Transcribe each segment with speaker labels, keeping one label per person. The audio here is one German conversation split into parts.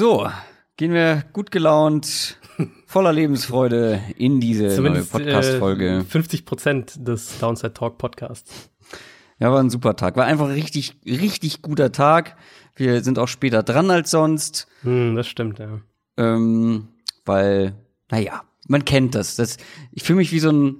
Speaker 1: So, gehen wir gut gelaunt, voller Lebensfreude in diese
Speaker 2: Zumindest,
Speaker 1: neue Podcast-Folge.
Speaker 2: Äh, 50 Prozent des Downside Talk Podcasts.
Speaker 1: Ja, war ein super Tag. War einfach richtig, richtig guter Tag. Wir sind auch später dran als sonst.
Speaker 2: Hm, das stimmt, ja.
Speaker 1: Ähm, weil, naja, man kennt das. das ich fühle mich wie so ein,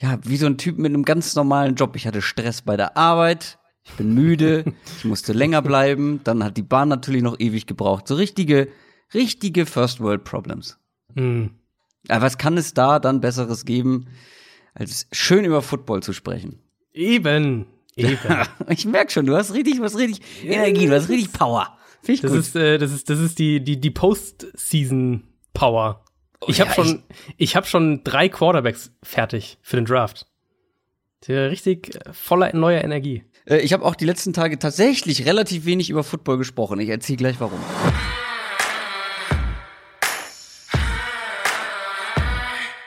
Speaker 1: ja, wie so ein Typ mit einem ganz normalen Job. Ich hatte Stress bei der Arbeit. Ich bin müde. ich musste länger bleiben. Dann hat die Bahn natürlich noch ewig gebraucht. So richtige, richtige First World Problems.
Speaker 2: Hm.
Speaker 1: Aber was kann es da dann Besseres geben, als schön über Football zu sprechen?
Speaker 2: Eben, eben.
Speaker 1: ich merk schon, du hast richtig, was richtig Energie, du hast richtig Power. Finde ich
Speaker 2: Das
Speaker 1: gut.
Speaker 2: ist, äh, das ist, das ist die, die, die Postseason Power. Ich
Speaker 1: ja,
Speaker 2: habe schon, ich habe schon drei Quarterbacks fertig für den Draft. Der richtig äh, voller neuer Energie.
Speaker 1: Äh, ich habe auch die letzten Tage tatsächlich relativ wenig über Football gesprochen. Ich erzähle gleich warum.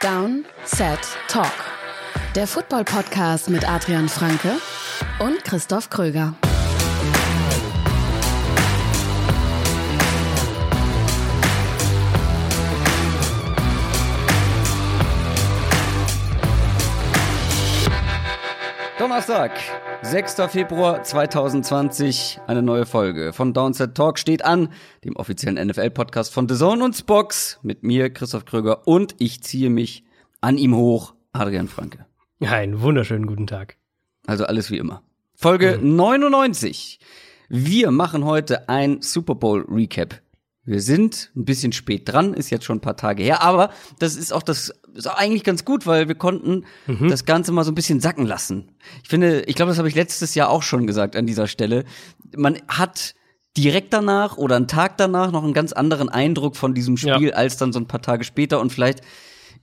Speaker 3: Down, Set, Talk. Der Football-Podcast mit Adrian Franke und Christoph Kröger.
Speaker 1: Donnerstag, 6. Februar 2020, eine neue Folge von Downset Talk steht an, dem offiziellen NFL-Podcast von The Zone und Spox, mit mir, Christoph Kröger, und ich ziehe mich an ihm hoch, Adrian Franke.
Speaker 2: Ja, einen wunderschönen guten Tag.
Speaker 1: Also alles wie immer. Folge 99. Wir machen heute ein Super Bowl Recap. Wir sind ein bisschen spät dran, ist jetzt schon ein paar Tage her, aber das ist auch das ist auch eigentlich ganz gut, weil wir konnten das Ganze mal so ein bisschen sacken lassen. Ich finde, ich glaube, das habe ich letztes Jahr auch schon gesagt an dieser Stelle. Man hat direkt danach oder einen Tag danach noch einen ganz anderen Eindruck von diesem Spiel
Speaker 2: Ja.
Speaker 1: als dann so ein paar Tage später und vielleicht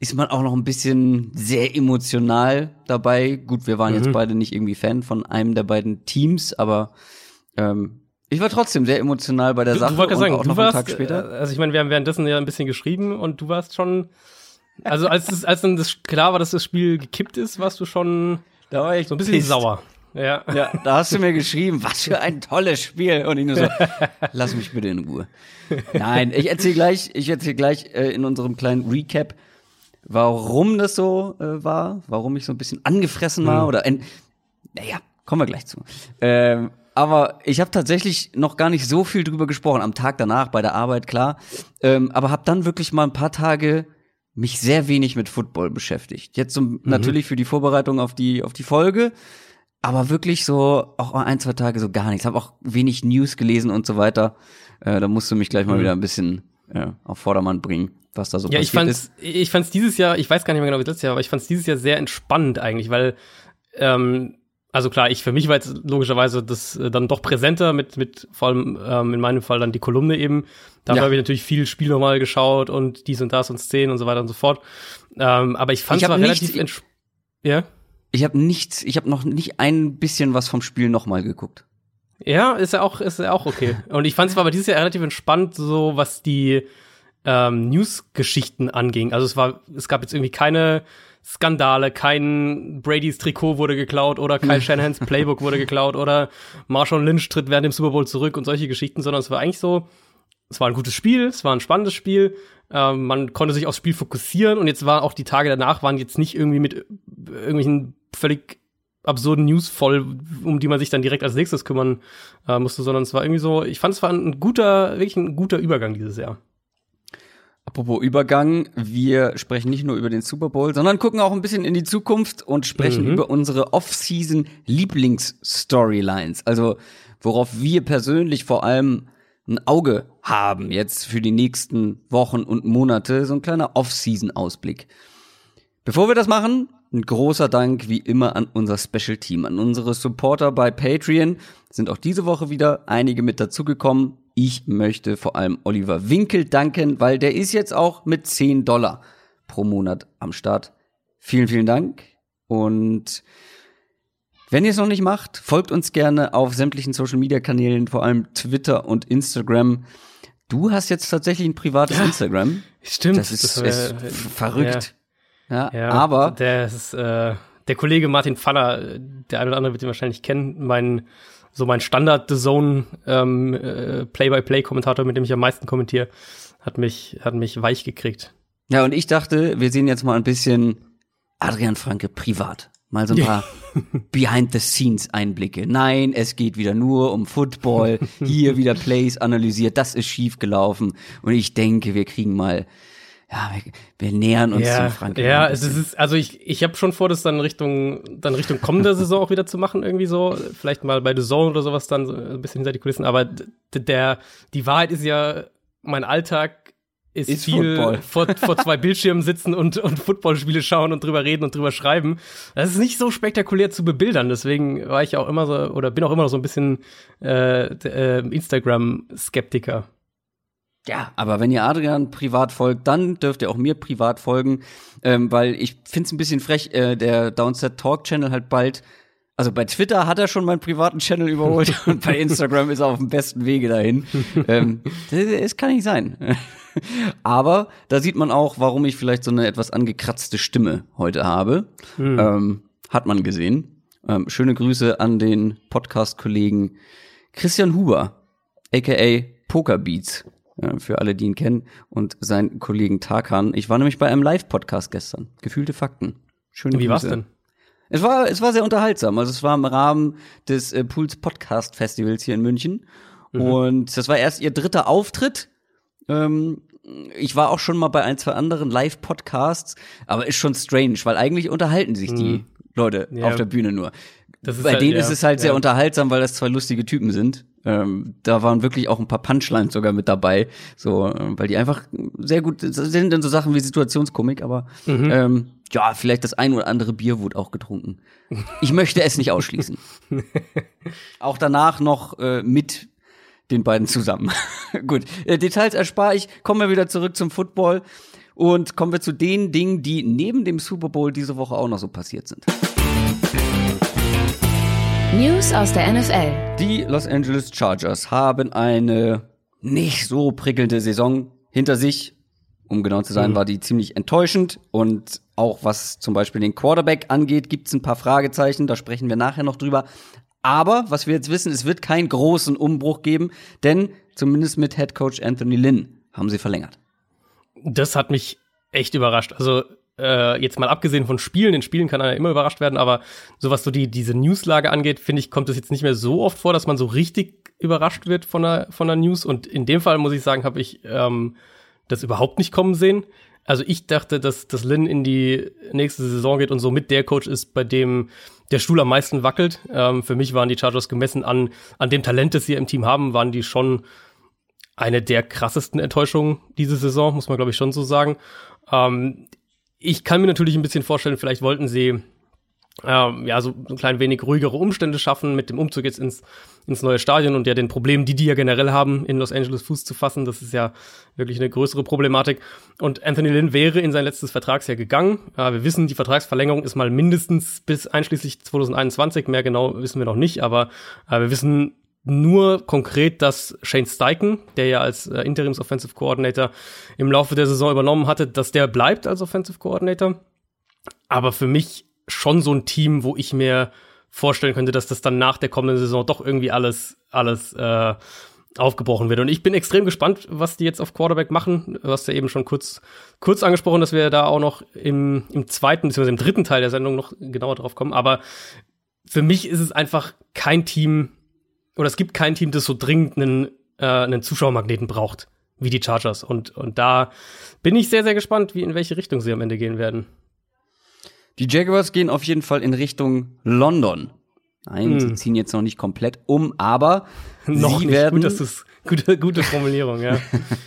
Speaker 1: ist man auch noch ein bisschen sehr emotional dabei. Gut, wir waren jetzt beide nicht irgendwie Fan von einem der beiden Teams, aber ähm, ich war trotzdem sehr emotional bei der
Speaker 2: Du,
Speaker 1: Sache
Speaker 2: du wolltest
Speaker 1: und
Speaker 2: sagen,
Speaker 1: auch
Speaker 2: du
Speaker 1: noch
Speaker 2: warst,
Speaker 1: einen Tag später.
Speaker 2: äh, also ich meine, wir haben währenddessen ja ein bisschen geschrieben und du warst schon, also als es, als dann das klar war, dass das Spiel gekippt ist, warst du schon
Speaker 1: Da war ich
Speaker 2: so ein bisschen sauer. Ja.
Speaker 1: Ja, da hast du mir geschrieben, was für ein tolles Spiel. Und ich nur so, lass mich bitte in Ruhe. Nein, ich erzähle gleich, ich erzähle gleich äh, in unserem kleinen Recap, warum das so äh, war, warum ich so ein bisschen angefressen war oder ein, naja, kommen wir gleich zu. Ähm, aber ich habe tatsächlich noch gar nicht so viel drüber gesprochen. Am Tag danach bei der Arbeit, klar. Ähm, aber habe dann wirklich mal ein paar Tage mich sehr wenig mit Football beschäftigt. Jetzt so, natürlich für die Vorbereitung auf die auf die Folge, aber wirklich so auch mal ein zwei Tage so gar nichts. Habe auch wenig News gelesen und so weiter. Äh, da musst du mich gleich mal wieder ein bisschen äh, auf Vordermann bringen, was da so
Speaker 2: Ja, ich
Speaker 1: passiert
Speaker 2: fand's,
Speaker 1: ist.
Speaker 2: ich fand's dieses Jahr, ich weiß gar nicht mehr genau wie letztes Jahr, aber ich fand's dieses Jahr sehr entspannend eigentlich, weil, ähm, also klar, ich für mich war jetzt logischerweise das äh, dann doch präsenter mit, mit vor allem ähm, in meinem Fall dann die Kolumne eben. Dafür
Speaker 1: Ja.
Speaker 2: habe ich natürlich viel Spiel nochmal geschaut und dies und das und Szenen und so weiter und so fort. Ähm, aber ich
Speaker 1: Ich hab
Speaker 2: war relativ entspannt. Ja?
Speaker 1: Ich habe nichts, ich habe noch nicht ein bisschen was vom Spiel nochmal geguckt.
Speaker 2: Ja, ist ja auch, ist ja auch okay. Und ich fand es aber dieses Jahr relativ entspannt, so was die ähm, News-Geschichten anging. Also es war, es gab jetzt irgendwie keine Skandale, kein Brady's Trikot wurde geklaut oder Kyle Shanahans Playbook wurde geklaut oder Marshawn Lynch tritt während dem Super Bowl zurück und solche Geschichten, sondern es war eigentlich so, es war ein gutes Spiel, es war ein spannendes Spiel, ähm, man konnte sich aufs Spiel fokussieren und jetzt war auch die Tage danach waren jetzt nicht irgendwie mit irgendwelchen völlig absurden News voll, um die man sich dann direkt als nächstes kümmern äh, musste, sondern es war irgendwie so, ich fand es war ein guter, wirklich ein guter Übergang dieses Jahr.
Speaker 1: Apropos Übergang, wir sprechen nicht nur über den Super Bowl, sondern gucken auch ein bisschen in die Zukunft und sprechen
Speaker 2: Mhm.
Speaker 1: über unsere Off-Season Lieblings-Storylines. Also, worauf wir persönlich vor allem ein Auge haben jetzt für die nächsten Wochen und Monate. So ein kleiner Off-Season-Ausblick. Bevor wir das machen, ein großer Dank wie immer an unser Special Team, an unsere Supporter bei Patreon. Sind auch diese Woche wieder einige mit dazugekommen. Ich möchte vor allem Oliver Winkel danken, weil der ist jetzt auch mit 10 Dollar pro Monat am Start. Vielen, vielen Dank. Und wenn ihr es noch nicht macht, folgt uns gerne auf sämtlichen Social Media Kanälen, vor allem Twitter und Instagram. Du hast jetzt tatsächlich ein privates Instagram.
Speaker 2: Stimmt.
Speaker 1: Das ist,
Speaker 2: wär-
Speaker 1: ist f- verrückt. Ja,
Speaker 2: Ja,
Speaker 1: aber
Speaker 2: der ist, äh, der Kollege Martin Pfanner, äh, der eine oder andere wird ihn wahrscheinlich kennen, mein so mein Standard The Zone ähm, äh, Play-by-Play-Kommentator, mit dem ich am meisten kommentiere, hat mich, hat mich weich gekriegt.
Speaker 1: Ja, und ich dachte, wir sehen jetzt mal ein bisschen Adrian Franke privat. Mal so ein paar Behind-the-Scenes-Einblicke. Nein, es geht wieder nur um Football. Hier wieder Plays analysiert. Das ist schief gelaufen. Und ich denke, wir kriegen mal ja, wir, wir nähern uns
Speaker 2: ja,
Speaker 1: zum Frank.
Speaker 2: Ja, es ist, also ich, ich habe schon vor, das dann Richtung, dann Richtung kommender Saison auch wieder zu machen, irgendwie so. Vielleicht mal bei The Zone oder sowas dann so ein bisschen hinter die Kulissen. Aber der, die Wahrheit ist ja, mein Alltag ist, ist viel vor, vor zwei Bildschirmen sitzen und, und Footballspiele schauen und drüber reden und drüber schreiben. Das ist nicht so spektakulär zu bebildern. Deswegen war ich auch immer so, oder bin auch immer noch so ein bisschen äh, äh, Instagram-Skeptiker.
Speaker 1: Ja, aber wenn ihr Adrian privat folgt, dann dürft ihr auch mir privat folgen, ähm, weil ich find's ein bisschen frech, äh, der Downset Talk Channel halt bald also bei Twitter hat er schon meinen privaten Channel überholt und bei Instagram ist er auf dem besten Wege dahin. ähm, das, kann nicht sein. Aber da sieht man auch, warum ich vielleicht so eine etwas angekratzte Stimme heute habe. Mhm. Ähm, hat man gesehen. Ähm, schöne Grüße an den Podcast-Kollegen Christian Huber, aka Pokerbeats für alle, die ihn kennen, und seinen Kollegen Tarkan. Ich war nämlich bei einem Live-Podcast gestern. Gefühlte Fakten.
Speaker 2: Schöne Wie war's denn?
Speaker 1: Es war, es war sehr unterhaltsam. Also es war im Rahmen des äh, Pools Podcast Festivals hier in München. Mhm. Und das war erst ihr dritter Auftritt. Ähm, ich war auch schon mal bei ein, zwei anderen Live-Podcasts, aber ist schon strange, weil eigentlich unterhalten sich die mhm. Leute ja. auf der Bühne nur. bei halt, denen ja, ist es halt ja. sehr unterhaltsam, weil das zwei lustige Typen sind. Ähm, da waren wirklich auch ein paar Punchlines sogar mit dabei, so, äh, weil die einfach sehr gut sind in so Sachen wie Situationskomik, aber mhm. ähm, ja, vielleicht das ein oder andere Bier wurde auch getrunken. Ich möchte es nicht ausschließen. auch danach noch äh, mit den beiden zusammen. Gut, äh, Details erspare ich. Kommen wir wieder zurück zum Football und kommen wir zu den Dingen, die neben dem Super Bowl diese Woche auch noch so passiert sind.
Speaker 3: News aus der NFL.
Speaker 1: Die Los Angeles Chargers haben eine nicht so prickelnde Saison hinter sich. Um genau zu sein, mhm. war die ziemlich enttäuschend. Und auch was zum Beispiel den Quarterback angeht, gibt es ein paar Fragezeichen. Da sprechen wir nachher noch drüber. Aber was wir jetzt wissen, es wird keinen großen Umbruch geben, denn zumindest mit Head Coach Anthony Lynn haben sie verlängert.
Speaker 2: Das hat mich echt überrascht. Also äh, jetzt mal abgesehen von Spielen, in Spielen kann er immer überrascht werden, aber so was so die, diese Newslage angeht, finde ich, kommt es jetzt nicht mehr so oft vor, dass man so richtig überrascht wird von der, von der News. Und in dem Fall muss ich sagen, habe ich ähm, das überhaupt nicht kommen sehen. Also ich dachte, dass, dass Lynn in die nächste Saison geht und somit der Coach ist, bei dem der Stuhl am meisten wackelt. Ähm, für mich waren die Chargers gemessen an, an dem Talent, das sie im Team haben, waren die schon eine der krassesten Enttäuschungen diese Saison, muss man glaube ich schon so sagen. Ähm, ich kann mir natürlich ein bisschen vorstellen, vielleicht wollten sie ähm, ja so ein klein wenig ruhigere Umstände schaffen mit dem Umzug jetzt ins, ins neue Stadion und ja den Problemen, die die ja generell haben, in Los Angeles Fuß zu fassen. Das ist ja wirklich eine größere Problematik. Und Anthony Lynn wäre in sein letztes Vertragsjahr gegangen. Ja, wir wissen, die Vertragsverlängerung ist mal mindestens bis einschließlich 2021. Mehr genau wissen wir noch nicht, aber äh, wir wissen nur konkret, dass Shane Steichen, der ja als äh, Interims Offensive Coordinator im Laufe der Saison übernommen hatte, dass der bleibt als Offensive Coordinator. Aber für mich schon so ein Team, wo ich mir vorstellen könnte, dass das dann nach der kommenden Saison doch irgendwie alles, alles äh, aufgebrochen wird. Und ich bin extrem gespannt, was die jetzt auf Quarterback machen. Du hast ja eben schon kurz, kurz angesprochen, dass wir da auch noch im, im zweiten, beziehungsweise im dritten Teil der Sendung noch genauer drauf kommen. Aber für mich ist es einfach kein Team, oder es gibt kein Team, das so dringend einen, äh, einen Zuschauermagneten braucht wie die Chargers. Und, und da bin ich sehr, sehr gespannt, wie in welche Richtung sie am Ende gehen werden.
Speaker 1: Die Jaguars gehen auf jeden Fall in Richtung London. Nein, hm. sie ziehen jetzt noch nicht komplett um, aber
Speaker 2: noch
Speaker 1: sie
Speaker 2: nicht.
Speaker 1: werden
Speaker 2: Gut, das ist gute, gute Formulierung, ja.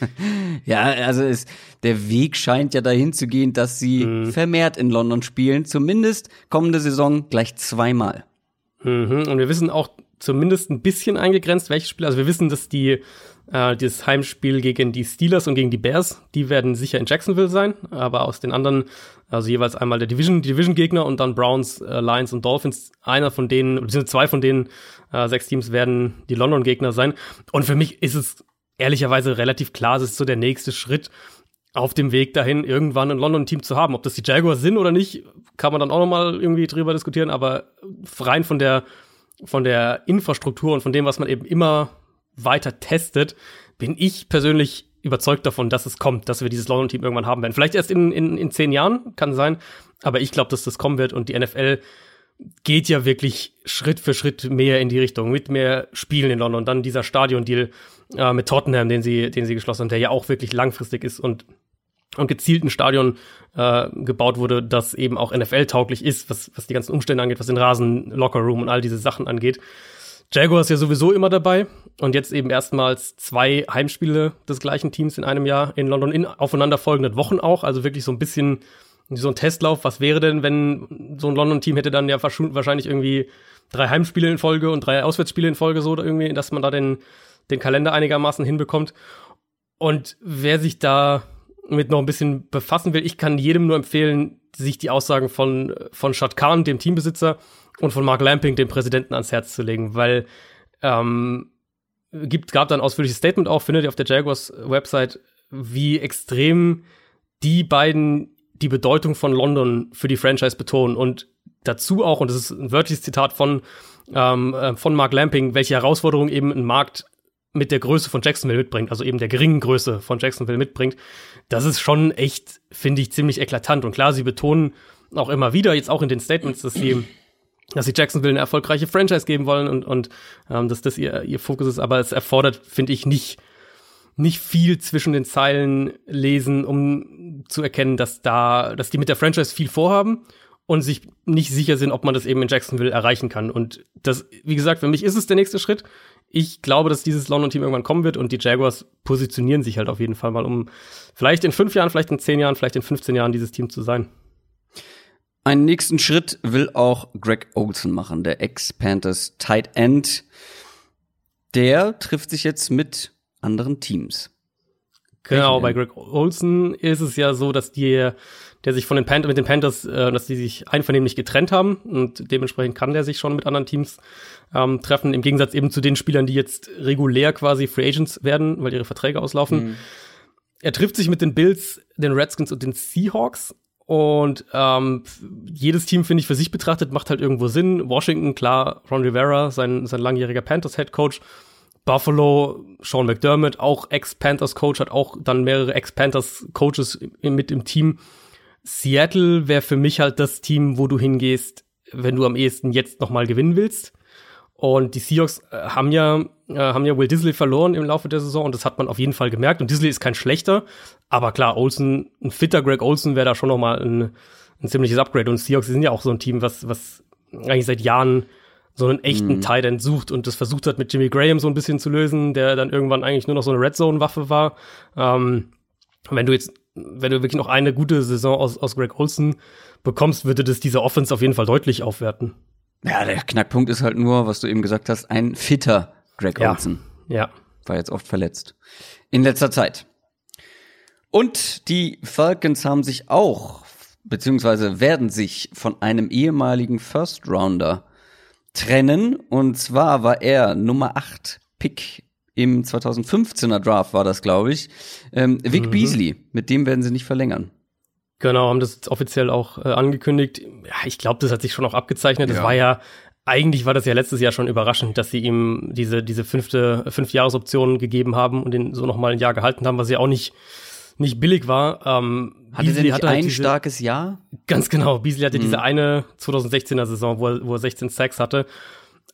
Speaker 1: ja, also es, der Weg scheint ja dahin zu gehen, dass sie hm. vermehrt in London spielen, zumindest kommende Saison gleich zweimal.
Speaker 2: Mhm. Und wir wissen auch zumindest ein bisschen eingegrenzt, welche Spiele. Also wir wissen, dass die äh, das Heimspiel gegen die Steelers und gegen die Bears, die werden sicher in Jacksonville sein, aber aus den anderen, also jeweils einmal der Division, die Division-Gegner und dann Browns, äh, Lions und Dolphins, einer von denen, beziehungsweise zwei von denen, äh, sechs Teams werden die London-Gegner sein. Und für mich ist es ehrlicherweise relativ klar, es ist so der nächste Schritt auf dem Weg dahin, irgendwann ein London-Team zu haben. Ob das die Jaguars sind oder nicht, kann man dann auch nochmal irgendwie drüber diskutieren, aber rein von der von der Infrastruktur und von dem, was man eben immer weiter testet, bin ich persönlich überzeugt davon, dass es kommt, dass wir dieses London-Team irgendwann haben werden. Vielleicht erst in, in, in zehn Jahren, kann sein, aber ich glaube, dass das kommen wird und die NFL geht ja wirklich Schritt für Schritt mehr in die Richtung, mit mehr Spielen in London. Dann dieser Stadion-Deal äh, mit Tottenham, den sie, den sie geschlossen haben, der ja auch wirklich langfristig ist und und gezielt ein Stadion äh, gebaut wurde, das eben auch NFL-tauglich ist, was, was die ganzen Umstände angeht, was den Rasen, Lockerroom und all diese Sachen angeht. Jaguars ja sowieso immer dabei und jetzt eben erstmals zwei Heimspiele des gleichen Teams in einem Jahr in London in aufeinanderfolgenden Wochen auch, also wirklich so ein bisschen so ein Testlauf. Was wäre denn, wenn so ein London-Team hätte dann ja wahrscheinlich irgendwie drei Heimspiele in Folge und drei Auswärtsspiele in Folge so oder irgendwie, dass man da den, den Kalender einigermaßen hinbekommt. Und wer sich da mit noch ein bisschen befassen will, ich kann jedem nur empfehlen, sich die Aussagen von, von Shad Khan, dem Teambesitzer, und von Mark Lamping, dem Präsidenten, ans Herz zu legen, weil ähm, gibt, gab da ein ausführliches Statement auch, findet ihr auf der Jaguars Website, wie extrem die beiden die Bedeutung von London für die Franchise betonen. Und dazu auch, und das ist ein wörtliches Zitat von, ähm, äh, von Mark Lamping, welche Herausforderungen eben ein Markt mit der Größe von Jacksonville mitbringt, also eben der geringen Größe von Jacksonville mitbringt, das ist schon echt, finde ich, ziemlich eklatant. Und klar, sie betonen auch immer wieder, jetzt auch in den Statements, dass sie, dass sie Jacksonville eine erfolgreiche Franchise geben wollen und, und ähm, dass das ihr, ihr Fokus ist, aber es erfordert, finde ich, nicht, nicht viel zwischen den Zeilen lesen, um zu erkennen, dass da, dass die mit der Franchise viel vorhaben und sich nicht sicher sind, ob man das eben in Jacksonville erreichen kann. Und das, wie gesagt, für mich ist es der nächste Schritt ich glaube, dass dieses London-Team irgendwann kommen wird und die Jaguars positionieren sich halt auf jeden Fall mal, um vielleicht in fünf Jahren, vielleicht in zehn Jahren, vielleicht in 15 Jahren dieses Team zu sein.
Speaker 1: Einen nächsten Schritt will auch Greg Olson machen, der Ex-Panthers Tight End. Der trifft sich jetzt mit anderen Teams.
Speaker 2: Genau, bei Greg Olson ist es ja so, dass die der sich von den Panthers, mit den Panthers, äh, dass die sich einvernehmlich getrennt haben und dementsprechend kann der sich schon mit anderen Teams ähm, treffen, im Gegensatz eben zu den Spielern, die jetzt regulär quasi Free Agents werden, weil ihre Verträge auslaufen. Mhm. Er trifft sich mit den Bills, den Redskins und den Seahawks und ähm, jedes Team, finde ich, für sich betrachtet, macht halt irgendwo Sinn. Washington, klar, Ron Rivera, sein, sein langjähriger Panthers-Head Coach. Buffalo, Sean McDermott, auch Ex-Panthers-Coach, hat auch dann mehrere Ex-Panthers-Coaches mit im Team. Seattle wäre für mich halt das Team, wo du hingehst, wenn du am ehesten jetzt noch mal gewinnen willst. Und die Seahawks äh, haben ja, äh, haben ja Will Disley verloren im Laufe der Saison und das hat man auf jeden Fall gemerkt. Und Disley ist kein schlechter, aber klar, Olsen, ein fitter Greg Olsen wäre da schon noch mal ein, ein ziemliches Upgrade. Und Seahawks sind ja auch so ein Team, was, was eigentlich seit Jahren so einen echten mhm. Tight End sucht und das versucht hat mit Jimmy Graham so ein bisschen zu lösen, der dann irgendwann eigentlich nur noch so eine Red Zone Waffe war. Ähm, wenn du jetzt wenn du wirklich noch eine gute Saison aus, aus Greg Olson bekommst, würde das diese Offense auf jeden Fall deutlich aufwerten.
Speaker 1: Ja, der Knackpunkt ist halt nur, was du eben gesagt hast, ein fitter Greg
Speaker 2: ja.
Speaker 1: Olson.
Speaker 2: Ja.
Speaker 1: War jetzt oft verletzt. In letzter Zeit. Und die Falcons haben sich auch, beziehungsweise werden sich von einem ehemaligen First Rounder trennen. Und zwar war er Nummer 8 Pick im 2015er Draft war das, glaube ich. Ähm, Vic mhm. Beasley, mit dem werden sie nicht verlängern.
Speaker 2: Genau, haben das offiziell auch äh, angekündigt. Ja, ich glaube, das hat sich schon auch abgezeichnet. Das ja. war ja, eigentlich war das ja letztes Jahr schon überraschend, dass sie ihm diese, diese fünfte, fünf Jahresoption gegeben haben und ihn so noch mal ein Jahr gehalten haben, was ja auch nicht, nicht billig war. Ähm,
Speaker 1: hatte Beasley der hatte halt ein diese, starkes Jahr?
Speaker 2: Ganz genau. Beasley hatte mhm. diese eine 2016er Saison, wo er, wo er 16 Sacks hatte.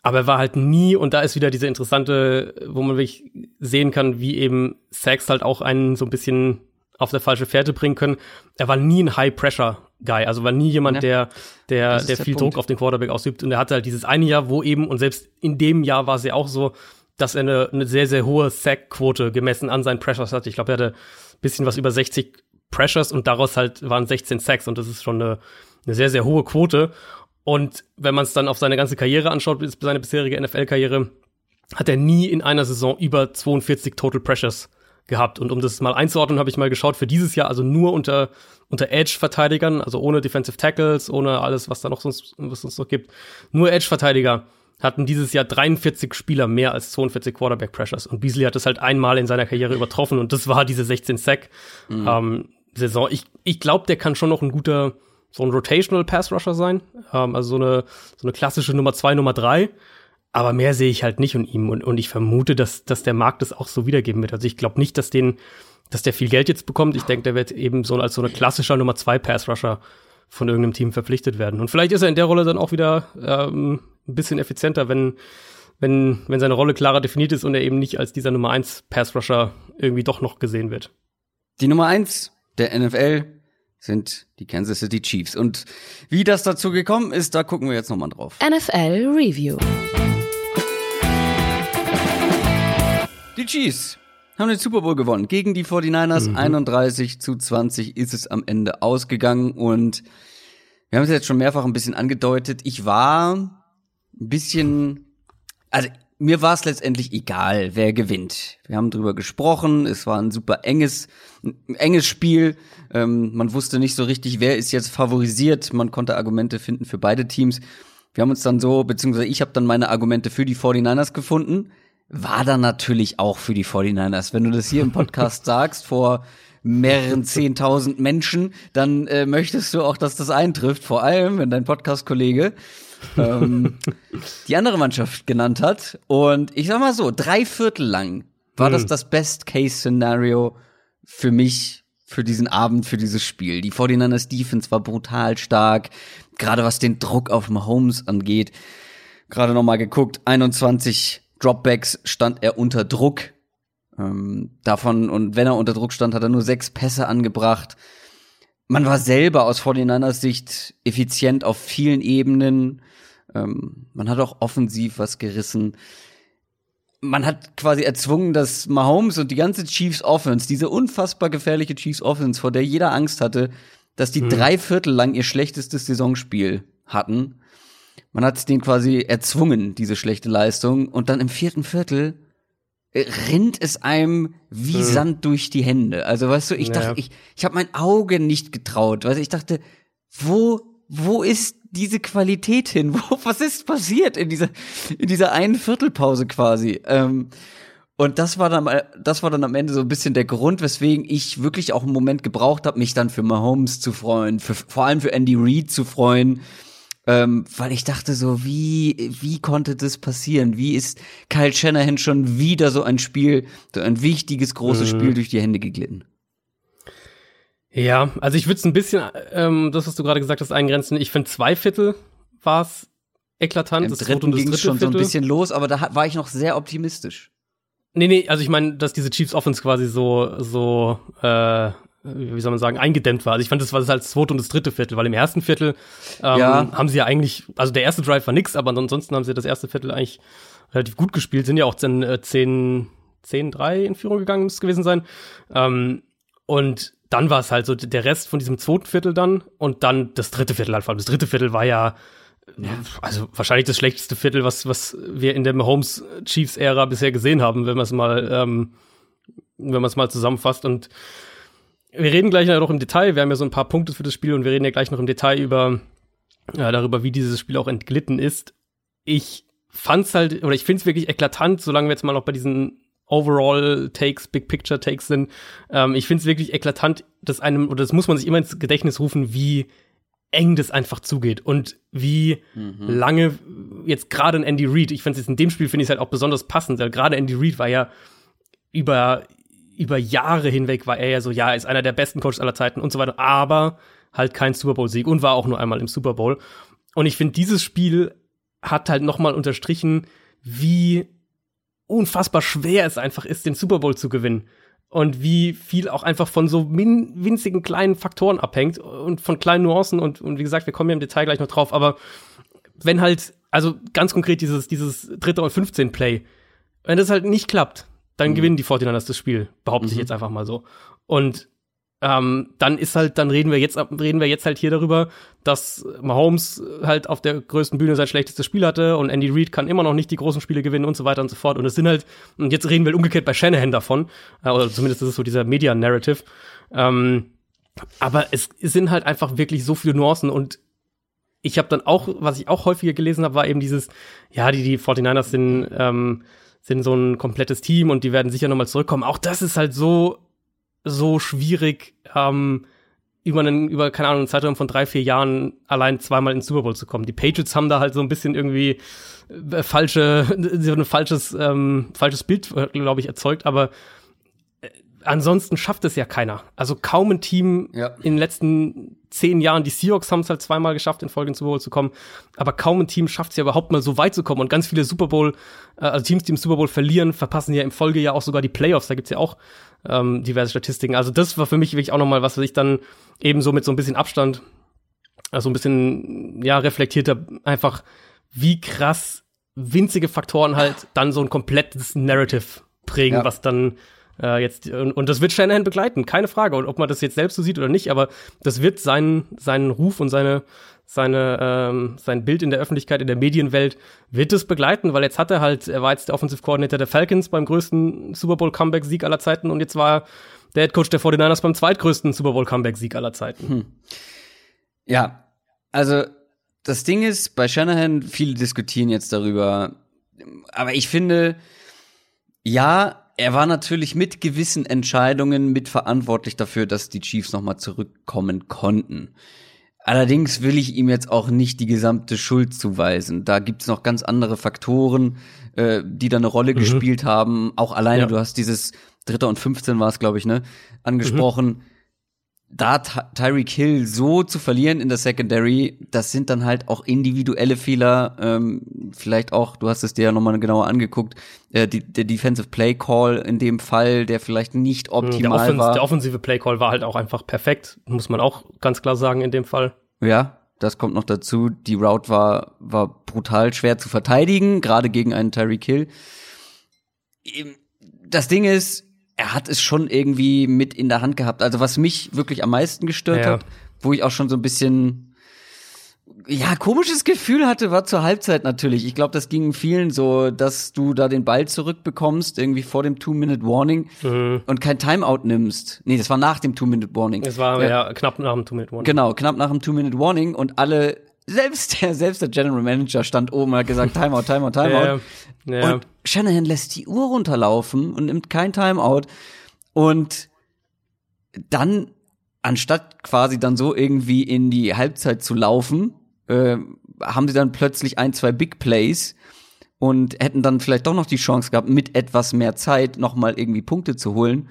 Speaker 2: Aber er war halt nie, und da ist wieder diese interessante, wo man wirklich sehen kann, wie eben Sacks halt auch einen so ein bisschen auf der falsche Fährte bringen können. Er war nie ein High-Pressure-Guy, also war nie jemand, ja, der, der, der viel Druck auf den Quarterback ausübt. Und er hatte halt dieses eine Jahr, wo eben, und selbst in dem Jahr war es ja auch so, dass er eine, eine sehr, sehr hohe Sack-Quote gemessen an seinen Pressures hatte. Ich glaube, er hatte ein bisschen was über 60 Pressures und daraus halt waren 16 Sacks und das ist schon eine, eine sehr, sehr hohe Quote. Und wenn man es dann auf seine ganze Karriere anschaut, seine bisherige NFL-Karriere, hat er nie in einer Saison über 42 Total Pressures gehabt. Und um das mal einzuordnen, habe ich mal geschaut, für dieses Jahr also nur unter, unter Edge-Verteidigern, also ohne Defensive Tackles, ohne alles, was da noch sonst, was es noch gibt. Nur Edge-Verteidiger hatten dieses Jahr 43 Spieler mehr als 42 Quarterback Pressures. Und Beasley hat das halt einmal in seiner Karriere übertroffen und das war diese 16 Sack mhm. ähm, Saison. Ich, ich glaube, der kann schon noch ein guter so ein Rotational Pass Rusher sein, ähm, also so eine, so eine klassische Nummer zwei, Nummer drei. Aber mehr sehe ich halt nicht in ihm und, und ich vermute, dass, dass der Markt es auch so wiedergeben wird. Also ich glaube nicht, dass den, dass der viel Geld jetzt bekommt. Ich denke, der wird eben so als so eine klassischer Nummer zwei Pass Rusher von irgendeinem Team verpflichtet werden. Und vielleicht ist er in der Rolle dann auch wieder ähm, ein bisschen effizienter, wenn, wenn, wenn seine Rolle klarer definiert ist und er eben nicht als dieser Nummer eins Pass Rusher irgendwie doch noch gesehen wird.
Speaker 1: Die Nummer eins der NFL sind die Kansas City Chiefs. Und wie das dazu gekommen ist, da gucken wir jetzt nochmal drauf.
Speaker 3: NFL Review.
Speaker 1: Die Chiefs haben den Super Bowl gewonnen gegen die 49ers.
Speaker 2: Mhm.
Speaker 1: 31 zu 20 ist es am Ende ausgegangen und wir haben es jetzt schon mehrfach ein bisschen angedeutet. Ich war ein bisschen, also mir war es letztendlich egal, wer gewinnt. Wir haben drüber gesprochen. Es war ein super enges, ein enges Spiel. Ähm, man wusste nicht so richtig, wer ist jetzt favorisiert. Man konnte Argumente finden für beide Teams. Wir haben uns dann so, beziehungsweise ich habe dann meine Argumente für die 49ers gefunden. War dann natürlich auch für die 49ers. Wenn du das hier im Podcast sagst, vor mehreren zehntausend Menschen, dann äh, möchtest du auch, dass das eintrifft. Vor allem, wenn dein Podcast-Kollege ähm, die andere Mannschaft genannt hat. Und ich sag mal so, drei Viertel lang war das das Best-Case-Szenario für mich, für diesen Abend, für dieses Spiel. Die 49ers Defense war brutal stark, gerade was den Druck auf Mahomes angeht. Gerade noch mal geguckt, 21 Dropbacks stand er unter Druck. Ähm, davon, und wenn er unter Druck stand, hat er nur sechs Pässe angebracht. Man war selber aus 49ers Sicht effizient auf vielen Ebenen. Ähm, man hat auch offensiv was gerissen. Man hat quasi erzwungen, dass Mahomes und die ganze Chiefs Offense, diese unfassbar gefährliche Chiefs Offense, vor der jeder Angst hatte, dass die drei Viertel lang ihr schlechtestes Saisonspiel hatten. Man hat den quasi erzwungen, diese schlechte Leistung. Und dann im vierten Viertel äh, rinnt es einem wie Sand durch die Hände. Also weißt du, ich
Speaker 2: Ja.
Speaker 1: dachte, ich, ich habe mein Auge nicht getraut. Weißt du, ich dachte, wo, wo ist diese Qualität hin? Wo, was ist passiert in dieser, in dieser einen Viertelpause quasi? Ähm, und das war dann, mal- das war dann am Ende so ein bisschen der Grund, weswegen ich wirklich auch einen Moment gebraucht habe, mich dann für Mahomes zu freuen, für, vor allem für Andy Reid zu freuen, ähm, weil ich dachte so, wie, wie konnte das passieren? Wie ist Kyle Shanahan schon wieder so ein Spiel, so ein wichtiges, großes Spiel durch die Hände geglitten?
Speaker 2: Ja, also ich würde es ein bisschen, ähm, das, was du gerade gesagt hast, eingrenzen. Ich finde, zwei Viertel war es eklatant.
Speaker 1: Im
Speaker 2: das
Speaker 1: dritten
Speaker 2: und das
Speaker 1: ging es schon so ein
Speaker 2: Viertel.
Speaker 1: bisschen los, aber da war ich noch sehr optimistisch.
Speaker 2: Nee, nee, also ich meine, dass diese Chiefs Offense quasi so, so, äh, wie soll man sagen, eingedämmt war. Also ich fand, das war das halt das zweite und das dritte Viertel, weil im ersten Viertel ähm,
Speaker 1: Ja.
Speaker 2: haben sie ja eigentlich, also der erste Drive war nix, aber ansonsten haben sie das erste Viertel eigentlich relativ gut gespielt, sind ja auch dann äh, 10, 10-3 in Führung gegangen, muss es gewesen sein. Ähm, und dann war es halt so der Rest von diesem zweiten Viertel dann und dann das dritte Viertel halt. vor allem. Das dritte Viertel war ja, also wahrscheinlich das schlechteste Viertel, was, was wir in der Mahomes Chiefs Ära bisher gesehen haben, wenn man es mal, ähm, wenn man es mal zusammenfasst. Und wir reden gleich noch im Detail. Wir haben ja so ein paar Punkte für das Spiel und wir reden ja gleich noch im Detail über ja, darüber, wie dieses Spiel auch entglitten ist. Ich fand's halt, oder ich find's wirklich eklatant, solange wir jetzt mal noch bei diesen Overall Takes, Big Picture Takes sind. Ähm, ich find's wirklich eklatant, dass einem, oder das muss man sich immer ins Gedächtnis rufen, wie eng das einfach zugeht und wie lange jetzt gerade ein Andy Reid, ich finde es in dem Spiel finde ich halt auch besonders passend, weil gerade Andy Reid war ja über über Jahre hinweg war er ja so, ja, ist einer der besten Coaches aller Zeiten und so weiter, aber halt kein Super Bowl Sieg und war auch nur einmal im Super Bowl. Und ich finde dieses Spiel hat halt noch mal unterstrichen, wie unfassbar schwer es einfach ist, den Super Bowl zu gewinnen. Und wie viel auch einfach von so winzigen kleinen Faktoren abhängt und von kleinen Nuancen. Und, und wie gesagt, wir kommen ja im Detail gleich noch drauf. Aber wenn halt, also ganz konkret dieses, dieses dritte und 15 Play, wenn das halt nicht klappt, dann gewinnen die 49ers das Spiel, behaupte ich jetzt einfach mal so. Und ähm, dann ist halt, dann reden wir jetzt, reden wir jetzt halt hier darüber, dass Mahomes halt auf der größten Bühne sein schlechtestes Spiel hatte und Andy Reid kann immer noch nicht die großen Spiele gewinnen und so weiter und so fort. Und es sind halt, und jetzt reden wir umgekehrt bei Shanahan davon, äh, oder zumindest ist es so dieser Media-Narrative. Ähm, aber es sind halt einfach wirklich so viele Nuancen und ich habe dann auch, was ich auch häufiger gelesen habe, war eben dieses, ja, die, die 49ers sind, ähm, sind so ein komplettes Team und die werden sicher nochmal zurückkommen. Auch das ist halt so, so schwierig, ähm, über einen, über, keine Ahnung, einen Zeitraum von drei, vier Jahren allein zweimal ins Super Bowl zu kommen. Die Patriots haben da halt so ein bisschen irgendwie äh, falsche, haben ein falsches, ähm, falsches Bild, äh, glaube ich, erzeugt, aber ansonsten schafft es ja keiner. Also kaum ein Team
Speaker 1: Ja.
Speaker 2: in den letzten zehn Jahren, die Seahawks haben es halt zweimal geschafft, in Folge ins Super Bowl zu kommen, aber kaum ein Team schafft es ja überhaupt mal so weit zu kommen. Und ganz viele Super Bowl, äh, also Teams, die im Super Bowl verlieren, verpassen ja im Folge ja auch sogar die Playoffs. Da gibt's ja auch ähm, diverse Statistiken. Also das war für mich wirklich auch noch mal was, was ich dann eben so mit so ein bisschen Abstand, also ein bisschen ja reflektierter, einfach wie krass winzige Faktoren halt dann so ein komplettes Narrative prägen,
Speaker 1: Ja.
Speaker 2: was dann äh, jetzt und, und das wird Shanahan begleiten, keine Frage. Und ob man das jetzt selbst so sieht oder nicht, aber das wird seinen seinen Ruf und seine seine ähm, sein Bild in der Öffentlichkeit, in der Medienwelt wird es begleiten, weil jetzt hat er halt, er war jetzt der Offensive Coordinator der Falcons beim größten Super Bowl Comeback Sieg aller Zeiten und jetzt war er der Head Coach der 49ers beim zweitgrößten Super Bowl Comeback Sieg aller Zeiten.
Speaker 1: Ja, also das Ding ist, bei Shanahan, viele diskutieren jetzt darüber, aber ich finde, ja, er war natürlich mit gewissen Entscheidungen mitverantwortlich dafür, dass die Chiefs nochmal zurückkommen konnten. Allerdings will ich ihm jetzt auch nicht die gesamte Schuld zuweisen. Da gibt's noch ganz andere Faktoren, äh, die da eine Rolle gespielt haben. Auch alleine,
Speaker 2: Ja.
Speaker 1: du hast dieses Dritter und 15 war es, glaube ich, ne, angesprochen. Da Ty- Tyreek Hill so zu verlieren in der Secondary, das sind dann halt auch individuelle Fehler. Ähm, vielleicht auch, du hast es dir ja nochmal genauer angeguckt, äh, die, der Defensive Play Call in dem Fall, der vielleicht nicht
Speaker 2: Der,
Speaker 1: optimal
Speaker 2: Offens
Speaker 1: war.
Speaker 2: der offensive Playcall war halt auch einfach perfekt, muss man auch ganz klar sagen in dem Fall.
Speaker 1: Ja, das kommt noch dazu. Die Route war, war brutal schwer zu verteidigen, gerade gegen einen Tyreek Hill. Das Ding ist, er hat es schon irgendwie mit in der Hand gehabt. Also was mich wirklich am meisten gestört
Speaker 2: Ja.
Speaker 1: hat, wo ich auch schon so ein bisschen ja, komisches Gefühl hatte, war zur Halbzeit natürlich. Ich glaube, das ging vielen so, dass du da den Ball zurückbekommst, irgendwie vor dem Two-Minute-Warning und kein Timeout nimmst. Nee, das war nach dem Two-Minute-Warning.
Speaker 2: Es war ja, knapp nach dem Two-Minute-One.
Speaker 1: Genau, knapp nach dem Two-Minute-Warning und alle, selbst der, selbst der General Manager stand oben und hat gesagt, Timeout, Timeout, Timeout.
Speaker 2: Ja, ja.
Speaker 1: Und Shanahan lässt die Uhr runterlaufen und nimmt kein Timeout. Und dann, anstatt quasi dann so irgendwie in die Halbzeit zu laufen, äh, haben sie dann plötzlich ein, zwei Big Plays und hätten dann vielleicht doch noch die Chance gehabt, mit etwas mehr Zeit nochmal irgendwie Punkte zu holen.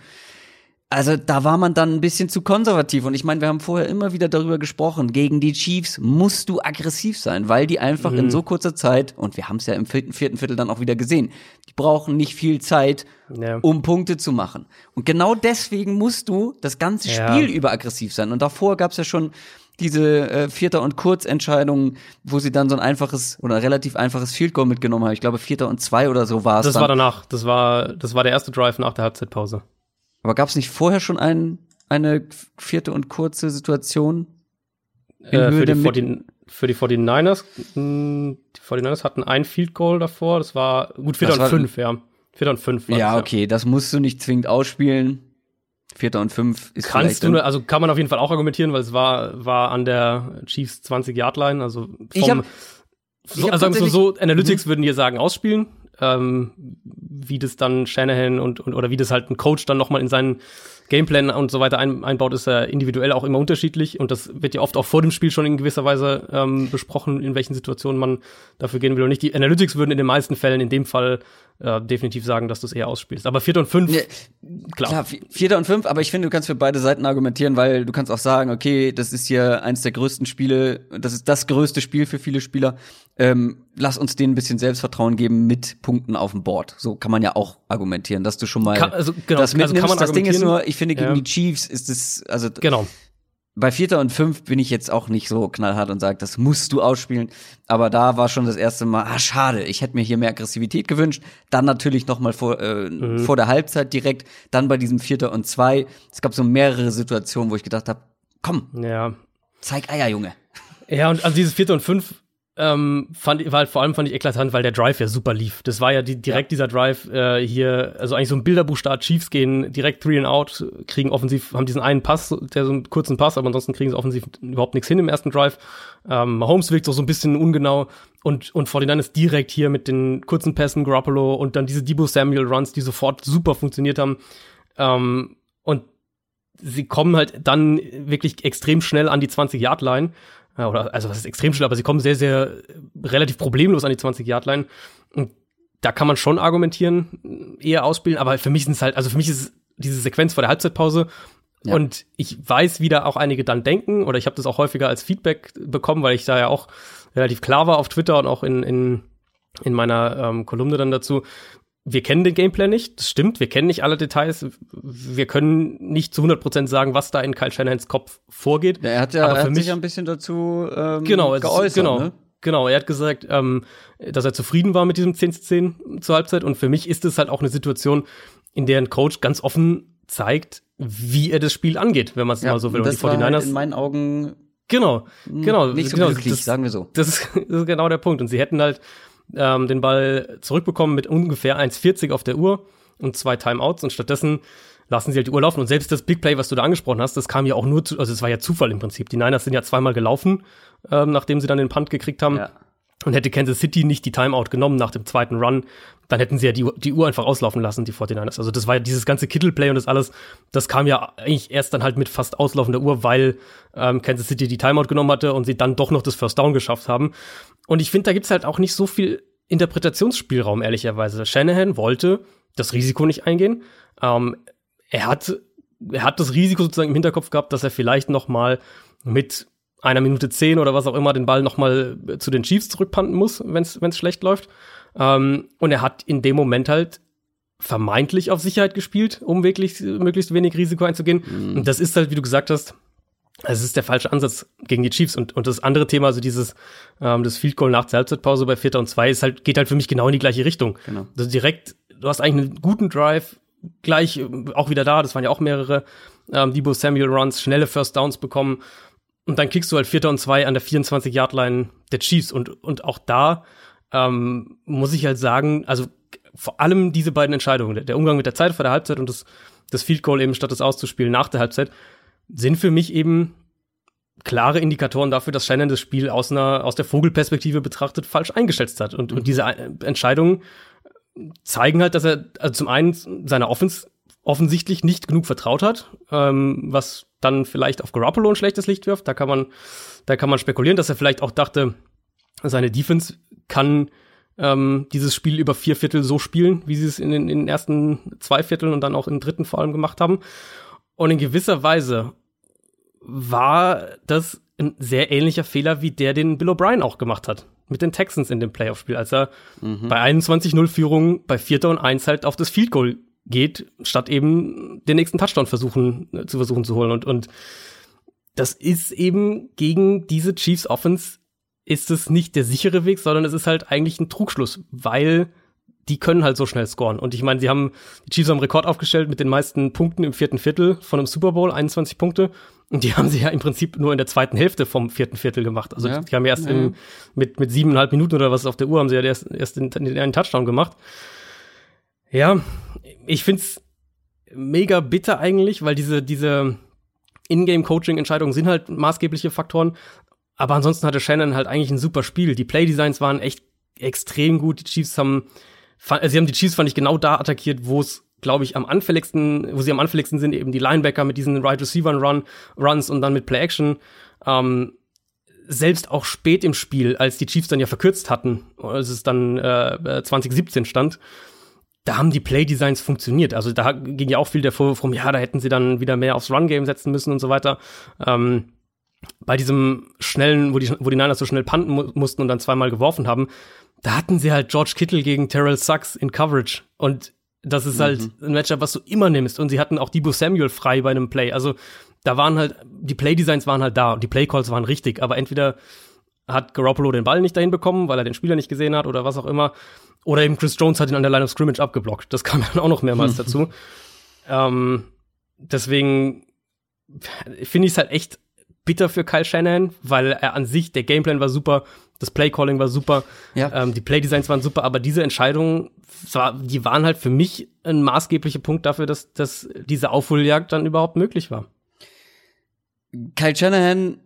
Speaker 1: Also da war man dann ein bisschen zu konservativ und ich meine, wir haben vorher immer wieder darüber gesprochen, gegen die Chiefs musst du aggressiv sein, weil die einfach in so kurzer Zeit, und wir haben es ja im vierten, vierten Viertel dann auch wieder gesehen, die brauchen nicht viel Zeit,
Speaker 2: Ja.
Speaker 1: um Punkte zu machen. Und genau deswegen musst du das ganze
Speaker 2: Ja.
Speaker 1: Spiel über aggressiv sein. Und davor gab es ja schon diese äh, Vierter- und Kurzentscheidungen, wo sie dann so ein einfaches oder relativ einfaches Field Goal mitgenommen haben. Ich glaube, Vierter und zwei oder so war es
Speaker 2: Das
Speaker 1: dann.
Speaker 2: war danach. Das war, das war der erste Drive nach der Halbzeitpause.
Speaker 1: Aber gab es nicht vorher schon ein, eine vierte und kurze Situation?
Speaker 2: Äh, für, die
Speaker 1: Mit-
Speaker 2: 40, für die 49ers, mh, die 49ers hatten ein Field Goal davor. Das war gut, Vierter und fünf, ja. Vierter und fünf.
Speaker 1: Ja,
Speaker 2: das,
Speaker 1: okay, das musst du nicht zwingend ausspielen. Vierter und fünf ist
Speaker 2: Kannst du, also kann man auf jeden Fall auch argumentieren, weil es war, war an der Chiefs 20-Yard-Line, also vom,
Speaker 1: Ich hab-
Speaker 2: so,
Speaker 1: ich hab
Speaker 2: also
Speaker 1: tatsächlich-
Speaker 2: so, Analytics würden hier sagen, ausspielen, ähm, wie das dann Shanahan und, und oder wie das halt ein Coach dann nochmal in seinen Gameplan und so weiter ein, einbaut, ist ja individuell auch immer unterschiedlich und das wird ja oft auch vor dem Spiel schon in gewisser Weise ähm, besprochen, in welchen Situationen man dafür gehen will oder nicht. Die Analytics würden in den meisten Fällen in dem Fall äh, definitiv sagen, dass du es eher ausspielst. Aber vierte und fünf,
Speaker 1: Ja,
Speaker 2: klar.
Speaker 1: Klar, vi- Vierter und fünf, aber ich finde, du kannst für beide Seiten argumentieren, weil du kannst auch sagen, okay, das ist hier eins der größten Spiele, das ist das größte Spiel für viele Spieler. Ähm, lass uns denen ein bisschen Selbstvertrauen geben mit Punkten auf dem Board. So kann man ja auch argumentieren, dass du schon mal
Speaker 2: Kann- also, genau,
Speaker 1: das
Speaker 2: also
Speaker 1: mitnimmst.
Speaker 2: man
Speaker 1: das Ding ist nur, ich finde, gegen
Speaker 2: Ja.
Speaker 1: die Chiefs ist es, also
Speaker 2: Genau.
Speaker 1: bei Vierter und Fünf bin ich jetzt auch nicht so knallhart und sage, das musst du ausspielen. Aber da war schon das erste Mal, ah, schade, ich hätte mir hier mehr Aggressivität gewünscht. Dann natürlich noch mal vor, äh,
Speaker 2: Mhm.
Speaker 1: vor der Halbzeit direkt, dann bei diesem Vierter und Zwei. Es gab so mehrere Situationen, wo ich gedacht habe, komm,
Speaker 2: Ja.
Speaker 1: zeig Eier, Junge.
Speaker 2: Ja, und also dieses vierte und fünf ähm, fand, halt vor allem fand ich eklatant, weil der Drive ja super lief. Das war ja die, direkt dieser Drive äh, hier, also eigentlich so ein Bilderbuchstart, Chiefs gehen direkt three and out, kriegen offensiv, haben diesen einen Pass, der so einen kurzen Pass, aber ansonsten kriegen sie offensiv überhaupt nichts hin im ersten Drive. Ähm, Mahomes wirkt auch so ein bisschen ungenau und, und 49 ist direkt hier mit den kurzen Pässen, Garoppolo und dann diese Debo Samuel Runs, die sofort super funktioniert haben. Ähm, und sie kommen halt dann wirklich extrem schnell an die 20-Yard-Line. Ja, oder, also was ist extrem schnell, aber sie kommen sehr, sehr relativ problemlos an die 20-Yard-Line. Und da kann man schon argumentieren, eher ausspielen, aber für mich sind es halt, also für mich ist diese Sequenz vor der Halbzeitpause ja. Und ich weiß, wie da auch einige dann denken, oder ich habe das auch häufiger als Feedback bekommen, weil ich da ja auch relativ klar war auf Twitter und auch in, in, in meiner ähm, Kolumne dann dazu. Wir kennen den Gameplay nicht, das stimmt, wir kennen nicht alle Details, wir können nicht zu 100% sagen, was da in Kyle Shanahans Kopf vorgeht.
Speaker 1: Ja, er hat ja aber er hat mich, sich ein bisschen dazu ähm,
Speaker 2: genau,
Speaker 1: geäußert.
Speaker 2: Genau,
Speaker 1: ne?
Speaker 2: Genau, er hat gesagt, ähm, dass er zufrieden war mit diesem 10 zu 10 zur Halbzeit. Und für mich ist es halt auch eine Situation, in der ein Coach ganz offen zeigt, wie er das Spiel angeht, wenn man es ja, mal so will.
Speaker 1: Und, und die 49ers halt in meinen Augen
Speaker 2: genau, genau,
Speaker 1: nicht so
Speaker 2: genau,
Speaker 1: glücklich, das, sagen wir so.
Speaker 2: Das ist, das ist genau der Punkt. Und sie hätten halt ähm, den Ball zurückbekommen mit ungefähr 1,40 auf der Uhr und zwei Timeouts und stattdessen lassen sie halt die Uhr laufen. Und selbst das Big Play, was du da angesprochen hast, das kam ja auch nur zu, also es war ja Zufall im Prinzip. Die Niners sind ja zweimal gelaufen, ähm, nachdem sie dann den Punt gekriegt haben. Ja. Und hätte Kansas City nicht die Timeout genommen nach dem zweiten Run, dann hätten sie ja die, die Uhr einfach auslaufen lassen, die 49ers. Also das war ja dieses ganze Kittle-Play und das alles, das kam ja eigentlich erst dann halt mit fast auslaufender Uhr, weil ähm, Kansas City die Timeout genommen hatte und sie dann doch noch das First Down geschafft haben. Und ich finde, da gibt's halt auch nicht so viel Interpretationsspielraum, ehrlicherweise. Shanahan wollte das Risiko nicht eingehen. Ähm, er hat, er hat das Risiko sozusagen im Hinterkopf gehabt, dass er vielleicht noch mal mit einer Minute zehn oder was auch immer den Ball noch mal zu den Chiefs zurückpanten muss, wenn es schlecht läuft. Ähm, und er hat in dem Moment halt vermeintlich auf Sicherheit gespielt, um wirklich möglichst wenig Risiko einzugehen. Mhm. Und das ist halt, wie du gesagt hast, es ist der falsche Ansatz gegen die Chiefs. Und, und das andere Thema, also dieses ähm, das Field Goal nach der Halbzeitpause bei Vierter und Zwei, ist halt, geht halt für mich genau in die gleiche Richtung. Genau. Also direkt, du hast eigentlich einen guten Drive, gleich auch wieder da, das waren ja auch mehrere ähm, Debo Samuel Runs, schnelle First Downs bekommen. Und dann kriegst du halt Vierter und Zwei an der 24-Yard-Line der Chiefs. Und, und auch da ähm, muss ich halt sagen, also vor allem diese beiden Entscheidungen, der Umgang mit der Zeit vor der Halbzeit und das, das Field Goal eben statt das auszuspielen nach der Halbzeit, sind für mich eben klare Indikatoren dafür, dass Shannon das Spiel aus einer, aus der Vogelperspektive betrachtet falsch eingeschätzt hat. Und, mhm. und diese Entscheidungen zeigen halt, dass er also zum einen seiner Offense offensichtlich nicht genug vertraut hat, ähm, was dann vielleicht auf Garoppolo ein schlechtes Licht wirft. Da kann man, da kann man spekulieren, dass er vielleicht auch dachte, seine Defense kann ähm, dieses Spiel über vier Viertel so spielen, wie sie es in den, in den ersten zwei Vierteln und dann auch im dritten vor allem gemacht haben. Und in gewisser Weise war das ein sehr ähnlicher Fehler wie der, den Bill O'Brien auch gemacht hat mit den Texans in dem Playoff-Spiel, als er mhm. bei 21-0 Führung bei Vierter und Eins halt auf das Field Goal geht, statt eben den nächsten Touchdown versuchen äh, zu versuchen zu holen und und das ist eben gegen diese Chiefs Offense ist es nicht der sichere Weg, sondern es ist halt eigentlich ein Trugschluss, weil die können halt so schnell scoren. Und ich meine, sie haben, die Chiefs haben Rekord aufgestellt mit den meisten Punkten im vierten Viertel von einem Super Bowl, 21 Punkte. Und die haben sie ja im Prinzip nur in der zweiten Hälfte vom vierten Viertel gemacht. Also ja. die haben erst ja. im, mit, mit siebeneinhalb Minuten oder was auf der Uhr haben sie ja erst, erst den, den einen Touchdown gemacht. Ja, ich find's mega bitter eigentlich, weil diese, diese Ingame-Coaching-Entscheidungen sind halt maßgebliche Faktoren. Aber ansonsten hatte Shannon halt eigentlich ein super Spiel. Die Playdesigns waren echt extrem gut. Die Chiefs haben, also sie haben die Chiefs, fand ich, genau da attackiert, wo es, glaube ich, am anfälligsten, wo sie am anfälligsten sind, eben die Linebacker mit diesen Right Receiver Run, Runs und dann mit Play Action. Ähm, selbst auch spät im Spiel, als die Chiefs dann ja verkürzt hatten, als es dann äh, 2017 stand, da haben die Playdesigns funktioniert. Also da ging ja auch viel der Vorwurf rum, ja, da hätten sie dann wieder mehr aufs Run-Game setzen müssen und so weiter. Ähm, bei diesem schnellen, wo die, wo die Niners so schnell panten mu mussten und dann zweimal geworfen haben, da hatten sie halt George Kittle gegen Terrell Sachs in Coverage. Und das ist halt mhm. halt ein Matchup, was du immer nimmst. Und sie hatten auch Debo Samuel frei bei einem Play. Also da waren halt, die Play-Designs waren halt da und die Play-Calls waren richtig. Aber entweder hat Garoppolo den Ball nicht dahin bekommen, weil er den Spieler nicht gesehen hat oder was auch immer. Oder eben Chris Jones hat ihn an der Line of Scrimmage abgeblockt. Das kam dann auch noch mehrmals dazu. Ähm, deswegen finde ich es halt echt bitter für Kyle Shanahan, weil er an sich, der Gameplan war super, das Playcalling war super, ja. ähm, die Playdesigns waren super, aber diese Entscheidungen, zwar, die waren halt für mich ein maßgeblicher Punkt dafür, dass, dass diese Aufholjagd dann überhaupt möglich war.
Speaker 1: Kyle Shanahan,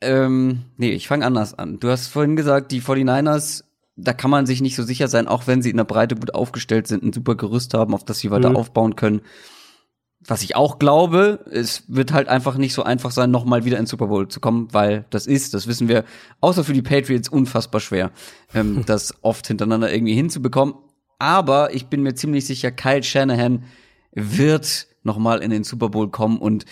Speaker 1: ähm, nee, ich fange anders an. Du hast vorhin gesagt, die 49ers, da kann man sich nicht so sicher sein, auch wenn sie in der Breite gut aufgestellt sind, ein super Gerüst haben, auf das sie weiter mhm. aufbauen können was ich auch glaube, es wird halt einfach nicht so einfach sein, nochmal wieder ins Super Bowl zu kommen, weil das ist, das wissen wir, außer für die Patriots unfassbar schwer, ähm, das oft hintereinander irgendwie hinzubekommen. Aber ich bin mir ziemlich sicher, Kyle Shanahan wird nochmal in den Super Bowl kommen und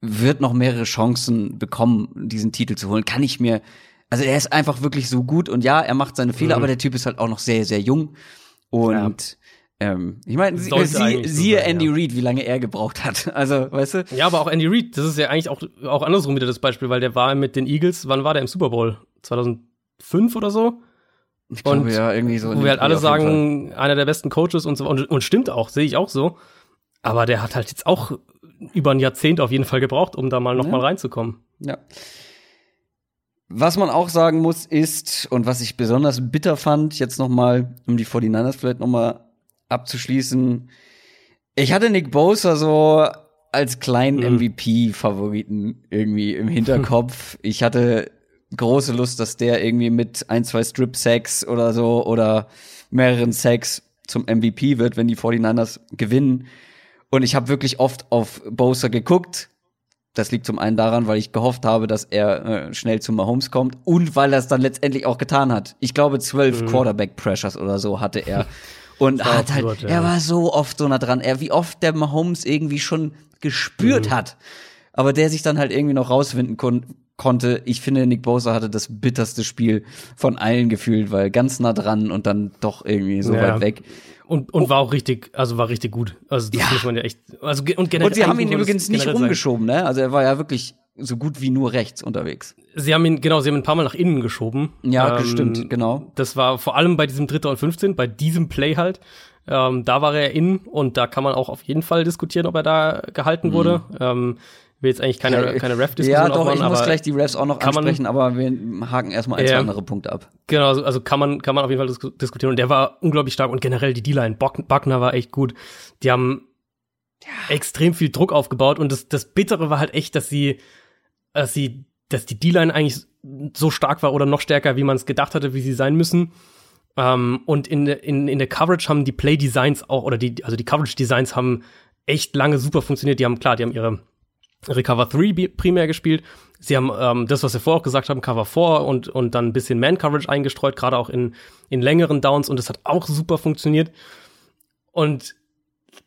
Speaker 1: wird noch mehrere Chancen bekommen, diesen Titel zu holen. Kann ich mir, also er ist einfach wirklich so gut und ja, er macht seine Fehler,
Speaker 2: Mhm.
Speaker 1: aber der Typ ist halt auch noch sehr, sehr jung und ähm, ich meine, sie,
Speaker 2: so
Speaker 1: siehe
Speaker 2: sein,
Speaker 1: Andy
Speaker 2: ja.
Speaker 1: Reid, wie lange er gebraucht hat. Also, weißt du?
Speaker 2: Ja, aber auch Andy Reid, das ist ja eigentlich auch, auch andersrum wieder das Beispiel, weil der war mit den Eagles, wann war der im Super Bowl? 2005 oder so?
Speaker 1: Ich glaube,
Speaker 2: Und
Speaker 1: ja, irgendwie so.
Speaker 2: Wo wir halt alle sagen, einer der besten Coaches und so, und, und stimmt auch, sehe ich auch so. Aber der hat halt jetzt auch über ein Jahrzehnt auf jeden Fall gebraucht, um da mal noch
Speaker 1: Ja.
Speaker 2: mal reinzukommen.
Speaker 1: Ja. Was man auch sagen muss, ist, und was ich besonders bitter fand, jetzt noch mal, um die 49ers vielleicht noch mal abzuschließen, ich hatte Nick Bosa so als kleinen
Speaker 2: Mhm.
Speaker 1: MVP-Favoriten irgendwie im Hinterkopf. ich hatte große Lust, dass der irgendwie mit ein, zwei Strip-Sacks oder so oder mehreren Sacks zum MVP wird, wenn die 49ers gewinnen. Und ich habe wirklich oft auf Bosa geguckt. Das liegt zum einen daran, weil ich gehofft habe, dass er äh, schnell zu Mahomes kommt und weil er es dann letztendlich auch getan hat. Ich glaube, zwölf Quarterback-Pressures oder so hatte er. Und
Speaker 2: war
Speaker 1: hat halt,
Speaker 2: absurd, ja.
Speaker 1: er war so oft so nah dran. Er, wie oft der Mahomes irgendwie schon gespürt hat. Aber der sich dann halt irgendwie noch rausfinden kon konnte. Ich finde, Nick Bosa hatte das bitterste Spiel von allen gefühlt, weil ganz nah dran und dann doch irgendwie so
Speaker 2: Ja.
Speaker 1: weit weg.
Speaker 2: Und, und war auch richtig, also war richtig gut. Also das
Speaker 1: Ja.
Speaker 2: muss man ja echt, also und generell.
Speaker 1: Und sie haben ihn übrigens nicht rumgeschoben, ne? Also er war ja wirklich so gut wie nur rechts unterwegs.
Speaker 2: Sie haben ihn, genau, sie haben ihn ein paar Mal nach innen geschoben.
Speaker 1: Ja,
Speaker 2: Ähm,
Speaker 1: stimmt, genau.
Speaker 2: Das war vor allem bei diesem Dritter und 15, bei diesem Play halt. Ähm, da war er innen und da kann man auch auf jeden Fall diskutieren, ob er da gehalten wurde. Ähm, will jetzt eigentlich keine, keine Ref-Diskussion.
Speaker 1: Ja, doch,
Speaker 2: aufmachen,
Speaker 1: ich muss gleich die Refs auch noch
Speaker 2: kann man-
Speaker 1: ansprechen, aber wir haken erstmal ein, zwei
Speaker 2: Ja.
Speaker 1: andere Punkte ab.
Speaker 2: Genau, also- also kann man, kann man auf jeden Fall dis diskutieren. Und der war unglaublich stark und generell die D-Line. Buckner war echt gut. Die haben extrem viel Druck aufgebaut und das, das Bittere war halt echt, dass sie, dass sie, dass die D-Line eigentlich so stark war oder noch stärker, wie man es gedacht hatte, wie sie sein müssen. Ähm, und in, der- in, in der Coverage haben die Play-Designs auch, oder die, also die Coverage-Designs haben echt lange super funktioniert. Die haben, klar, die haben ihre Recover 3 bi- primär gespielt. Sie haben ähm, das, was wir vorher auch gesagt haben, Cover 4 und, und dann ein bisschen Man-Coverage eingestreut, gerade auch in, in längeren Downs und das hat auch super funktioniert. Und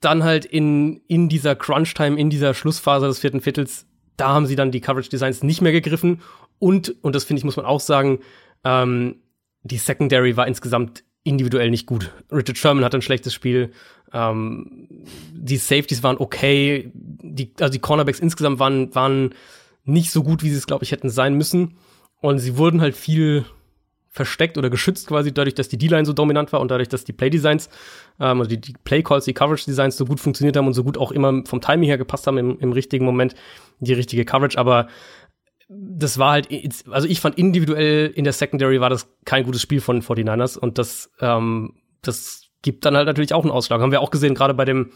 Speaker 2: dann halt in, in dieser Crunch-Time, in dieser Schlussphase des vierten Viertels, da haben sie dann die Coverage-Designs nicht mehr gegriffen. Und, und das finde ich, muss man auch sagen, ähm, die Secondary war insgesamt individuell nicht gut. Richard Sherman hat ein schlechtes Spiel. Ähm, die Safeties waren okay. Die, also die Cornerbacks insgesamt waren, waren nicht so gut, wie sie es, glaube ich, hätten sein müssen. Und sie wurden halt viel versteckt oder geschützt quasi dadurch, dass die D-Line so dominant war und dadurch, dass die Play-Designs, ähm, also die, die Play-Calls, die Coverage-Designs so gut funktioniert haben und so gut auch immer vom Timing her gepasst haben im, im richtigen Moment, die richtige Coverage. Aber das war halt, also ich fand individuell in der Secondary war das kein gutes Spiel von 49ers und das, ähm, das gibt dann halt natürlich auch einen Ausschlag. Haben wir auch gesehen, gerade bei dem,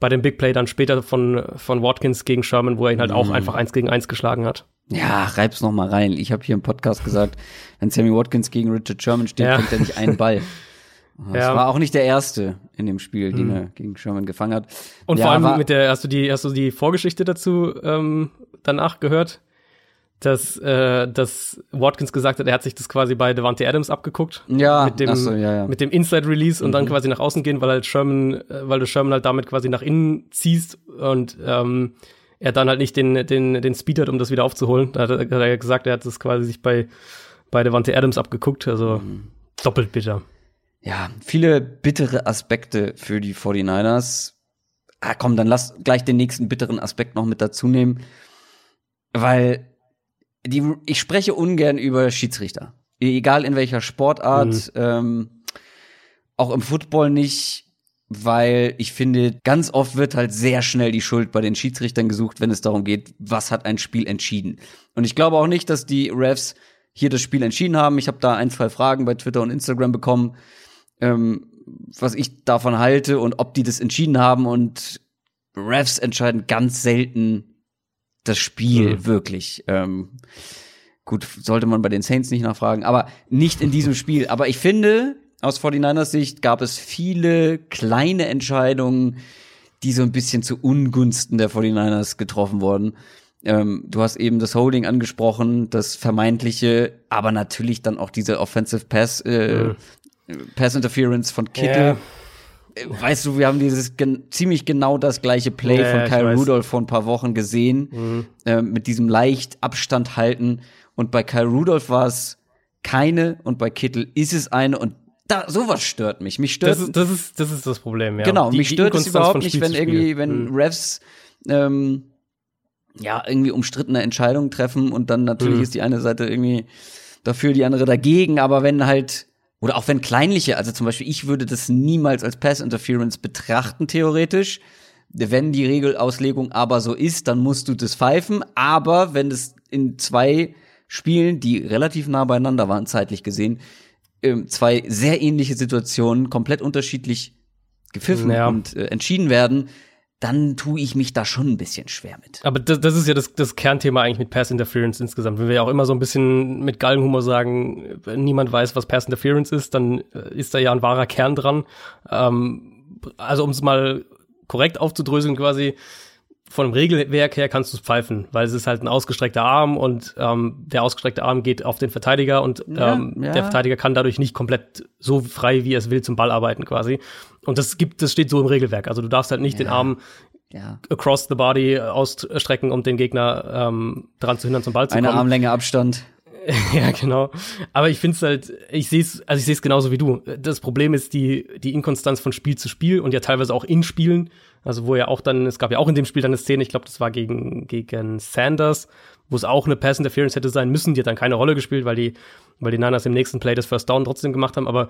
Speaker 2: bei dem Big Play dann später von, von Watkins gegen Sherman, wo er ihn halt auch einfach eins gegen eins geschlagen hat.
Speaker 1: Ja, reib's noch mal rein. Ich habe hier im Podcast gesagt, wenn Sammy Watkins gegen Richard Sherman steht,
Speaker 2: Ja.
Speaker 1: fängt er nicht einen Ball. Das
Speaker 2: Ja.
Speaker 1: war auch nicht der erste in dem Spiel, den er gegen Sherman gefangen hat.
Speaker 2: Und
Speaker 1: ja,
Speaker 2: vor allem mit der, hast du die, hast du die Vorgeschichte dazu ähm, danach gehört? Dass, äh, dass Watkins gesagt hat, er hat sich das quasi bei Devante Adams abgeguckt.
Speaker 1: Ja,
Speaker 2: mit dem,
Speaker 1: so, ja, ja.
Speaker 2: mit dem Inside Release und dann quasi nach außen gehen, weil halt Sherman, äh, weil du Sherman halt damit quasi nach innen ziehst und ähm, er dann halt nicht den, den, den Speed hat, um das wieder aufzuholen. Da hat er, hat er gesagt, er hat das quasi sich bei, bei Devante Adams abgeguckt, also
Speaker 1: Mhm.
Speaker 2: doppelt bitter.
Speaker 1: Ja, viele bittere Aspekte für die 49ers. Ah, komm, dann lass gleich den nächsten bitteren Aspekt noch mit dazu nehmen. Weil die, ich spreche ungern über Schiedsrichter. Egal in welcher Sportart, ähm, auch im Football nicht, weil ich finde, ganz oft wird halt sehr schnell die Schuld bei den Schiedsrichtern gesucht, wenn es darum geht, was hat ein Spiel entschieden. Und ich glaube auch nicht, dass die Refs hier das Spiel entschieden haben. Ich habe da ein, zwei Fragen bei Twitter und Instagram bekommen, ähm, was ich davon halte und ob die das entschieden haben. Und Refs entscheiden ganz selten das Spiel
Speaker 2: Mhm.
Speaker 1: wirklich. Ähm, gut, sollte man bei den Saints nicht nachfragen, aber nicht in diesem Spiel. Aber ich finde, aus 49ers Sicht gab es viele kleine Entscheidungen, die so ein bisschen zu Ungunsten der 49ers getroffen wurden. Ähm, du hast eben das Holding angesprochen, das vermeintliche, aber natürlich dann auch diese Offensive Pass, äh, Pass Interference von Kittel.
Speaker 2: Ja.
Speaker 1: Weißt du, wir haben dieses gen ziemlich genau das gleiche Play
Speaker 2: Ja,
Speaker 1: von
Speaker 2: ja,
Speaker 1: Kyle.
Speaker 2: Mhm.
Speaker 1: Rudolph vor ein paar Wochen gesehen, äh, mit diesem leicht Abstand halten. Und bei Kyle Rudolph war es keine und bei Kittel ist es eine und da sowas stört mich. Mich stört
Speaker 2: Das ist, das ist, das ist das Problem, ja.
Speaker 1: Genau,
Speaker 2: Die-
Speaker 1: mich stört es überhaupt nicht, wenn irgendwie, wenn
Speaker 2: Mhm.
Speaker 1: Refs ähm, ja irgendwie umstrittene Entscheidungen treffen und dann natürlich
Speaker 2: Mhm.
Speaker 1: ist die eine Seite irgendwie dafür, die andere dagegen, aber wenn halt oder auch wenn kleinliche, also zum Beispiel ich würde das niemals als Pass Interference betrachten theoretisch. Wenn die Regelauslegung aber so ist, dann musst du das pfeifen. Aber wenn es in zwei Spielen, die relativ nah beieinander waren, zeitlich gesehen, ähm, zwei sehr ähnliche Situationen komplett unterschiedlich gepfiffen
Speaker 2: Ja.
Speaker 1: und äh, entschieden werden, dann tue ich mich da schon ein bisschen schwer mit.
Speaker 2: Aber das, das ist ja das, das Kernthema eigentlich mit Pass Interference insgesamt. Wenn wir ja auch immer so ein bisschen mit Galgenhumor sagen, äh, niemand weiß, was Pass Interference ist, dann äh, ist da ja ein wahrer Kern dran. Ähm, also um es mal korrekt aufzudröseln quasi, von dem Regelwerk her kannst du es pfeifen, weil es ist halt ein ausgestreckter Arm und ähm, der ausgestreckte Arm geht auf den Verteidiger und
Speaker 1: Ja,
Speaker 2: ähm,
Speaker 1: ja.
Speaker 2: der Verteidiger kann dadurch nicht komplett so frei, wie er es will, zum Ball arbeiten quasi. Und das gibt, das steht so im Regelwerk. Also du darfst halt nicht den Arm
Speaker 1: Ja.
Speaker 2: across the body ausstrecken, um den Gegner ähm, daran zu hindern, zum Ball zu
Speaker 1: Eine
Speaker 2: kommen.
Speaker 1: Armlänge Abstand.
Speaker 2: ja, genau. Aber ich finde es halt, ich sehe es, also ich sehe es genauso wie du. Das Problem ist die, die Inkonstanz von Spiel zu Spiel und ja teilweise auch in Spielen. Also wo ja auch dann, es gab ja auch in dem Spiel dann eine Szene, ich glaube, das war gegen, gegen Sanders, wo es auch eine Pass Interference hätte sein müssen. Die hat dann keine Rolle gespielt, weil die, weil die Niners im nächsten Play das First Down trotzdem gemacht haben. Aber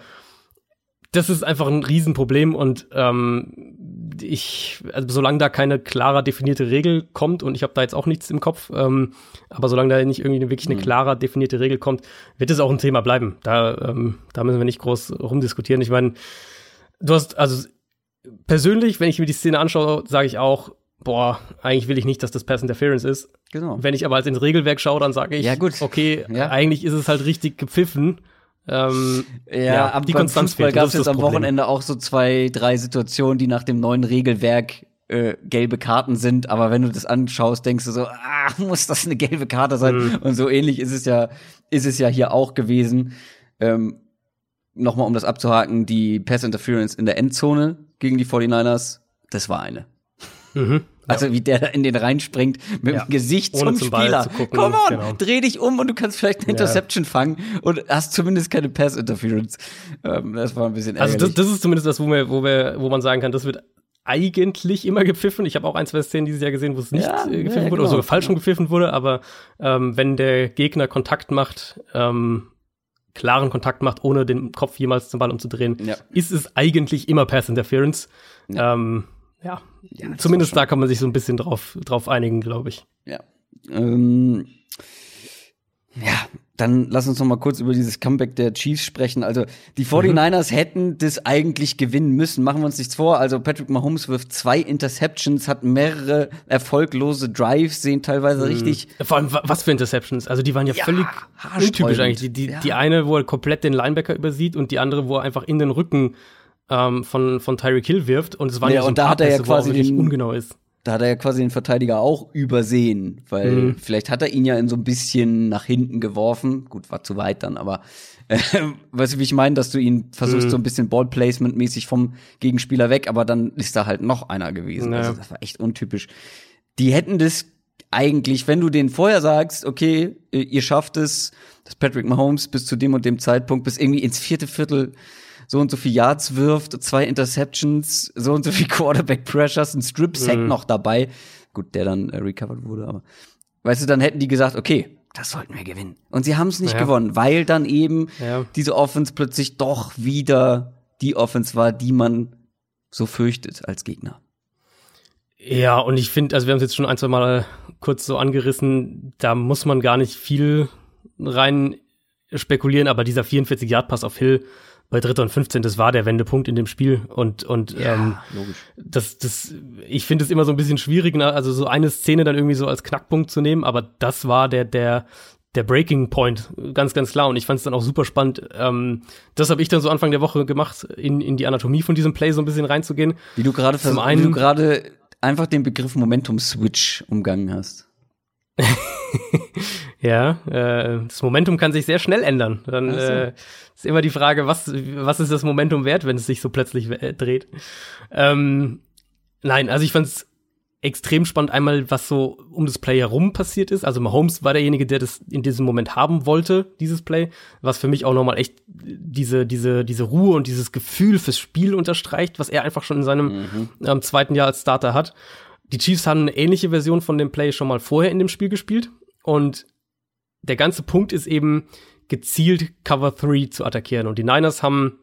Speaker 2: das ist einfach ein Riesenproblem und ähm, ich, also solange da keine klarer definierte Regel kommt und ich habe da jetzt auch nichts im Kopf, ähm, aber solange da nicht irgendwie wirklich eine klarer definierte Regel kommt, wird es auch ein Thema bleiben. Da, ähm, da müssen wir nicht groß rumdiskutieren. Ich meine, du hast, also persönlich, wenn ich mir die Szene anschaue, sage ich auch, boah, eigentlich will ich nicht, dass das Pass Interference ist.
Speaker 1: Genau.
Speaker 2: Wenn ich aber als ins Regelwerk schaue, dann sage ich,
Speaker 1: Ja, gut.
Speaker 2: okay,
Speaker 1: Ja.
Speaker 2: eigentlich ist es halt richtig gepfiffen. Ähm,
Speaker 1: Ja, aber
Speaker 2: die Konstanz
Speaker 1: Fußball gab es jetzt am
Speaker 2: Problem.
Speaker 1: Wochenende auch so zwei, drei Situationen, die nach dem neuen Regelwerk äh, gelbe Karten sind. Aber wenn du das anschaust, denkst du so, ah, muss das eine gelbe Karte sein?
Speaker 2: Mhm.
Speaker 1: Und so ähnlich ist es ja, ist es ja hier auch gewesen. Ähm, Nochmal, um das abzuhaken, die Pass Interference in der Endzone gegen die 49ers, das war eine.
Speaker 2: Mhm.
Speaker 1: Also wie der in den reinspringt mit
Speaker 2: Ja.
Speaker 1: dem Gesicht
Speaker 2: Ohne
Speaker 1: zum, Spieler.
Speaker 2: zu gucken,
Speaker 1: Come on,
Speaker 2: genau.
Speaker 1: dreh dich um und du kannst vielleicht eine
Speaker 2: Ja.
Speaker 1: Interception fangen und hast zumindest keine Pass Interference. Ähm, das war ein bisschen
Speaker 2: Also
Speaker 1: ärgerlich.
Speaker 2: das, das ist zumindest das, wo, wir, wo, wir, wo man sagen kann, das wird eigentlich immer gepfiffen. Ich habe auch ein, zwei Szenen dieses Jahr gesehen, wo es nicht
Speaker 1: Ja,
Speaker 2: äh, gepfiffen
Speaker 1: ja,
Speaker 2: wurde
Speaker 1: genau.
Speaker 2: oder sogar falsch schon gepfiffen wurde. Aber ähm, wenn der Gegner Kontakt macht, ähm, klaren Kontakt macht, ohne den Kopf jemals zum Ball umzudrehen,
Speaker 1: Ja.
Speaker 2: ist es eigentlich immer Pass Interference.
Speaker 1: Ja.
Speaker 2: Ähm, ja,
Speaker 1: Ja,
Speaker 2: zumindest da kann man sich so ein bisschen drauf, drauf einigen, glaube ich.
Speaker 1: Ja. Ähm, ja, dann lass uns noch mal kurz über dieses Comeback der Chiefs sprechen. Also die 49ers hätten das eigentlich gewinnen müssen. Machen wir uns nichts vor. Also Patrick Mahomes wirft zwei Interceptions, hat mehrere erfolglose Drives, sehen teilweise richtig
Speaker 2: Vor allem, wa- was für Interceptions. Also die waren ja,
Speaker 1: Ja,
Speaker 2: völlig untypisch eigentlich. Die, die,
Speaker 1: Ja.
Speaker 2: die eine, wo er komplett den Linebacker übersieht und die andere, wo er einfach in den Rücken ähm, von, von Tyreek Hill wirft. Und es waren
Speaker 1: Ja,
Speaker 2: ja, so
Speaker 1: und da hat er ja quasi den-
Speaker 2: ungenau ist.
Speaker 1: Da hat er ja quasi den Verteidiger auch übersehen, weil
Speaker 2: Mhm.
Speaker 1: vielleicht hat er ihn ja in so ein bisschen nach hinten geworfen. Gut, war zu weit dann, aber äh, weißt du, wie ich meine, dass du ihn versuchst,
Speaker 2: Mhm.
Speaker 1: so ein bisschen Ballplacement-mäßig vom Gegenspieler weg, aber dann ist da halt noch einer gewesen.
Speaker 2: Ja.
Speaker 1: Also das war echt untypisch. Die hätten das eigentlich, wenn du denen vorher sagst, okay, ihr schafft es, dass Patrick Mahomes bis zu dem und dem Zeitpunkt bis irgendwie ins vierte Viertel so und so viel Yards wirft, zwei Interceptions, so und so viel Quarterback Pressures, ein Strip Sack
Speaker 2: Mhm.
Speaker 1: noch dabei. Gut, der dann äh, recovered wurde, aber weißt du, dann hätten die gesagt, okay, das sollten wir gewinnen. Und sie haben es nicht
Speaker 2: Ja.
Speaker 1: gewonnen, weil dann eben
Speaker 2: Ja.
Speaker 1: diese Offense plötzlich doch wieder die Offense war, die man so fürchtet als Gegner.
Speaker 2: Ja, und ich finde, also wir haben es jetzt schon ein, zwei Mal kurz so angerissen, da muss man gar nicht viel rein spekulieren, aber dieser 44-Yard-Pass auf Hill bei Dritter und 15, das war der Wendepunkt in dem Spiel. Und, und ähm,
Speaker 1: logisch.
Speaker 2: das, das, ich finde es immer so ein bisschen schwierig, also so eine Szene dann irgendwie so als Knackpunkt zu nehmen, aber das war der, der, der Breaking Point, ganz, ganz klar. Und ich fand es dann auch super spannend. Ähm, das habe ich dann so Anfang der Woche gemacht, in, in die Anatomie von diesem Play so ein bisschen reinzugehen.
Speaker 1: Wie du gerade
Speaker 2: Zum einen-
Speaker 1: wie du gerade einfach den Begriff Momentum Switch umgangen hast.
Speaker 2: Ja, äh, das Momentum kann sich sehr schnell ändern. Dann
Speaker 1: Ach so.
Speaker 2: äh, ist immer die Frage, was, was ist das Momentum wert, wenn es sich so plötzlich äh, dreht. Ähm, nein, also ich fand es extrem spannend, einmal, was so um das Play herum passiert ist. Also Mahomes war derjenige, der das in diesem Moment haben wollte, dieses Play, was für mich auch nochmal echt diese, diese, diese Ruhe und dieses Gefühl fürs Spiel unterstreicht, was er einfach schon in seinem ähm, zweiten Jahr als Starter hat. Die Chiefs haben eine ähnliche Version von dem Play schon mal vorher in dem Spiel gespielt und der ganze Punkt ist eben gezielt Cover 3 zu attackieren. Und die Niners haben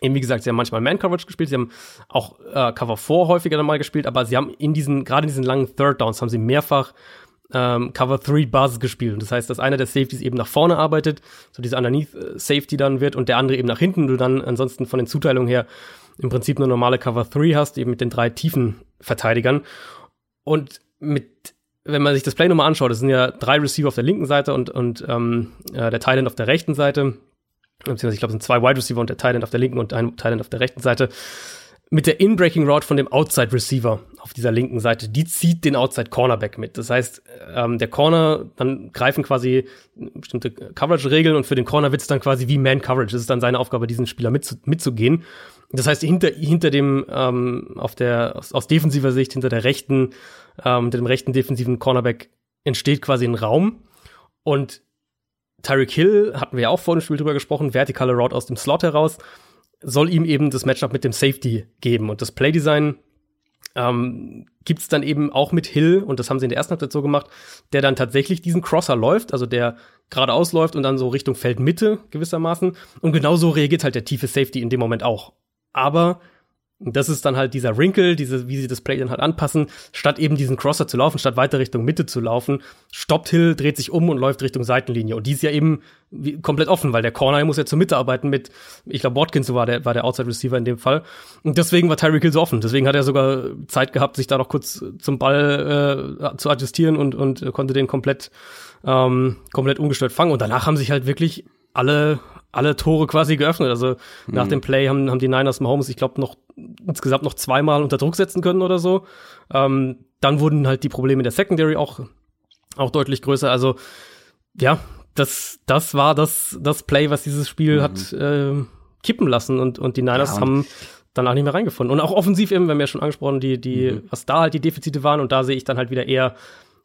Speaker 2: eben, wie gesagt, sie haben manchmal Man-Coverage gespielt, sie haben auch äh, Cover 4 häufiger dann mal gespielt, aber sie haben in diesen, gerade in diesen langen Third Downs, haben sie mehrfach ähm, Cover 3 Basis gespielt. Und das heißt, dass einer der Safeties eben nach vorne arbeitet, so diese Underneath äh, Safety dann wird und der andere eben nach hinten, du dann ansonsten von den Zuteilungen her im Prinzip eine normale Cover 3 hast, eben mit den drei tiefen Verteidigern. Und mit, wenn man sich das Play nochmal anschaut, das sind ja drei Receiver auf der linken Seite und, und ähm, äh, der Thailand auf der rechten Seite. Beziehungsweise, ich glaube, es sind zwei Wide Receiver und der Thailand auf der linken und ein Thailand auf der rechten Seite. Mit der In-Breaking Route von dem Outside Receiver auf dieser linken Seite, die zieht den Outside Cornerback mit. Das heißt, ähm, der Corner, dann greifen quasi bestimmte Coverage-Regeln und für den Corner wird es dann quasi wie Man-Coverage. Das ist dann seine Aufgabe, diesen Spieler mitzu mitzugehen. Das heißt, hinter, hinter dem, ähm, auf der, aus, aus defensiver Sicht, hinter der rechten, ähm, dem rechten defensiven Cornerback entsteht quasi ein Raum. Und Tyreek Hill, hatten wir ja auch vor dem Spiel drüber gesprochen, vertikale Route aus dem Slot heraus, soll ihm eben das Matchup mit dem Safety geben. Und das Playdesign ähm, gibt's dann eben auch mit Hill, und das haben sie in der ersten Halbzeit so gemacht, der dann tatsächlich diesen Crosser läuft, also der geradeaus läuft und dann so Richtung Feldmitte gewissermaßen. Und genauso reagiert halt der tiefe Safety in dem Moment auch. Aber das ist dann halt dieser Wrinkle, diese, wie sie das Play dann halt anpassen, statt eben diesen Crosser zu laufen, statt weiter Richtung Mitte zu laufen, stoppt Hill, dreht sich um und läuft Richtung Seitenlinie. Und die ist ja eben wie, komplett offen, weil der Corner muss ja zur Mitte arbeiten mit, ich glaube, Watkins war der, war der Outside Receiver in dem Fall. Und deswegen war Tyreek Hill so offen. Deswegen hat er sogar Zeit gehabt, sich da noch kurz zum Ball äh, zu adjustieren und, und konnte den komplett, ähm, komplett ungestört fangen. Und danach haben sich halt wirklich alle alle Tore quasi geöffnet. Also nach dem Play haben, haben die Niners Mahomes, ich glaube, noch insgesamt noch zweimal unter Druck setzen können oder so. Ähm, dann wurden halt die Probleme der Secondary auch, auch deutlich größer. Also ja, das, das war das, das Play, was dieses Spiel hat äh, kippen lassen und, und die Niners
Speaker 1: Ja, und-
Speaker 2: haben danach nicht mehr reingefunden. Und auch offensiv eben, wir haben ja schon angesprochen, die, die, was da halt die Defizite waren und da sehe ich dann halt wieder eher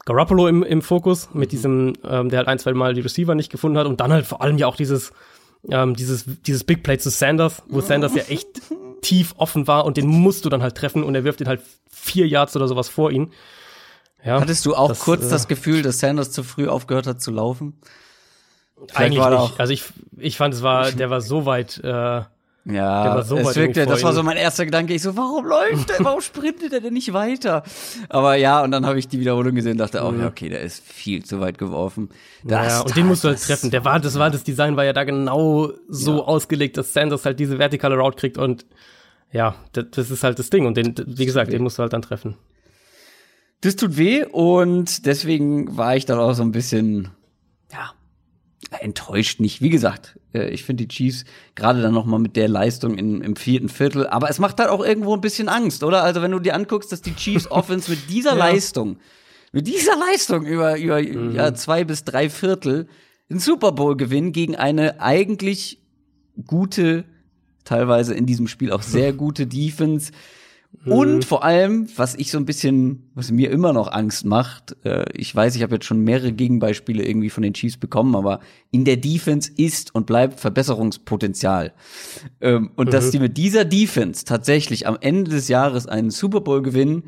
Speaker 2: Garoppolo im, im Fokus mit diesem, ähm, der halt ein, zwei Mal die Receiver nicht gefunden hat und dann halt vor allem ja auch dieses, ähm, dieses, dieses Big Play zu Sanders, wo Sanders ja echt tief offen war und den musst du dann halt treffen und er wirft ihn halt vier Yards oder sowas vor ihn. Ja,
Speaker 1: Hattest du auch
Speaker 2: das,
Speaker 1: kurz
Speaker 2: äh,
Speaker 1: das Gefühl, dass Sanders zu früh aufgehört hat zu laufen? Vielleicht
Speaker 2: eigentlich nicht. Also ich, ich fand, es war, der war so weit, äh,
Speaker 1: Ja,
Speaker 2: war so
Speaker 1: es
Speaker 2: weit
Speaker 1: wirkte, das war so mein erster Gedanke. Ich so, warum läuft der? Warum sprintet er denn nicht weiter? Aber ja, und dann habe ich die Wiederholung gesehen und dachte auch, ja, okay, der ist viel zu weit geworfen. Das
Speaker 2: ja, und den musst du halt
Speaker 1: das-
Speaker 2: treffen. Der war, das war, das Design war ja da genau so
Speaker 1: Ja.
Speaker 2: ausgelegt, dass Sanders halt diese vertikale Route kriegt und ja, das, das ist halt das Ding. Und den, wie gesagt, den musst du halt dann treffen.
Speaker 1: Das tut weh und deswegen war ich dann auch so ein bisschen, ja, enttäuscht nicht. Wie gesagt, äh, ich finde die Chiefs gerade dann noch mal mit der Leistung in, im vierten Viertel, aber es macht halt auch irgendwo ein bisschen Angst, oder? Also wenn du dir anguckst, dass die Chiefs Offense mit dieser
Speaker 2: Ja.
Speaker 1: Leistung, mit dieser Leistung über, über ja, zwei bis drei Viertel den Super Bowl gewinnen gegen eine eigentlich gute, teilweise in diesem Spiel auch sehr gute Defense. Und vor allem, was ich so ein bisschen, was mir immer noch Angst macht, äh, ich weiß, ich habe jetzt schon mehrere Gegenbeispiele irgendwie von den Chiefs bekommen, aber in der Defense ist und bleibt Verbesserungspotenzial. Ähm, und dass die mit dieser Defense tatsächlich am Ende des Jahres einen Super Bowl gewinnen,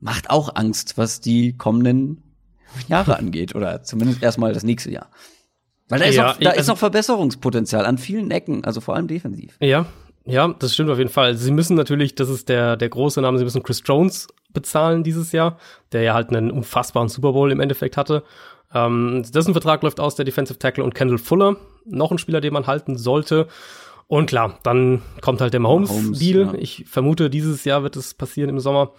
Speaker 1: macht auch Angst, was die kommenden Jahre angeht oder zumindest erstmal das nächste Jahr. Weil da ist,
Speaker 2: Ja,
Speaker 1: noch, da
Speaker 2: ich-
Speaker 1: ist noch Verbesserungspotenzial an vielen Ecken, also vor allem defensiv.
Speaker 2: Ja, ja, das stimmt auf jeden Fall. Sie müssen natürlich, das ist der, der große Name, sie müssen Chris Jones bezahlen dieses Jahr, der ja halt einen unfassbaren Super Bowl im Endeffekt hatte. Ähm, dessen Vertrag läuft aus, der Defensive Tackle und Kendall Fuller, noch ein Spieler, den man halten sollte. Und klar, dann kommt halt der
Speaker 1: Mahomes,
Speaker 2: Mahomes-Deal.
Speaker 1: ja.
Speaker 2: Ich vermute, dieses Jahr wird es passieren im Sommer.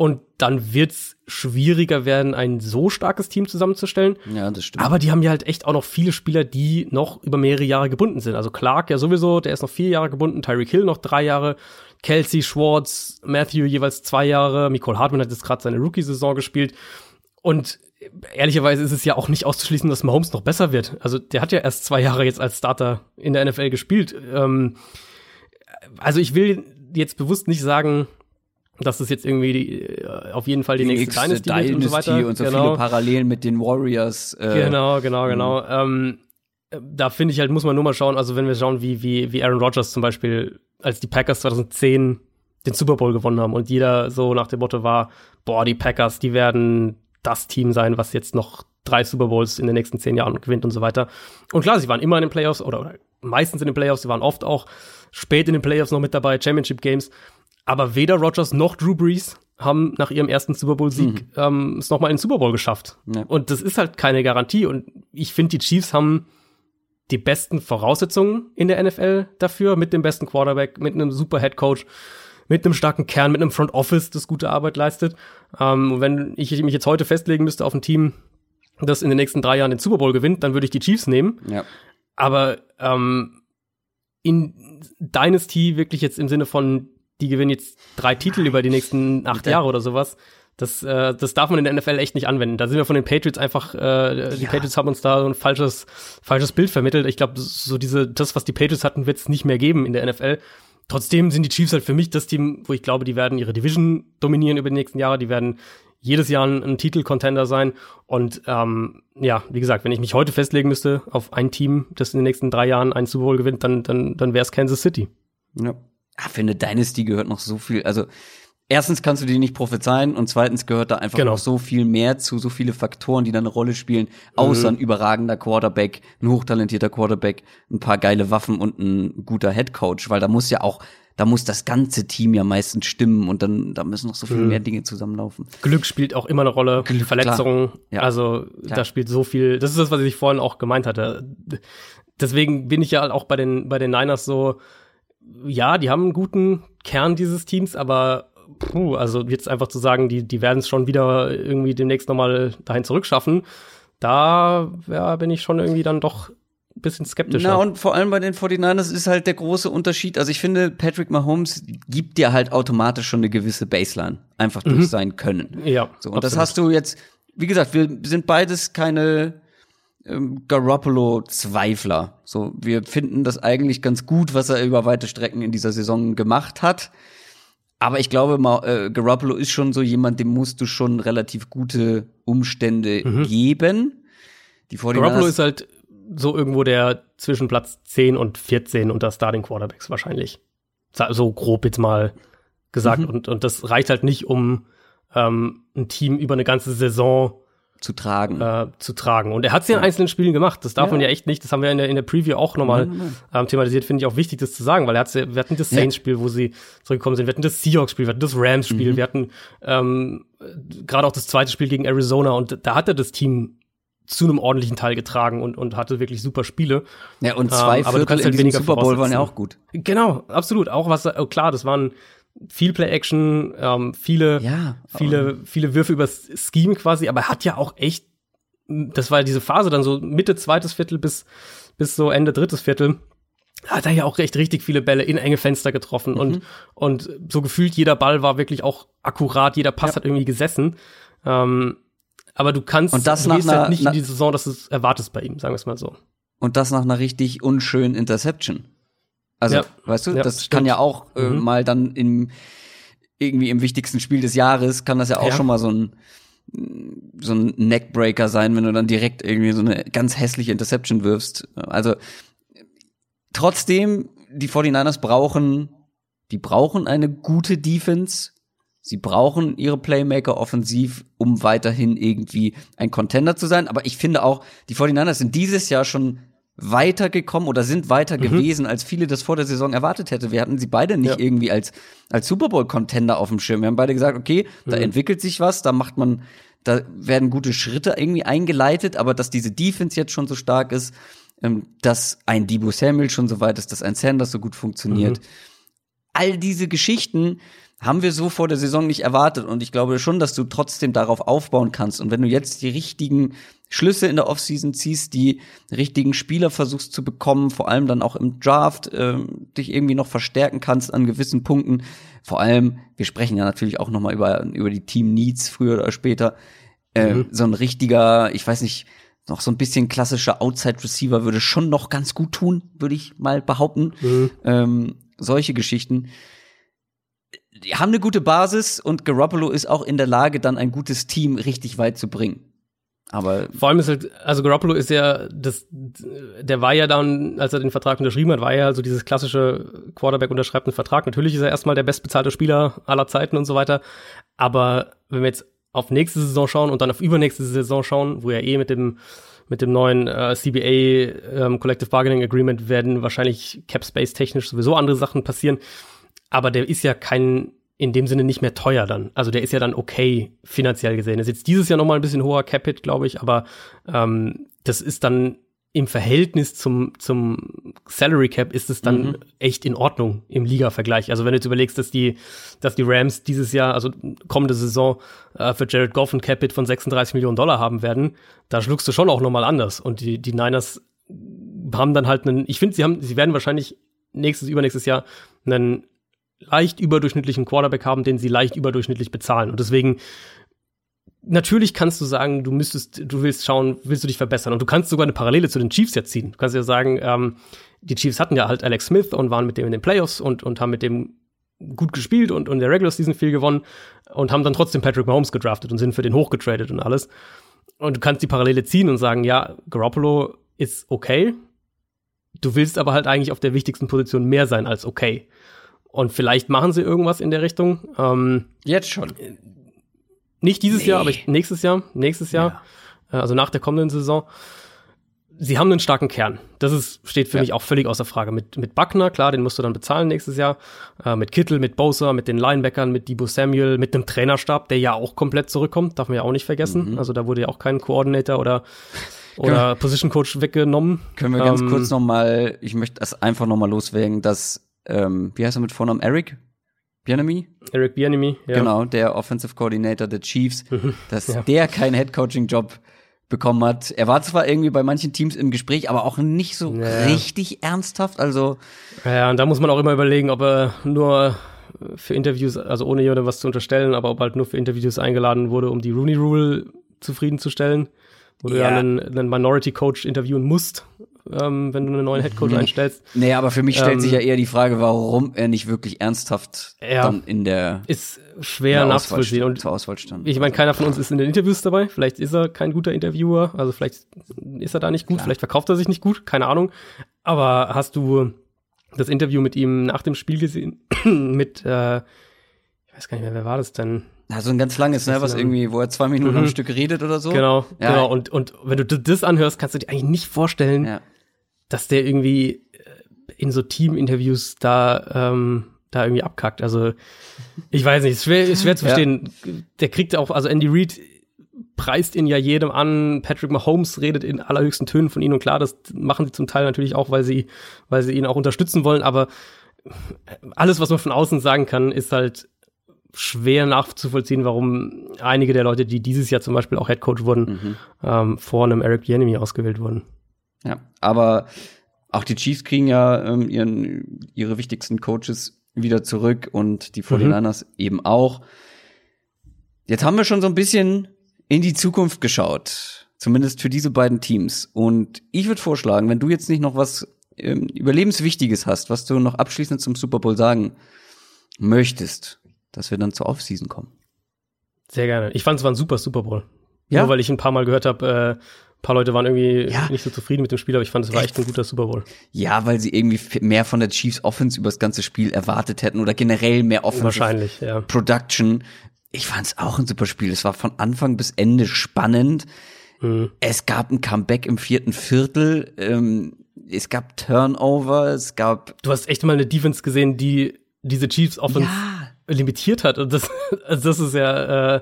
Speaker 2: Und dann wird's schwieriger werden, ein so starkes Team zusammenzustellen.
Speaker 1: Ja, das stimmt.
Speaker 2: Aber die haben ja halt echt auch noch viele Spieler, die noch über mehrere Jahre gebunden sind. Also Clark ja sowieso, der ist noch vier Jahre gebunden, Tyreek Hill noch drei Jahre, Kelsey, Schwartz, Matthew jeweils zwei Jahre, Nicole Hartman hat jetzt gerade seine Rookie-Saison gespielt. Und ehrlicherweise ist es ja auch nicht auszuschließen, dass Mahomes noch besser wird. Also der hat ja erst zwei Jahre jetzt als Starter in der NFL gespielt. Ähm, also ich will jetzt bewusst nicht sagen, dass das jetzt irgendwie die, äh, auf jeden Fall die nächste Dynasty,
Speaker 1: Dynasty
Speaker 2: und so weiter.
Speaker 1: und so
Speaker 2: genau.
Speaker 1: viele Parallelen mit den Warriors. Äh,
Speaker 2: Genau, genau, genau. Ähm, da finde ich halt, muss man nur mal schauen, also wenn wir schauen, wie, wie, wie Aaron Rodgers zum Beispiel, als die Packers 2010 den Super Bowl gewonnen haben und jeder so nach dem Motto war, boah, die Packers, die werden das Team sein, was jetzt noch drei Super Bowls in den nächsten zehn Jahren gewinnt und so weiter. Und klar, sie waren immer in den Playoffs oder, oder meistens in den Playoffs, sie waren oft auch spät in den Playoffs noch mit dabei, Championship Games. Aber weder Rodgers noch Drew Brees haben nach ihrem ersten Super Bowl-Sieg ähm, es nochmal in den Super Bowl geschafft.
Speaker 1: Ja.
Speaker 2: Und das ist halt keine Garantie. Und ich finde, die Chiefs haben die besten Voraussetzungen in der NFL dafür, mit dem besten Quarterback, mit einem super Head Coach, mit einem starken Kern, mit einem Front Office, das gute Arbeit leistet. Ähm, und wenn ich mich jetzt heute festlegen müsste auf ein Team, das in den nächsten drei Jahren den Super Bowl gewinnt, dann würde ich die Chiefs nehmen.
Speaker 1: Ja.
Speaker 2: Aber ähm, in Dynasty wirklich jetzt im Sinne von, die gewinnen jetzt drei Titel über die nächsten acht Jahre oder sowas. Das, äh, das darf man in der NFL echt nicht anwenden. Da sind wir von den Patriots einfach, äh, die
Speaker 1: Ja.
Speaker 2: Patriots haben uns da so ein falsches, falsches Bild vermittelt. Ich glaube, so diese, das, was die Patriots hatten, wird es nicht mehr geben in der NFL. Trotzdem sind die Chiefs halt für mich das Team, wo ich glaube, die werden ihre Division dominieren über die nächsten Jahre. Die werden jedes Jahr ein, ein Titelcontender sein. Und ähm, ja, wie gesagt, wenn ich mich heute festlegen müsste auf ein Team, das in den nächsten drei Jahren einen Super Bowl gewinnt, dann, dann, dann wäre es Kansas City.
Speaker 1: Ja. Für eine Dynasty gehört noch so viel. Also, erstens kannst du die nicht prophezeien und zweitens gehört da einfach
Speaker 2: Genau.
Speaker 1: noch so viel mehr zu, so viele Faktoren, die da eine Rolle spielen, außer
Speaker 2: Mhm.
Speaker 1: ein überragender Quarterback, ein hochtalentierter Quarterback, ein paar geile Waffen und ein guter Headcoach, weil da muss ja auch, da muss das ganze Team ja meistens stimmen und dann, da müssen noch so
Speaker 2: Mhm.
Speaker 1: viel mehr Dinge zusammenlaufen.
Speaker 2: Glück spielt auch immer eine Rolle,
Speaker 1: Glück,
Speaker 2: Verletzungen.
Speaker 1: Ja.
Speaker 2: Also
Speaker 1: Klar.
Speaker 2: da spielt so viel. Das ist das, was ich vorhin auch gemeint hatte. Deswegen bin ich ja auch bei den bei den Niners so. Ja, die haben einen guten Kern dieses Teams, aber puh, also jetzt einfach zu sagen, die die werden es schon wieder irgendwie demnächst nochmal dahin zurückschaffen. Da ja, bin ich schon irgendwie dann doch ein bisschen skeptischer.
Speaker 1: Na, und vor allem bei den 49ers ist halt der große Unterschied. Also ich finde, Patrick Mahomes gibt dir halt automatisch schon eine gewisse Baseline. Einfach durch sein Können.
Speaker 2: ja,
Speaker 1: So, und das
Speaker 2: absolut.
Speaker 1: hast du jetzt, wie gesagt, wir sind beides keine Garoppolo-Zweifler. So, wir finden das eigentlich ganz gut, was er über weite Strecken in dieser Saison gemacht hat. Aber ich glaube, äh, Garoppolo ist schon so jemand, dem musst du schon relativ gute Umstände geben. Die 49ers,
Speaker 2: Mhm. Garoppolo ist halt so irgendwo der zwischen Platz 10 und 14 unter Starting Quarterbacks wahrscheinlich. So grob jetzt mal gesagt.
Speaker 1: Mhm.
Speaker 2: Und, und das reicht halt nicht, um ähm, ein Team über eine ganze Saison
Speaker 1: zu tragen.
Speaker 2: äh, zu tragen. Und er hat es ja in einzelnen Spielen gemacht. Das darf
Speaker 1: Ja.
Speaker 2: man ja echt nicht. Das haben wir in der, in der Preview auch nochmal ähm, thematisiert. Finde ich auch wichtig, das zu sagen, weil er hat's, wir hatten das Saints-Spiel, wo sie zurückgekommen sind. Wir hatten das Seahawks-Spiel, wir hatten das
Speaker 1: Mhm.
Speaker 2: Rams-Spiel, wir hatten ähm, gerade auch das zweite Spiel gegen Arizona und da hat er das Team zu einem ordentlichen Teil getragen und, und hatte wirklich super Spiele.
Speaker 1: ja, und zwei
Speaker 2: ähm, aber du
Speaker 1: Viertel
Speaker 2: kannst
Speaker 1: in
Speaker 2: halt
Speaker 1: diesem
Speaker 2: weniger
Speaker 1: Super Bowl waren ja auch gut.
Speaker 2: Genau, absolut. Auch was, oh, klar, das waren viel Play-Action, ähm, viele,
Speaker 1: Ja,
Speaker 2: viele, viele Würfe übers Scheme quasi, aber er hat ja auch echt, das war ja diese Phase dann so Mitte zweites Viertel bis, bis so Ende drittes Viertel, hat er ja auch recht richtig viele Bälle in enge Fenster getroffen
Speaker 1: Mhm.
Speaker 2: und, und so gefühlt jeder Ball war wirklich auch akkurat, jeder Pass
Speaker 1: Ja.
Speaker 2: hat irgendwie gesessen. Ähm, aber du kannst,
Speaker 1: Und das
Speaker 2: du
Speaker 1: nach
Speaker 2: gehst halt nicht in die Saison, dass du es erwartest bei ihm, sagen wir es mal so.
Speaker 1: Und das nach einer richtig unschönen Interception. Also,
Speaker 2: Ja.
Speaker 1: weißt du,
Speaker 2: Ja,
Speaker 1: das
Speaker 2: stimmt.
Speaker 1: kann ja auch äh,
Speaker 2: Mhm.
Speaker 1: mal dann im irgendwie im wichtigsten Spiel des Jahres kann das ja auch
Speaker 2: Ja.
Speaker 1: schon mal so ein so ein Neckbreaker sein, wenn du dann direkt irgendwie so eine ganz hässliche Interception wirfst. Also trotzdem, die 49ers brauchen, die brauchen eine gute Defense. Sie brauchen ihre Playmaker offensiv, um weiterhin irgendwie ein Contender zu sein. Aber ich finde auch, die 49ers sind dieses Jahr schon weitergekommen oder sind weiter gewesen, als viele das vor der Saison erwartet hätte. Wir hatten sie beide nicht
Speaker 2: Ja.
Speaker 1: irgendwie als, als Super Bowl-Contender auf dem Schirm. Wir haben beide gesagt, okay, da entwickelt sich was, da macht man, da werden gute Schritte irgendwie eingeleitet, aber dass diese Defense jetzt schon so stark ist, ähm, dass ein Debo Samuel schon so weit ist, dass ein Sanders so gut funktioniert. All diese Geschichten haben wir so vor der Saison nicht erwartet. Und ich glaube schon, dass du trotzdem darauf aufbauen kannst. Und wenn du jetzt die richtigen Schlüsse in der Offseason ziehst, die richtigen Spieler versuchst zu bekommen, vor allem dann auch im Draft, äh, dich irgendwie noch verstärken kannst an gewissen Punkten. Vor allem, wir sprechen ja natürlich auch noch mal über, über die Team Needs früher oder später. Äh, mhm. So ein richtiger, ich weiß nicht, noch so ein bisschen klassischer Outside Receiver würde schon noch ganz gut tun, würde ich mal behaupten. Mhm. Ähm, solche Geschichten. Die haben eine gute Basis und Garoppolo ist auch in der Lage, dann ein gutes Team richtig weit zu bringen. Aber
Speaker 2: vor allem ist halt, also Garoppolo ist ja das, der war ja dann, als er den Vertrag unterschrieben hat, war ja also dieses klassische Quarterback unterschreibt einen Vertrag. Natürlich ist er erstmal der bestbezahlte Spieler aller Zeiten und so weiter. Aber wenn wir jetzt auf nächste Saison schauen und dann auf übernächste Saison schauen, wo er eh mit dem mit dem neuen äh, CBA ähm, Collective Bargaining Agreement werden wahrscheinlich Cap Space technisch sowieso andere Sachen passieren. Aber der ist ja kein in dem Sinne nicht mehr teuer dann. Also der ist ja dann okay finanziell gesehen. Das ist jetzt dieses Jahr noch mal ein bisschen hoher Capit, glaube ich, aber ähm, das ist dann im Verhältnis zum, zum Salary Cap ist es dann mhm. echt in Ordnung im Liga-Vergleich. Also wenn du jetzt überlegst, dass die, dass die Rams dieses Jahr, also kommende Saison, äh, für Jared Goff ein Capit von 36 Millionen Dollar haben werden, da schluckst du schon auch nochmal anders. Und die, die Niners haben dann halt einen, ich finde, sie haben, sie werden wahrscheinlich nächstes, übernächstes Jahr einen leicht überdurchschnittlichen Quarterback haben, den sie leicht überdurchschnittlich bezahlen. Und deswegen natürlich kannst du sagen, du müsstest, du willst schauen, willst du dich verbessern. Und du kannst sogar eine Parallele zu den Chiefs jetzt ziehen. Du kannst ja sagen, ähm, die Chiefs hatten ja halt Alex Smith und waren mit dem in den Playoffs und, und haben mit dem gut gespielt und, und der Regular Season viel gewonnen und haben dann trotzdem Patrick Mahomes gedraftet und sind für den hochgetradet und alles. Und du kannst die Parallele ziehen und sagen, ja, Garoppolo ist okay. Du willst aber halt eigentlich auf der wichtigsten Position mehr sein als okay. Und vielleicht machen sie irgendwas in der Richtung. Ähm,
Speaker 1: Jetzt schon.
Speaker 2: Nicht dieses nee. Jahr, aber ich, nächstes Jahr. Nächstes Jahr. Ja. Äh, also nach der kommenden Saison. Sie haben einen starken Kern. Das ist, steht für ja. mich auch völlig außer Frage. Mit, mit Buckner, klar, den musst du dann bezahlen nächstes Jahr. Äh, mit Kittel, mit Bosa, mit den Linebackern, mit Debo Samuel, mit dem Trainerstab, der ja auch komplett zurückkommt, darf man ja auch nicht vergessen. Mhm. Also da wurde ja auch kein Coordinator oder oder Position Coach weggenommen.
Speaker 1: Können wir ganz ähm, kurz noch mal, ich möchte das einfach noch mal loswerden, dass ähm, wie heißt er mit Vornamen Eric Bienemy?
Speaker 2: Eric Bienemy,
Speaker 1: ja. Genau, der Offensive Coordinator der Chiefs, dass ja. der keinen Head-Coaching-Job bekommen hat. Er war zwar irgendwie bei manchen Teams im Gespräch, aber auch nicht so ja. richtig ernsthaft. Also
Speaker 2: ja, und da muss man auch immer überlegen, ob er nur für Interviews, also ohne jemandem was zu unterstellen, aber ob halt nur für Interviews eingeladen wurde, um die Rooney Rule zufriedenzustellen, wo ja. du ja einen, einen Minority Coach interviewen musst ähm, wenn du einen neuen Headcoach einstellst.
Speaker 1: Nee, aber für mich stellt ähm, sich ja eher die Frage, warum er nicht wirklich ernsthaft
Speaker 2: ja,
Speaker 1: dann in der
Speaker 2: ist schwer nachzuvollziehen. Und
Speaker 1: zur Auswahl stand.
Speaker 2: Ich meine, keiner von uns ist in den Interviews dabei. Vielleicht ist er kein guter Interviewer, also vielleicht ist er da nicht gut, Klar. vielleicht verkauft er sich nicht gut, keine Ahnung. Aber hast du das Interview mit ihm nach dem Spiel gesehen? mit, äh, ich weiß gar nicht mehr, wer war das denn?
Speaker 1: Ja, so ein ganz langes, ne, was irgendwie, wo er zwei Minuten mhm. am Stück redet oder so.
Speaker 2: Genau, ja. genau. Und, und wenn du das anhörst, kannst du dir eigentlich nicht vorstellen, ja. Dass der irgendwie äh, in so Team-Interviews da, ähm, da irgendwie abkackt. Also, ich weiß nicht, ist schwer, ist schwer zu verstehen. Ja. Der kriegt auch, also Andy Reid preist ihn ja jedem an. Patrick Mahomes redet in allerhöchsten Tönen von ihm und klar, das machen sie zum Teil natürlich auch, weil sie, weil sie ihn auch unterstützen wollen, aber alles, was man von außen sagen kann, ist halt, schwer nachzuvollziehen, warum einige der Leute, die dieses Jahr zum Beispiel auch Head Coach wurden, mhm. ähm, vor einem Eric Bieniemy ausgewählt wurden.
Speaker 1: Ja, aber auch die Chiefs kriegen ja ähm, ihren, ihre wichtigsten Coaches wieder zurück und die 49ers mhm. eben auch. Jetzt haben wir schon so ein bisschen in die Zukunft geschaut, zumindest für diese beiden Teams. Und ich würde vorschlagen, wenn du jetzt nicht noch was ähm, Überlebenswichtiges hast, was du noch abschließend zum Super Bowl sagen möchtest, dass wir dann zur Offseason kommen.
Speaker 2: Sehr gerne. Ich fand es war ein super Super Bowl. Ja. Nur weil ich ein paar Mal gehört habe, äh, ein paar Leute waren irgendwie ja. nicht so zufrieden mit dem Spiel, aber ich fand, es war echt ein guter Super Bowl.
Speaker 1: Ja, weil sie irgendwie mehr von der Chiefs Offense über das ganze Spiel erwartet hätten oder generell mehr Offensive
Speaker 2: Wahrscheinlich, ja.
Speaker 1: Production. Ich fand es auch ein super Spiel. Es war von Anfang bis Ende spannend. Mhm. Es gab ein Comeback im vierten Viertel. Ähm, es gab Turnover. Es gab.
Speaker 2: Du hast echt mal eine Defense gesehen, die diese Chiefs Offense ja limitiert hat. Und das, also das ist ja, äh,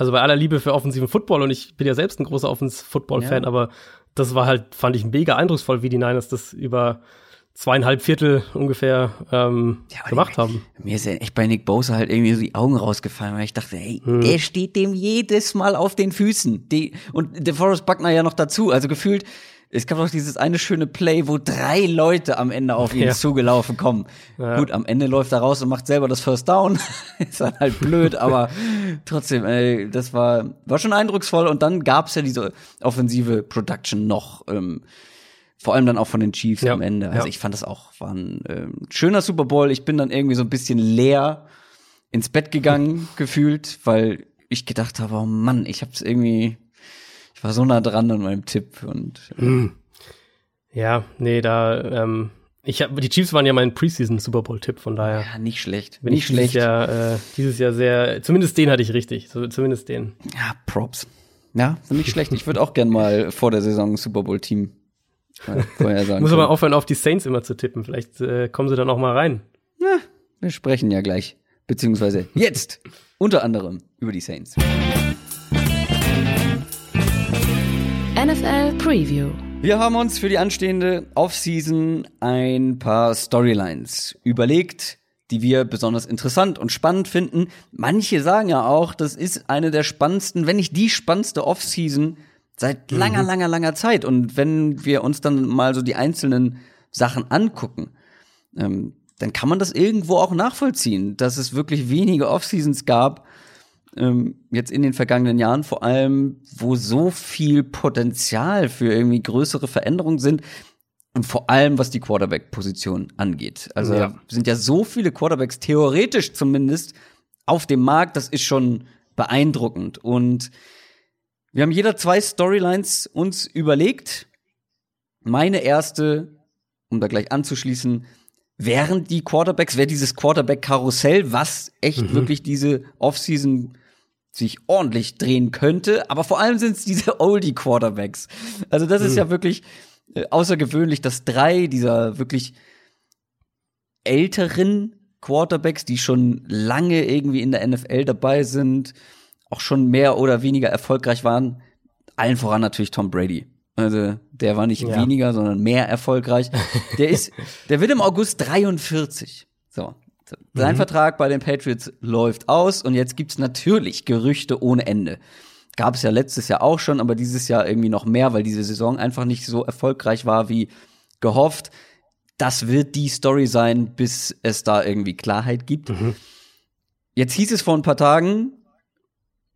Speaker 2: also bei aller Liebe für offensiven Football und ich bin ja selbst ein großer Offensive Football Fan, ja. aber das war halt, fand ich mega eindrucksvoll, wie die Niners das über zweieinhalb Viertel ungefähr ähm,
Speaker 1: Ja,
Speaker 2: gemacht haben.
Speaker 1: Mir ist ja echt bei Nick Bosa halt irgendwie so die Augen rausgefallen, weil ich dachte, hey, der steht dem jedes Mal auf den Füßen. Die, und der Forrest Buckner ja noch dazu. Also gefühlt, es gab doch dieses eine schöne Play, wo drei Leute am Ende auf ihn
Speaker 2: Ja.
Speaker 1: zugelaufen kommen.
Speaker 2: Ja.
Speaker 1: Gut, am Ende läuft er raus und macht selber das First Down. ist dann halt blöd, aber trotzdem, ey, das war, war schon eindrucksvoll. Und dann gab's ja diese offensive Production noch. Ähm, vor allem dann auch von den Chiefs
Speaker 2: Ja,
Speaker 1: am Ende. Also ich fand das auch, war ein ähm, schöner Super Bowl. Ich bin dann irgendwie so ein bisschen leer ins Bett gegangen, gefühlt, weil ich gedacht habe, oh Mann, ich hab's irgendwie, ich war so nah dran an meinem Tipp und äh,
Speaker 2: Ja, nee, da, ähm, ich hab, die Chiefs waren ja mein Preseason-Super Bowl-Tipp, von daher
Speaker 1: ja, nicht schlecht.
Speaker 2: bin
Speaker 1: nicht
Speaker 2: ich dieses
Speaker 1: schlecht.
Speaker 2: Jahr, äh, dieses Jahr sehr, zumindest den hatte ich richtig, so, zumindest den.
Speaker 1: Ja, Props. Ja, nicht schlecht. Ich würde auch gern mal vor der Saison ein Super Bowl Team äh, vorher sagen.
Speaker 2: Muss aber aufhören, auf die Saints immer zu tippen. Vielleicht äh, kommen sie dann auch mal rein.
Speaker 1: Wir sprechen ja gleich, beziehungsweise jetzt unter anderem über die Saints.
Speaker 3: Preview.
Speaker 1: Wir haben uns für die anstehende Offseason ein paar Storylines überlegt, die wir besonders interessant und spannend finden. Manche sagen ja auch, das ist eine der spannendsten, wenn nicht die spannendste Offseason seit langer, langer, langer Zeit. Und wenn wir uns dann mal so die einzelnen Sachen angucken, ähm, dann kann man das irgendwo auch nachvollziehen, dass es wirklich wenige Offseasons gab, ähm, jetzt in den vergangenen Jahren vor allem, wo so viel Potenzial für irgendwie größere Veränderungen sind und vor allem was die Quarterback-Position angeht. Also
Speaker 2: Ja.
Speaker 1: sind ja so viele Quarterbacks theoretisch zumindest auf dem Markt, das ist schon beeindruckend und wir haben jeder zwei Storylines uns überlegt. Meine erste, um da gleich anzuschließen, wären die Quarterbacks, wäre dieses Quarterback-Karussell, was echt wirklich diese Offseason sich ordentlich drehen könnte. Aber vor allem sind es diese Oldie-Quarterbacks. Also das ist ja wirklich äh, außergewöhnlich, dass drei dieser wirklich älteren Quarterbacks, die schon lange irgendwie in der NFL dabei sind, auch schon mehr oder weniger erfolgreich waren, allen voran natürlich Tom Brady. Also der war nicht
Speaker 2: Ja.
Speaker 1: weniger, sondern mehr erfolgreich. Der ist, der wird im August 43. So. Sein Vertrag bei den Patriots läuft aus und jetzt gibt's natürlich Gerüchte ohne Ende. Gab es ja letztes Jahr auch schon, aber dieses Jahr irgendwie noch mehr, weil diese Saison einfach nicht so erfolgreich war wie gehofft. Das wird die Story sein, bis es da irgendwie Klarheit gibt. Jetzt hieß es vor ein paar Tagen,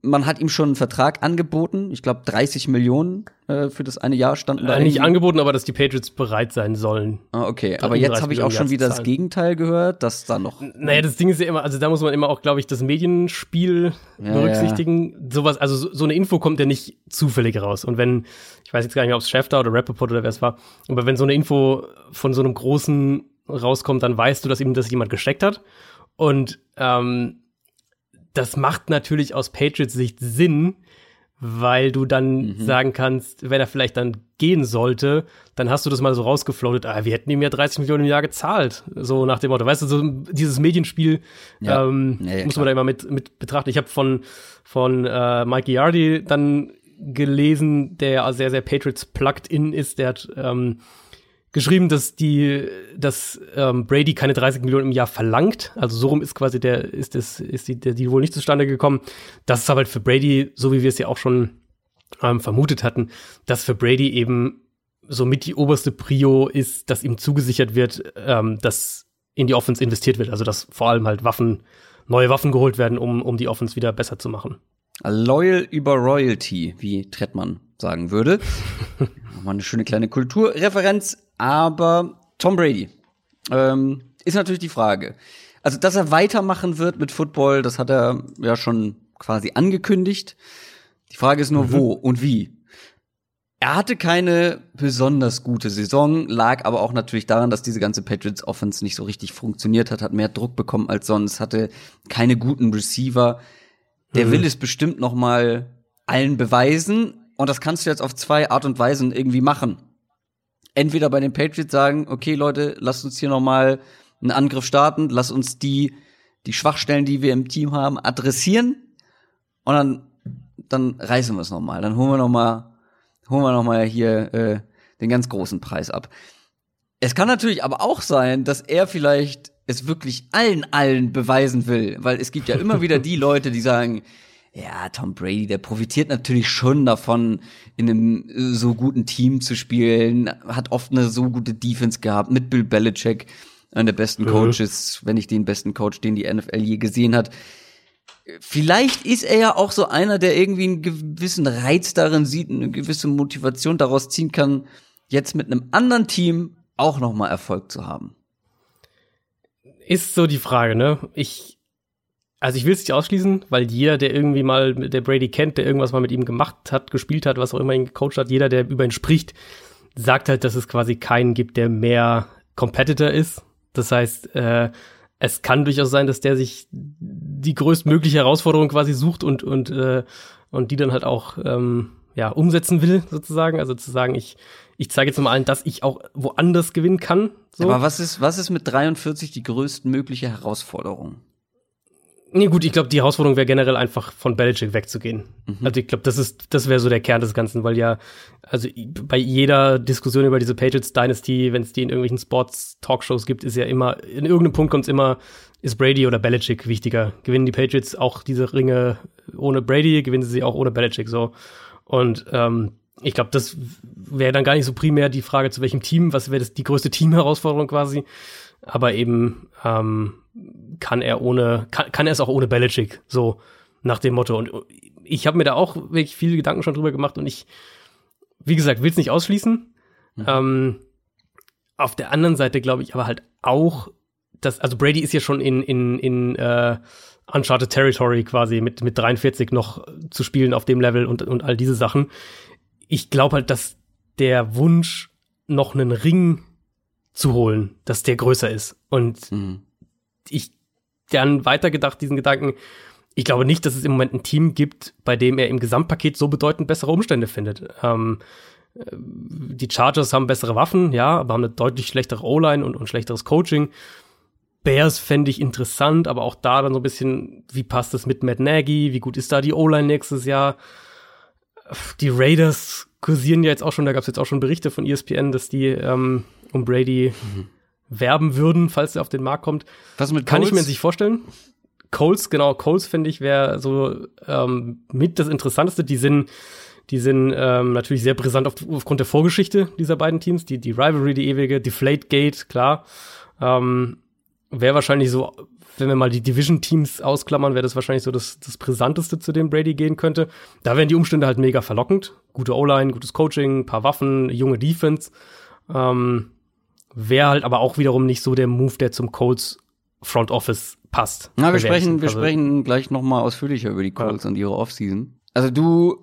Speaker 1: man hat ihm schon einen Vertrag angeboten. Ich glaube, 30 Millionen äh, für das eine Jahr standen da.
Speaker 2: Äh, nicht
Speaker 1: irgendwie.
Speaker 2: angeboten, aber dass die Patriots bereit sein sollen.
Speaker 1: Ah, okay, aber jetzt
Speaker 2: 33
Speaker 1: habe ich auch schon wieder das. Gegenteil gehört, dass da noch.
Speaker 2: Naja, das Ding ist ja immer, also da muss man immer auch, glaube ich, das Medienspiel
Speaker 1: Ja,
Speaker 2: berücksichtigen. Sowas, also so, so eine Info kommt ja nicht zufällig raus. Und wenn, ich weiß jetzt gar nicht mehr, ob es Schäfter oder Rappaport oder wer es war, aber wenn so eine Info von so einem Großen rauskommt, dann weißt du, dass ihm das jemand gesteckt hat. Und ähm, das macht natürlich aus Patriots Sicht Sinn, weil du dann sagen kannst, wenn er vielleicht dann gehen sollte, dann hast du das mal so rausgefloatet, ah, wir hätten ihm ja 30 Millionen im Jahr gezahlt. So nach dem Motto. Weißt du, so dieses Medienspiel
Speaker 1: Ja.
Speaker 2: ähm,
Speaker 1: ja,
Speaker 2: muss
Speaker 1: klar.
Speaker 2: man da immer mit, mit betrachten. Ich habe von, von äh, Mike Giardi dann gelesen, der ja sehr, sehr Patriots plugged in ist, der hat ähm, geschrieben, dass die, dass ähm, Brady keine 30 Millionen im Jahr verlangt. Also so rum ist quasi der, ist das, ist die, der Deal wohl nicht zustande gekommen. Das ist aber halt für Brady, so wie wir es ja auch schon ähm, vermutet hatten, dass für Brady eben somit die oberste Prio ist, dass ihm zugesichert wird, ähm, dass in die Offense investiert wird. Also dass vor allem halt Waffen, neue Waffen geholt werden, um, um die Offense wieder besser zu machen.
Speaker 1: Loyal über Royalty, wie Trettmann sagen würde. Nochmal eine schöne kleine Kulturreferenz, aber Tom Brady ähm, ist natürlich die Frage. Also, dass er weitermachen wird mit Football, das hat er ja schon quasi angekündigt. Die Frage ist nur, wo und wie. Er hatte keine besonders gute Saison, lag aber auch natürlich daran, dass diese ganze Patriots Offense nicht so richtig funktioniert hat, hat mehr Druck bekommen als sonst, hatte keine guten Receiver. Der will es bestimmt noch mal allen beweisen und das kannst du jetzt auf zwei Art und Weisen irgendwie machen. Entweder bei den Patriots sagen, okay Leute, lasst uns hier noch mal einen Angriff starten, lasst uns die die Schwachstellen, die wir im Team haben, adressieren und dann dann reißen wir es noch mal, dann holen wir noch mal holen wir noch mal hier äh, den ganz großen Preis ab. Es kann natürlich aber auch sein, dass er vielleicht es wirklich allen, allen beweisen will, weil es gibt ja immer wieder die Leute, die sagen, ja, Tom Brady, der profitiert natürlich schon davon, in einem äh, so guten Team zu spielen, hat oft eine so gute Defense gehabt mit Bill Belichick, einer der besten Coaches, wenn nicht den besten Coach, den die NFL je gesehen hat. Vielleicht ist er ja auch so einer, der irgendwie einen gewissen Reiz darin sieht, eine gewisse Motivation daraus ziehen kann, jetzt mit einem anderen Team auch noch mal Erfolg zu haben.
Speaker 2: Ist so die Frage, ne? Ich also ich will es nicht ausschließen, weil jeder, der irgendwie mal der Brady kennt, der irgendwas mal mit ihm gemacht hat, gespielt hat, was auch immer ihn gecoacht hat, jeder, der über ihn spricht, sagt halt, dass es quasi keinen gibt, der mehr Competitor ist. Das heißt, äh, es kann durchaus sein, dass der sich die größtmögliche Herausforderung quasi sucht und und äh, und die dann halt auch ähm, ja umsetzen will sozusagen. Also zu sagen, ich ich zeige jetzt mal allen, dass ich auch woanders gewinnen kann.
Speaker 1: So. Aber was ist was ist mit 43 die größtmögliche Herausforderung?
Speaker 2: Nee, gut, ich glaube, die Herausforderung wäre generell einfach von Belichick wegzugehen. Mhm. Also ich glaube, das ist, das wäre so der Kern des Ganzen, weil ja, also bei jeder Diskussion über diese Patriots Dynasty, wenn es die in irgendwelchen Sports-Talkshows gibt, ist ja immer, in irgendeinem Punkt kommt es immer, ist Brady oder Belichick wichtiger? Gewinnen die Patriots auch diese Ringe ohne Brady, gewinnen sie sie auch ohne Belichick so. Und ähm, ich glaube, das wäre dann gar nicht so primär die Frage, zu welchem Team, was wäre das die größte Teamherausforderung quasi. Aber eben, ähm, kann er ohne, kann, kann er es auch ohne Belichick, so nach dem Motto. Und ich habe mir da auch wirklich viele Gedanken schon drüber gemacht und ich, wie gesagt, will es nicht ausschließen. Mhm. Ähm, auf der anderen Seite glaube ich aber halt auch, dass, also Brady ist ja schon in, in, in äh, Uncharted Territory quasi mit, mit 43 noch zu spielen auf dem Level und, und all diese Sachen. Ich glaube halt, dass der Wunsch, noch einen Ring zu holen, dass der größer ist. Und mhm ich dann weitergedacht, diesen Gedanken, ich glaube nicht, dass es im Moment ein Team gibt, bei dem er im Gesamtpaket so bedeutend bessere Umstände findet. Ähm, äh, die Chargers haben bessere Waffen, ja, aber haben eine deutlich schlechtere O-Line und, und schlechteres Coaching. Bears fände ich interessant, aber auch da dann so ein bisschen, wie passt das mit Matt Nagy? Wie gut ist da die O-Line nächstes Jahr? Die Raiders kursieren ja jetzt auch schon, da gab es jetzt auch schon Berichte von ESPN, dass die ähm, um Brady mhm werben würden, falls er auf den Markt kommt.
Speaker 1: Was mit
Speaker 2: Kann ich mir sich vorstellen. Coles, genau, Coles finde ich wäre so ähm, mit das Interessanteste. Die sind, die sind ähm, natürlich sehr brisant auf, aufgrund der Vorgeschichte dieser beiden Teams. Die, die Rivalry, die ewige, Deflate Gate, klar. Ähm, wäre wahrscheinlich so, wenn wir mal die Division-Teams ausklammern, wäre das wahrscheinlich so das, das Brisanteste, zu dem Brady gehen könnte. Da wären die Umstände halt mega verlockend. Gute O-Line, gutes Coaching, paar Waffen, junge Defense. Ähm, Wäre halt aber auch wiederum nicht so der Move, der zum Colts Front Office passt.
Speaker 1: Na, wir sprechen, wir also, sprechen gleich noch mal ausführlicher über die Colts ja. und ihre Offseason. Also du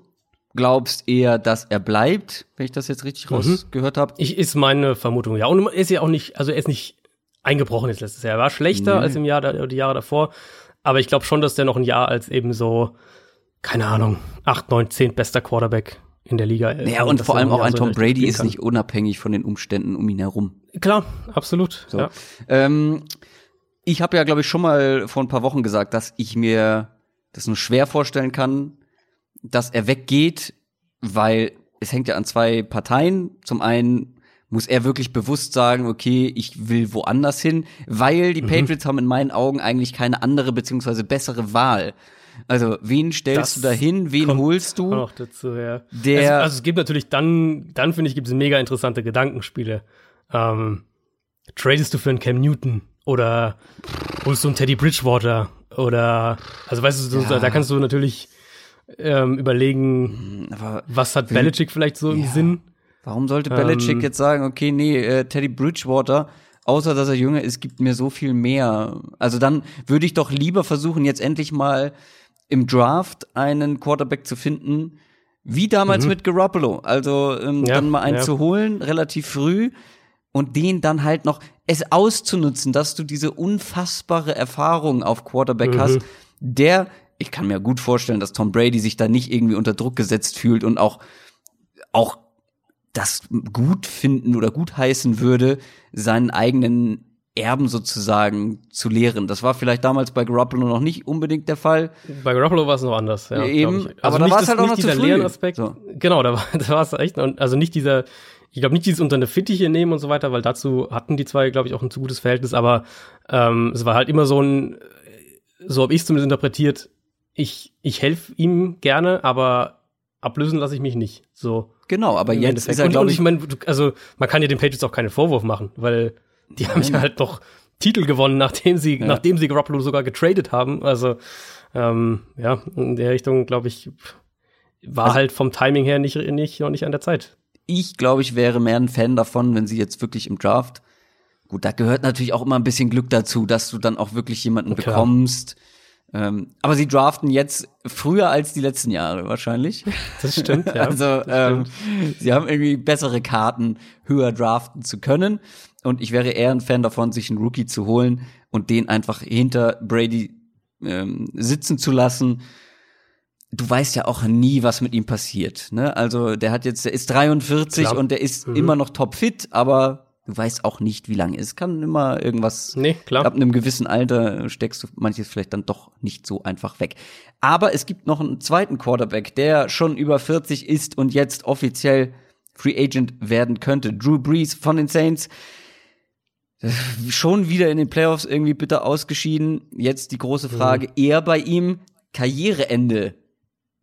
Speaker 1: glaubst eher, dass er bleibt, wenn ich das jetzt richtig mhm. rausgehört habe?
Speaker 2: Ich ist meine Vermutung, ja. Und er ist ja auch nicht, also er ist nicht eingebrochen jetzt letztes Jahr. Er war schlechter nee. als im Jahr die Jahre davor. Aber ich glaube schon, dass der noch ein Jahr als eben so, keine Ahnung, acht, neun, zehn bester Quarterback in der Liga.
Speaker 1: Äh, ja, und vor allem auch ein Tom Brady ist nicht unabhängig von den Umständen um ihn herum.
Speaker 2: Klar, absolut.
Speaker 1: So.
Speaker 2: Ja.
Speaker 1: Ähm, ich habe ja, glaube ich, schon mal vor ein paar Wochen gesagt, dass ich mir das nur schwer vorstellen kann, dass er weggeht, weil es hängt ja an zwei Parteien. Zum einen muss er wirklich bewusst sagen, okay, ich will woanders hin, weil die mhm. Patriots haben in meinen Augen eigentlich keine andere beziehungsweise bessere Wahl. Also, wen stellst das du da hin? Wen holst du?
Speaker 2: Auch dazu, ja. Der also, also, es gibt natürlich dann, dann finde ich, gibt es mega interessante Gedankenspiele. Ähm, tradest du für einen Cam Newton oder holst du einen Teddy Bridgewater oder also weißt du, ja. da kannst du natürlich ähm, überlegen, hm, Aber was hat Belichick vielleicht so im Sinn?
Speaker 1: Warum sollte Belichick ähm, jetzt sagen, okay, nee, äh, Teddy Bridgewater außer dass er jünger ist, gibt mir so viel mehr. Also dann würde ich doch lieber versuchen, jetzt endlich mal im Draft einen Quarterback zu finden, wie damals mhm. mit Garoppolo. Also ähm, ja, dann mal einen ja. zu holen, relativ früh, und den dann halt noch es auszunutzen, dass du diese unfassbare Erfahrung auf Quarterback mhm. hast, der ich kann mir gut vorstellen, dass Tom Brady sich da nicht irgendwie unter Druck gesetzt fühlt und auch auch das gut finden oder gut heißen würde, seinen eigenen Erben sozusagen zu lehren. Das war vielleicht damals bei Garoppolo noch nicht unbedingt der Fall.
Speaker 2: Bei Garoppolo war es noch anders, ja.
Speaker 1: Eben, also aber da war es halt auch noch
Speaker 2: dieser
Speaker 1: zu früh.
Speaker 2: So. Genau, da war, da war es echt, also nicht dieser, ich glaube nicht dieses unter eine Fittiche nehmen und so weiter, weil dazu hatten die zwei, glaube ich, auch ein zu gutes Verhältnis, aber ähm, es war halt immer so ein, so habe ich es zumindest interpretiert, ich, ich helfe ihm gerne, aber ablösen lasse ich mich nicht. So.
Speaker 1: Genau, aber jetzt ist er,
Speaker 2: und, und
Speaker 1: glaube
Speaker 2: ich
Speaker 1: ich,
Speaker 2: meine, also man kann ja den Patriots auch keinen Vorwurf machen, weil die haben ja halt doch Titel gewonnen, nachdem sie,
Speaker 1: Ja.
Speaker 2: nachdem sie Garoppolo sogar getradet haben. Also ähm, ja, in der Richtung, glaube ich, war
Speaker 1: Also-
Speaker 2: halt vom Timing her nicht, nicht noch nicht an der Zeit.
Speaker 1: ich glaube, ich wäre mehr ein Fan davon, wenn sie jetzt wirklich im Draft. Gut, da gehört natürlich auch immer ein bisschen Glück dazu, dass du dann auch wirklich jemanden
Speaker 2: Klar.
Speaker 1: bekommst. Ähm, aber sie draften jetzt früher als die letzten Jahre wahrscheinlich.
Speaker 2: Das stimmt, ja.
Speaker 1: also ähm, sie haben irgendwie bessere Karten, höher draften zu können. Und ich wäre eher ein Fan davon, sich einen Rookie zu holen und den einfach hinter Brady ähm, sitzen zu lassen. Du weißt ja auch nie, was mit ihm passiert. Ne? Also der hat jetzt, der ist 43
Speaker 2: Klar.
Speaker 1: und der ist immer noch topfit, aber du weißt auch nicht, wie lange es kann immer irgendwas
Speaker 2: Nee, klar.
Speaker 1: Ab einem gewissen Alter steckst du manches vielleicht dann doch nicht so einfach weg. Aber es gibt noch einen zweiten Quarterback, der schon über 40 ist und jetzt offiziell Free Agent werden könnte. Drew Brees von den Saints. Schon wieder in den Playoffs irgendwie bitter ausgeschieden. Jetzt die große Frage, eher bei ihm Karriereende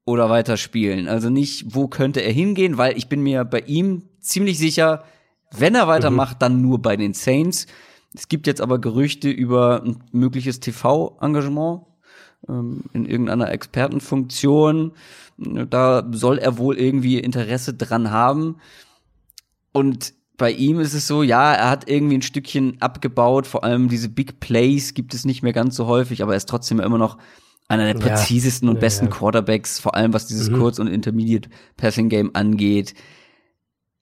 Speaker 1: oder weiterspielen. Also nicht, wo könnte er hingehen, weil ich bin mir bei ihm ziemlich sicher, wenn er weitermacht, dann nur bei den Saints. Es gibt jetzt aber Gerüchte über ein mögliches TV-Engagement ähm, in irgendeiner Expertenfunktion. Da soll er wohl irgendwie Interesse dran haben. Und bei ihm ist es so, ja, er hat irgendwie ein Stückchen abgebaut, vor allem diese Big Plays gibt es nicht mehr ganz so häufig, aber er ist trotzdem immer noch einer der
Speaker 2: Ja.
Speaker 1: präzisesten und
Speaker 2: Ja,
Speaker 1: besten
Speaker 2: ja.
Speaker 1: Quarterbacks, vor allem was dieses
Speaker 2: Mhm.
Speaker 1: Kurz- und Intermediate Passing Game angeht.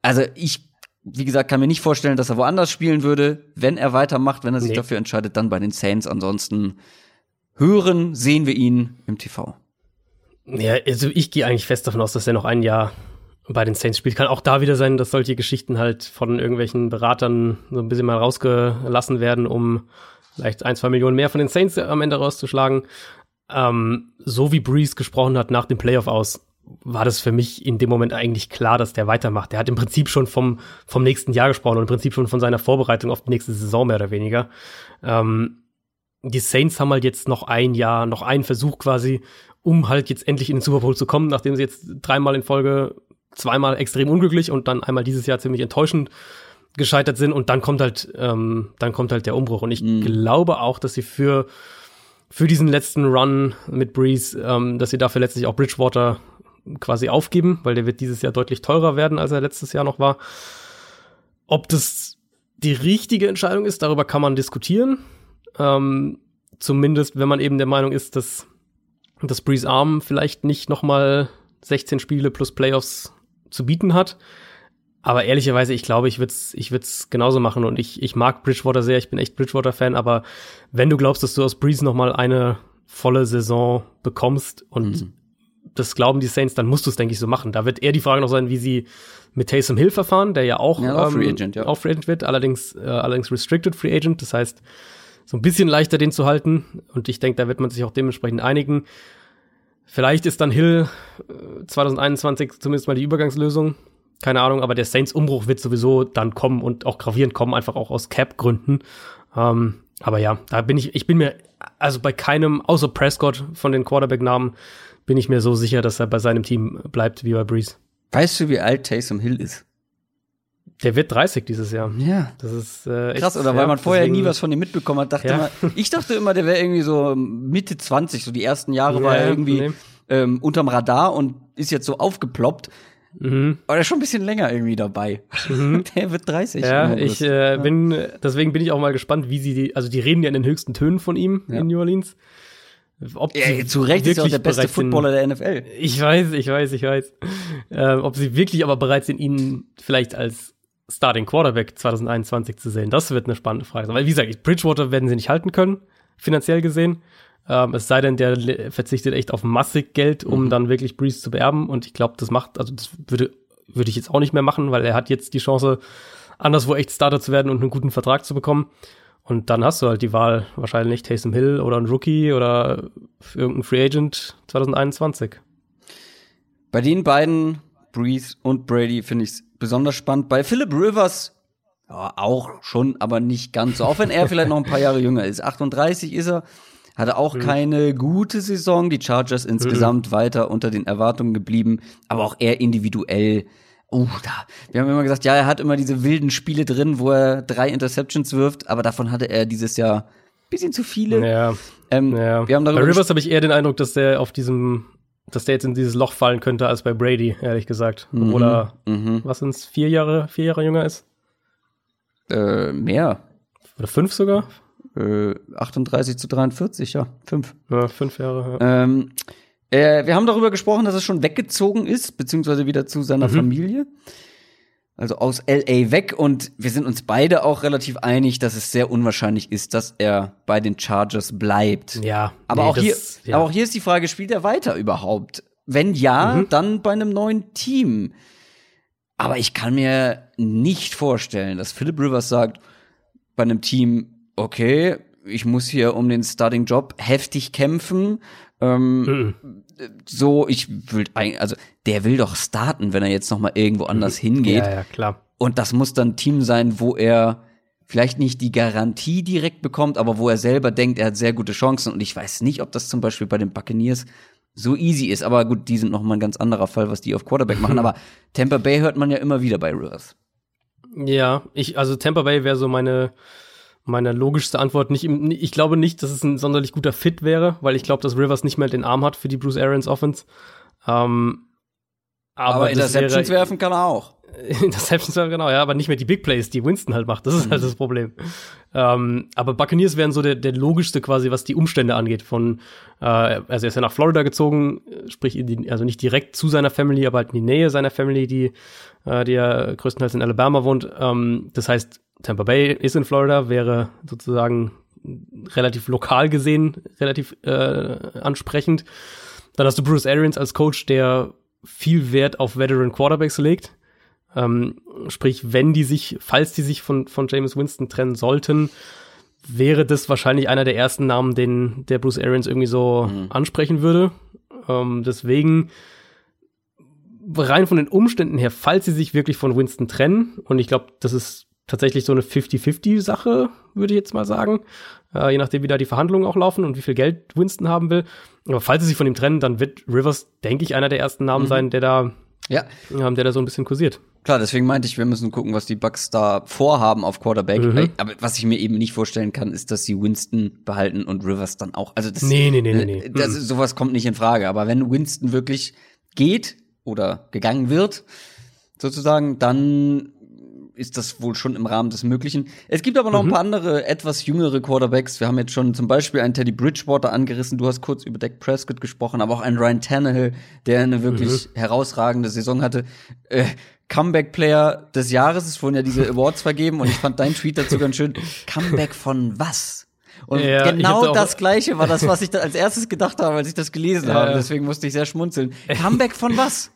Speaker 1: Also ich, wie gesagt, kann mir nicht vorstellen, dass er woanders spielen würde, wenn er weitermacht, wenn er sich
Speaker 2: Nee.
Speaker 1: dafür entscheidet, dann bei den Saints. Ansonsten hören, sehen wir ihn im TV.
Speaker 2: Ja, also ich gehe eigentlich fest davon aus, dass er noch ein Jahr bei den Saints spielt. Kann auch da wieder sein, dass solche Geschichten halt von irgendwelchen Beratern so ein bisschen mal rausgelassen werden, um vielleicht ein, zwei Millionen mehr von den Saints am Ende rauszuschlagen. Ähm, so wie Breeze gesprochen hat nach dem Playoff aus, war das für mich in dem Moment eigentlich klar, dass der weitermacht. Der hat im Prinzip schon vom, vom nächsten Jahr gesprochen und im Prinzip schon von seiner Vorbereitung auf die nächste Saison mehr oder weniger. Ähm, die Saints haben halt jetzt noch ein Jahr, noch einen Versuch quasi, um halt jetzt endlich in den Super Bowl zu kommen, nachdem sie jetzt dreimal in Folge zweimal extrem unglücklich und dann einmal dieses Jahr ziemlich enttäuschend gescheitert sind und dann kommt halt, ähm, dann kommt halt der Umbruch. Und ich
Speaker 1: Mhm.
Speaker 2: glaube auch, dass sie für, für diesen letzten Run mit Breeze, ähm, dass sie dafür letztlich auch Bridgewater quasi aufgeben, weil der wird dieses Jahr deutlich teurer werden, als er letztes Jahr noch war. Ob das die richtige Entscheidung ist, darüber kann man diskutieren. Ähm, zumindest, wenn man eben der Meinung ist, dass, dass Breeze Arm vielleicht nicht noch mal 16 Spiele plus Playoffs zu bieten hat. Aber ehrlicherweise, ich glaube, ich würde es ich würd's genauso machen und ich, ich mag Bridgewater sehr, ich bin echt Bridgewater-Fan, aber wenn du glaubst, dass du aus Breeze noch mal eine volle Saison bekommst und
Speaker 1: Mhm.
Speaker 2: das glauben die Saints, dann musst du es, denke ich, so machen. Da wird eher die Frage noch sein, wie sie mit Taysom Hill verfahren, der ja auch,
Speaker 1: Ja, auch Free Agent, ja.
Speaker 2: auch Free Agent wird, allerdings, äh, allerdings Restricted Free Agent, das heißt, so ein bisschen leichter den zu halten und ich denke, da wird man sich auch dementsprechend einigen. Vielleicht ist dann Hill äh, 2021 zumindest mal die Übergangslösung. Keine Ahnung, aber der Saints-Umbruch wird sowieso dann kommen und auch gravierend kommen, einfach auch aus Cap-Gründen. Ähm, aber ja, da bin ich, ich bin mir, also bei keinem, außer Prescott von den Quarterback-Namen, bin ich mir so sicher, dass er bei seinem Team bleibt wie bei Breeze.
Speaker 1: Weißt du, wie alt Taysom Hill ist?
Speaker 2: Der wird 30 dieses Jahr.
Speaker 1: Ja.
Speaker 2: Das ist äh, echt,
Speaker 1: Krass, oder weil
Speaker 2: ja,
Speaker 1: man vorher nie was von ihm mitbekommen hat, dachte
Speaker 2: Ja.
Speaker 1: man, ich dachte immer, der wäre irgendwie so Mitte 20, so die ersten Jahre war er
Speaker 2: Ja,
Speaker 1: irgendwie
Speaker 2: nee.
Speaker 1: ähm, unterm Radar und ist jetzt so aufgeploppt.
Speaker 2: Mhm.
Speaker 1: Aber der ist schon ein bisschen länger irgendwie dabei. der wird 30.
Speaker 2: Ja, ich äh, bin, deswegen bin ich auch mal gespannt, wie sie die, also die reden ja in den höchsten Tönen von ihm
Speaker 1: Ja.
Speaker 2: in New Orleans. Ob
Speaker 1: ja, zu Recht ist er auch
Speaker 2: wirklich
Speaker 1: der beste Footballer der NFL.
Speaker 2: Ich weiß, ich weiß, ich weiß. Ähm, ob sie wirklich aber bereit sind, ihn vielleicht als Starting Quarterback 2021 zu sehen, das wird eine spannende Frage. sein. Weil, wie gesagt, Bridgewater werden sie nicht halten können, finanziell gesehen. Ähm, es sei denn, der verzichtet echt auf massig Geld, um
Speaker 1: Mhm.
Speaker 2: dann wirklich Breeze zu beerben. Und ich glaube, das macht, also das würde, würde ich jetzt auch nicht mehr machen, weil er hat jetzt die Chance, anderswo echt Starter zu werden und einen guten Vertrag zu bekommen. Und dann hast du halt die Wahl, wahrscheinlich Taysom Hill oder ein Rookie oder irgendein Free Agent 2021.
Speaker 1: Bei den beiden Breeze und Brady finde ich besonders spannend. Bei Philip Rivers ja, auch schon, aber nicht ganz so. Auch wenn er vielleicht noch ein paar Jahre jünger ist. 38 ist er. Hatte auch mhm. keine gute Saison. Die Chargers insgesamt mhm. weiter unter den Erwartungen geblieben. Aber auch er individuell. Uh, da. Wir haben immer gesagt, ja, er hat immer diese wilden Spiele drin, wo er drei Interceptions wirft. Aber davon hatte er dieses Jahr bisschen zu viele.
Speaker 2: Ja. Ähm, ja. Wir haben darüber bei Rivers habe ich eher den Eindruck, dass der auf diesem dass der jetzt in dieses Loch fallen könnte als bei Brady, ehrlich gesagt. Mhm. Obwohl er, mhm. was sind's, vier Jahre, vier Jahre jünger ist?
Speaker 1: Äh, mehr.
Speaker 2: Oder fünf sogar?
Speaker 1: Äh, 38 zu 43, ja. Fünf.
Speaker 2: Ja, fünf Jahre, ja.
Speaker 1: Ähm, äh, wir haben darüber gesprochen, dass er schon weggezogen ist, beziehungsweise wieder zu seiner mhm. Familie. Also aus LA weg und wir sind uns beide auch relativ einig, dass es sehr unwahrscheinlich ist, dass er bei den Chargers bleibt.
Speaker 2: Ja.
Speaker 1: Aber nee, auch hier, ja. aber auch hier ist die Frage, spielt er weiter überhaupt? Wenn ja, mhm. dann bei einem neuen Team. Aber ich kann mir nicht vorstellen, dass Philip Rivers sagt, bei einem Team, okay, ich muss hier um den Starting Job heftig kämpfen. Ähm, mhm. So, ich will eigentlich, also der will doch starten, wenn er jetzt noch mal irgendwo anders mhm. hingeht.
Speaker 2: Ja, ja, klar.
Speaker 1: Und das muss dann ein Team sein, wo er vielleicht nicht die Garantie direkt bekommt, aber wo er selber denkt, er hat sehr gute Chancen. Und ich weiß nicht, ob das zum Beispiel bei den Buccaneers so easy ist. Aber gut, die sind noch mal ein ganz anderer Fall, was die auf Quarterback machen. Aber Tampa Bay hört man ja immer wieder bei Rivers.
Speaker 2: Ja, ich, also Tampa Bay wäre so meine, meine logischste Antwort. Nicht ich glaube nicht, dass es ein sonderlich guter Fit wäre, weil ich glaube, dass Rivers nicht mehr den Arm hat für die Bruce Arians Offense. Ähm,
Speaker 1: aber, aber Interceptions wäre, werfen kann er auch.
Speaker 2: Interceptions werfen, genau, ja, aber nicht mehr die Big Plays, die Winston halt macht. Das ist halt mhm. das Problem. Ähm, aber Buccaneers wären so der, der logischste quasi, was die Umstände angeht. Von, äh, also er ist ja nach Florida gezogen, sprich, die, also nicht direkt zu seiner Family, aber halt in die Nähe seiner Family, die, äh, die ja größtenteils in Alabama wohnt. Ähm, das heißt, Tampa Bay ist in Florida, wäre sozusagen relativ lokal gesehen, relativ äh, ansprechend. Dann hast du Bruce Arians als Coach, der viel Wert auf Veteran Quarterbacks legt. Ähm, sprich, wenn die sich, falls die sich von, von James Winston trennen sollten, wäre das wahrscheinlich einer der ersten Namen, den der Bruce Arians irgendwie so mhm. ansprechen würde. Ähm, deswegen rein von den Umständen her, falls sie sich wirklich von Winston trennen, und ich glaube, das ist tatsächlich so eine 50-50-Sache, würde ich jetzt mal sagen, äh, je nachdem, wie da die Verhandlungen auch laufen und wie viel Geld Winston haben will. Aber falls sie sich von ihm trennen, dann wird Rivers, denke ich, einer der ersten Namen mhm. sein, der da, ja. ähm, der da so ein bisschen kursiert.
Speaker 1: Klar, deswegen meinte ich, wir müssen gucken, was die Bucks da vorhaben auf Quarterback. Mhm. Aber was ich mir eben nicht vorstellen kann, ist, dass sie Winston behalten und Rivers dann auch. Also das,
Speaker 2: nee, nee, nee, nee, nee.
Speaker 1: Das, mhm. sowas kommt nicht in Frage. Aber wenn Winston wirklich geht oder gegangen wird, sozusagen, dann ist das wohl schon im Rahmen des Möglichen. Es gibt aber noch mhm. ein paar andere, etwas jüngere Quarterbacks. Wir haben jetzt schon zum Beispiel einen Teddy Bridgewater angerissen. Du hast kurz über Dak Prescott gesprochen, aber auch einen Ryan Tannehill, der eine wirklich mhm. herausragende Saison hatte. Äh, Comeback-Player des Jahres. Es wurden ja diese Awards vergeben und ich fand deinen Tweet dazu ganz schön. Comeback von was? Und ja, genau das Gleiche war das, was ich da als erstes gedacht habe, als ich das gelesen ja. habe. Deswegen musste ich sehr schmunzeln. Comeback von was?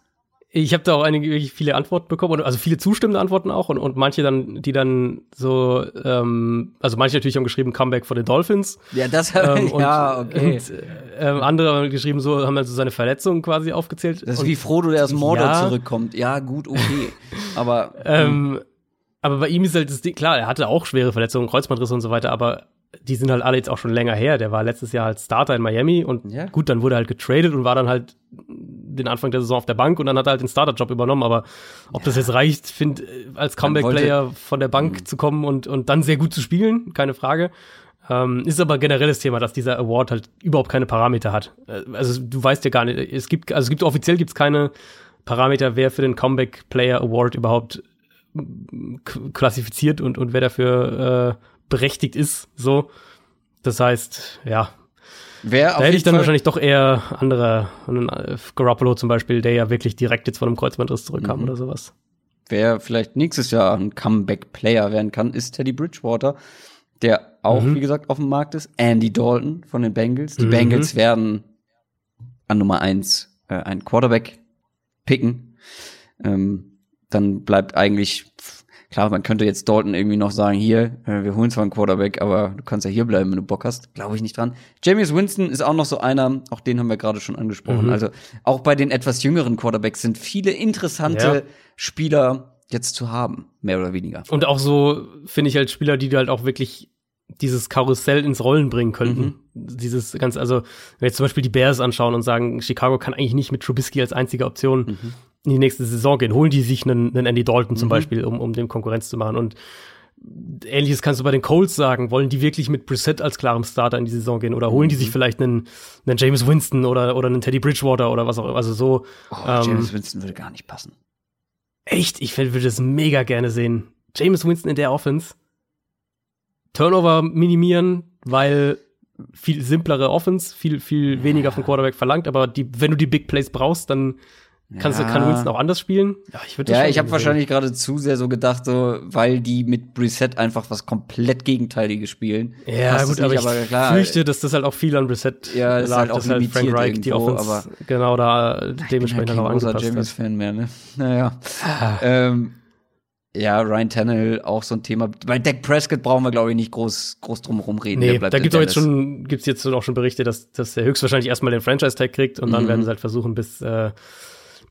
Speaker 2: Ich habe da auch einige wirklich viele Antworten bekommen, also viele zustimmende Antworten auch und, und manche dann, die dann so, ähm, also manche natürlich haben geschrieben Comeback for the Dolphins.
Speaker 1: Ja, das ähm,
Speaker 2: und,
Speaker 1: ja okay.
Speaker 2: Und, äh, andere haben geschrieben so, haben also seine Verletzungen quasi aufgezählt.
Speaker 1: Das ist und, wie Frodo, der aus Mordor ja, zurückkommt. Ja, gut, okay. aber
Speaker 2: ähm, aber bei ihm ist halt das Ding, klar, er hatte auch schwere Verletzungen, Kreuzbandrisse und so weiter, aber die sind halt alle jetzt auch schon länger her. Der war letztes Jahr halt Starter in Miami und ja. gut, dann wurde er halt getradet und war dann halt den Anfang der Saison auf der Bank und dann hat er halt den Starter-Job übernommen. Aber ob ja. das jetzt reicht, finde als Comeback-Player von der Bank mhm. zu kommen und, und dann sehr gut zu spielen, keine Frage. Ähm, ist aber generelles Thema, dass dieser Award halt überhaupt keine Parameter hat. Äh, also du weißt ja gar nicht, es gibt, also es gibt offiziell gibt's keine Parameter, wer für den Comeback Player Award überhaupt klassifiziert und, und wer dafür äh, berechtigt ist. So. Das heißt, ja. Wer da hätte ich dann Fall wahrscheinlich doch eher andere, äh, Garoppolo zum Beispiel, der ja wirklich direkt jetzt von einem Kreuzbandriss zurückkam mhm. oder sowas.
Speaker 1: Wer vielleicht nächstes Jahr ein Comeback-Player werden kann, ist Teddy Bridgewater, der auch, mhm. wie gesagt, auf dem Markt ist. Andy Dalton von den Bengals. Die mhm. Bengals werden an Nummer eins äh, einen Quarterback picken. Ähm, dann bleibt eigentlich Klar, man könnte jetzt Dalton irgendwie noch sagen, hier, äh, wir holen zwar einen Quarterback, aber du kannst ja hier bleiben, wenn du Bock hast. Glaube ich nicht dran. James Winston ist auch noch so einer, auch den haben wir gerade schon angesprochen.
Speaker 2: Mhm.
Speaker 1: Also auch bei den etwas jüngeren Quarterbacks sind viele interessante
Speaker 2: Ja.
Speaker 1: Spieler jetzt zu haben, mehr oder weniger.
Speaker 2: Und auch so finde ich halt Spieler, die du halt auch wirklich dieses Karussell ins Rollen bringen könnten. Dieses ganz, also, wenn wir jetzt zum Beispiel die Bears anschauen und sagen, Chicago kann eigentlich nicht mit Trubisky als einzige Option in die nächste Saison gehen, holen die sich einen, einen Andy Dalton zum Beispiel, um, um dem Konkurrenz zu machen. Und ähnliches kannst du bei den Colts sagen. Wollen die wirklich mit Brissett als klarem Starter in die Saison gehen? Oder holen die sich vielleicht einen, einen James Winston oder, oder einen Teddy Bridgewater oder was auch immer? Also so,
Speaker 1: Oh,
Speaker 2: ähm,
Speaker 1: James Winston würde gar nicht passen.
Speaker 2: Echt, ich würde das mega gerne sehen. James Winston in der Offense. Turnover minimieren, weil viel simplere Offense, viel, viel weniger vom Quarterback verlangt, aber die, wenn du die Big Plays brauchst, dann kannst du, kann
Speaker 1: Ja.
Speaker 2: Winston auch anders spielen. Ja, ich würde
Speaker 1: Ja, ich habe wahrscheinlich gerade zu sehr so gedacht, so, weil die mit Brissett einfach was komplett Gegenteiliges spielen.
Speaker 2: Ja,
Speaker 1: Passt
Speaker 2: gut, aber
Speaker 1: nicht,
Speaker 2: ich
Speaker 1: klar,
Speaker 2: fürchte, dass das halt auch viel an Brissett
Speaker 1: Ja,
Speaker 2: lag,
Speaker 1: halt auch
Speaker 2: dass halt Frank Reich die
Speaker 1: irgendwo,
Speaker 2: Offense
Speaker 1: aber-
Speaker 2: genau da dementsprechend
Speaker 1: halt
Speaker 2: auch angepasst hat.
Speaker 1: James-Fan mehr, ne? Naja. ähm, ja, Ryan Tannehill auch so ein Thema. Bei Dak Prescott brauchen wir, glaube ich, nicht groß, groß drum herum reden. Der
Speaker 2: Nee, da gibt's jetzt schon, gibt's jetzt auch schon Berichte, dass, dass er höchstwahrscheinlich erstmal den Franchise-Tag kriegt und dann
Speaker 1: Mhm.
Speaker 2: werden sie halt versuchen, bis, äh,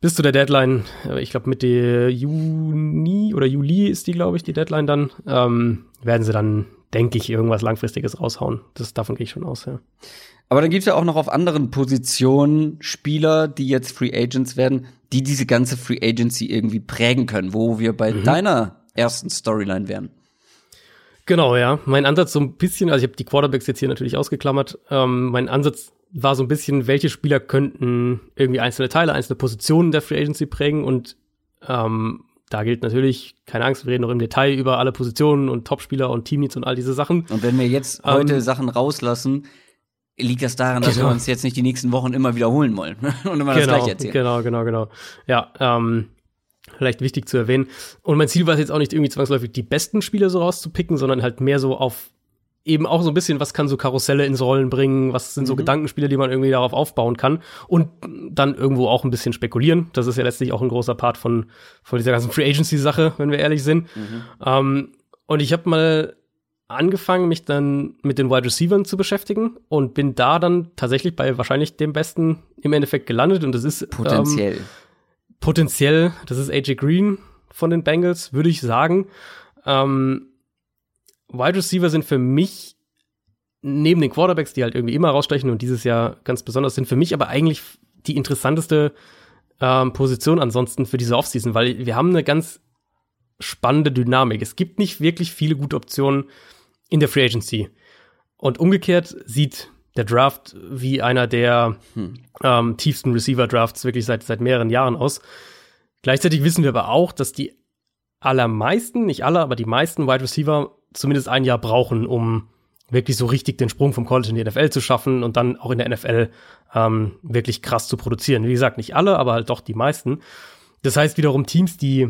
Speaker 2: bis zu der Deadline, äh, ich glaube Mitte Juni oder Juli ist die, glaube ich, die Deadline dann, ähm, werden sie dann, denke ich, irgendwas Langfristiges raushauen. Das, davon gehe ich schon aus, ja.
Speaker 1: Aber dann gibt's ja auch noch auf anderen Positionen Spieler, die jetzt Free Agents werden, die diese ganze Free Agency irgendwie prägen können, wo wir bei
Speaker 2: Mhm.
Speaker 1: deiner ersten Storyline wären.
Speaker 2: Genau, ja. Mein Ansatz so ein bisschen, also ich habe die Quarterbacks jetzt hier natürlich ausgeklammert. Ähm, mein Ansatz war so ein bisschen, welche Spieler könnten irgendwie einzelne Teile, einzelne Positionen der Free Agency prägen und ähm, da gilt natürlich, keine Angst, wir reden noch im Detail über alle Positionen und Topspieler und Teamneeds und all diese Sachen.
Speaker 1: Und wenn wir jetzt heute
Speaker 2: Ähm,
Speaker 1: Sachen rauslassen, liegt das daran, dass
Speaker 2: Genau.
Speaker 1: wir uns jetzt nicht die nächsten Wochen immer wiederholen wollen und immer das
Speaker 2: genau,
Speaker 1: gleiche erzählen.
Speaker 2: genau, genau, genau. Ja, ähm, vielleicht wichtig zu erwähnen. Und mein Ziel war es jetzt auch nicht irgendwie zwangsläufig die besten Spieler so rauszupicken, sondern halt mehr so auf eben auch so ein bisschen, was kann so Karusselle ins Rollen bringen, was sind so Gedankenspiele, die man irgendwie darauf aufbauen kann und dann irgendwo auch ein bisschen spekulieren. Das ist ja letztlich auch ein großer Part von, von dieser ganzen Free Agency Sache, wenn wir ehrlich sind. Ähm, und ich habe mal angefangen, mich dann mit den Wide Receivers zu beschäftigen und bin da dann tatsächlich bei wahrscheinlich dem besten im Endeffekt gelandet und das ist Ähm,
Speaker 1: Potenziell.
Speaker 2: potenziell, das ist AJ Green von den Bengals, würde ich sagen. Ähm, Wide Receiver sind für mich neben den Quarterbacks, die halt irgendwie immer rausstechen und dieses Jahr ganz besonders sind, für mich aber eigentlich die interessanteste ähm, Position ansonsten für diese Offseason, weil wir haben eine ganz spannende Dynamik. Es gibt nicht wirklich viele gute Optionen in der Free Agency. Und umgekehrt sieht der Draft wie einer der ähm, tiefsten Receiver-Drafts wirklich seit, seit mehreren Jahren aus. Gleichzeitig wissen wir aber auch, dass die allermeisten, nicht alle, aber die meisten Wide Receiver zumindest ein Jahr brauchen, um wirklich so richtig den Sprung vom College in die NFL zu schaffen und dann auch in der NFL ähm, wirklich krass zu produzieren. Wie gesagt, nicht alle, aber halt doch die meisten. Das heißt wiederum Teams, die,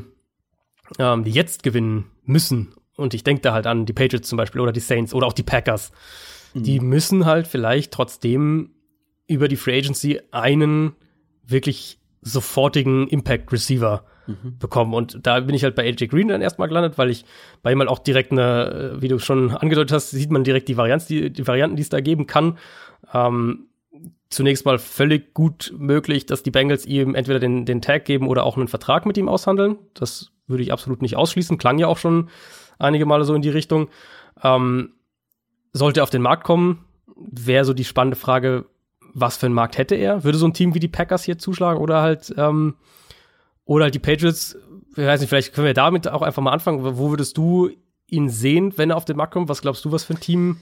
Speaker 2: ähm, die jetzt gewinnen müssen, und ich denke da halt an die Patriots zum Beispiel oder die Saints oder auch die Packers, die müssen halt vielleicht trotzdem über die Free Agency einen wirklich sofortigen Impact Receiver bekommen. Und da bin ich halt bei AJ Green dann erstmal gelandet, weil ich bei ihm halt auch direkt eine, wie du schon angedeutet hast, sieht man direkt die, Varianz, die, die Varianten, die es da geben kann. Ähm, zunächst mal völlig gut möglich, dass die Bengals ihm entweder den, den Tag geben oder auch einen Vertrag mit ihm aushandeln. Das würde ich absolut nicht ausschließen. Klang ja auch schon einige Male so in die Richtung. Ähm, sollte er auf den Markt kommen, wäre so die spannende Frage, was für einen Markt hätte er? Würde so ein Team wie die Packers hier zuschlagen oder halt, ähm, oder halt die Patriots, ich weiß nicht, vielleicht können wir damit auch einfach mal anfangen. Wo würdest du ihn sehen, wenn er auf den Markt kommt? Was glaubst du, was für ein Team?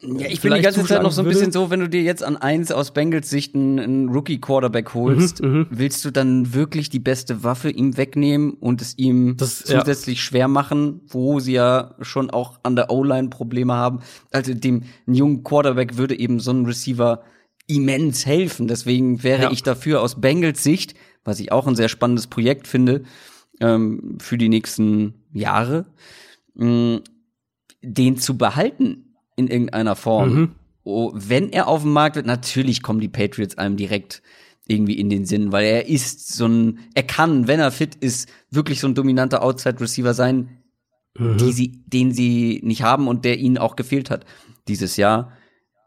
Speaker 1: Ja, ich bin die ganze Zeit noch so ein bisschen so, wenn du dir jetzt an eins aus Bengals Sicht einen, einen Rookie-Quarterback holst,
Speaker 2: Mhm,
Speaker 1: willst du dann wirklich die beste Waffe ihm wegnehmen und es ihm
Speaker 2: Das- ja.
Speaker 1: zusätzlich schwer machen, wo sie ja schon auch an der O-Line Probleme haben. Also dem jungen Quarterback würde eben so ein Receiver immens helfen. Deswegen wäre
Speaker 2: Ja.
Speaker 1: ich dafür aus Bengals Sicht, was ich auch ein sehr spannendes Projekt finde, ähm, für die nächsten Jahre, mh, den zu behalten in irgendeiner Form.
Speaker 2: Mhm.
Speaker 1: Oh, wenn er auf dem Markt wird, natürlich kommen die Patriots einem direkt irgendwie in den Sinn, weil er ist so ein, er kann, wenn er fit ist, wirklich so ein dominanter Outside Receiver sein. mhm. die sie, den sie nicht haben und der ihnen auch gefehlt hat dieses Jahr.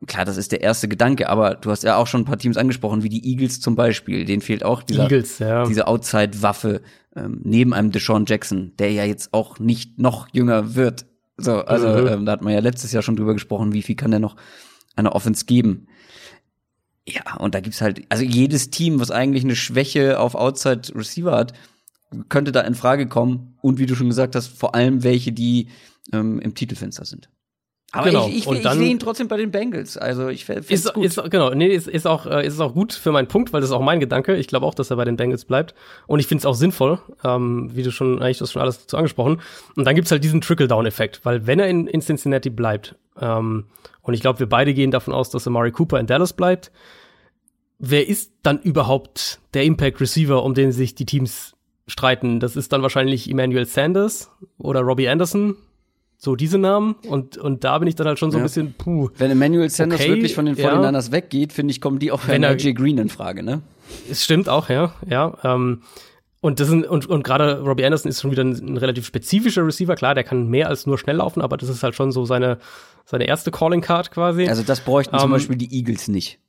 Speaker 1: Klar, das ist der erste Gedanke, aber du hast ja auch schon ein paar Teams angesprochen, wie die Eagles zum Beispiel. Denen fehlt auch dieser,
Speaker 2: Eagles, ja.
Speaker 1: diese Outside-Waffe ähm, neben einem Deshaun Jackson, der ja jetzt auch nicht noch jünger wird. So, also mhm. ähm, da hat man ja letztes Jahr schon drüber gesprochen, wie viel kann der noch einer Offense geben. Ja, und da gibt's halt, also jedes Team, was eigentlich eine Schwäche auf Outside Receiver hat, könnte da in Frage kommen. Und wie du schon gesagt hast, vor allem welche, die ähm, im Titelfenster sind. Aber genau. ich, ich, ich sehe ihn trotzdem bei den Bengals. Also ich finde
Speaker 2: es gut. Ist, genau, nee, ist, ist, auch, äh, ist auch gut für meinen Punkt, weil das ist auch mein Gedanke. Ich glaube auch, dass er bei den Bengals bleibt. Und ich finde es auch sinnvoll, ähm, wie du schon, eigentlich das schon alles dazu angesprochen. Und dann gibt's halt diesen Trickle-Down-Effekt, weil wenn er in, in Cincinnati bleibt, ähm, und ich glaube, wir beide gehen davon aus, dass Amari Cooper in Dallas bleibt, wer ist dann überhaupt der Impact Receiver, um den sich die Teams streiten? Das ist dann wahrscheinlich Emmanuel Sanders oder Robbie Anderson, so diese Namen und und da bin ich dann halt schon so ein bisschen puh.
Speaker 1: Wenn Emmanuel Sanders okay, wirklich von den 49ers ja. weggeht, finde ich, kommen die auch für AJ Green in Frage, ne?
Speaker 2: Es stimmt auch, ja, ja. Ähm, und das sind, und, und gerade Robbie Anderson ist schon wieder ein, ein, relativ spezifischer Receiver. Klar, der kann mehr als nur schnell laufen, aber das ist halt schon so seine, seine erste Calling Card quasi.
Speaker 1: Also das bräuchten um, zum ähm, Beispiel die Eagles nicht.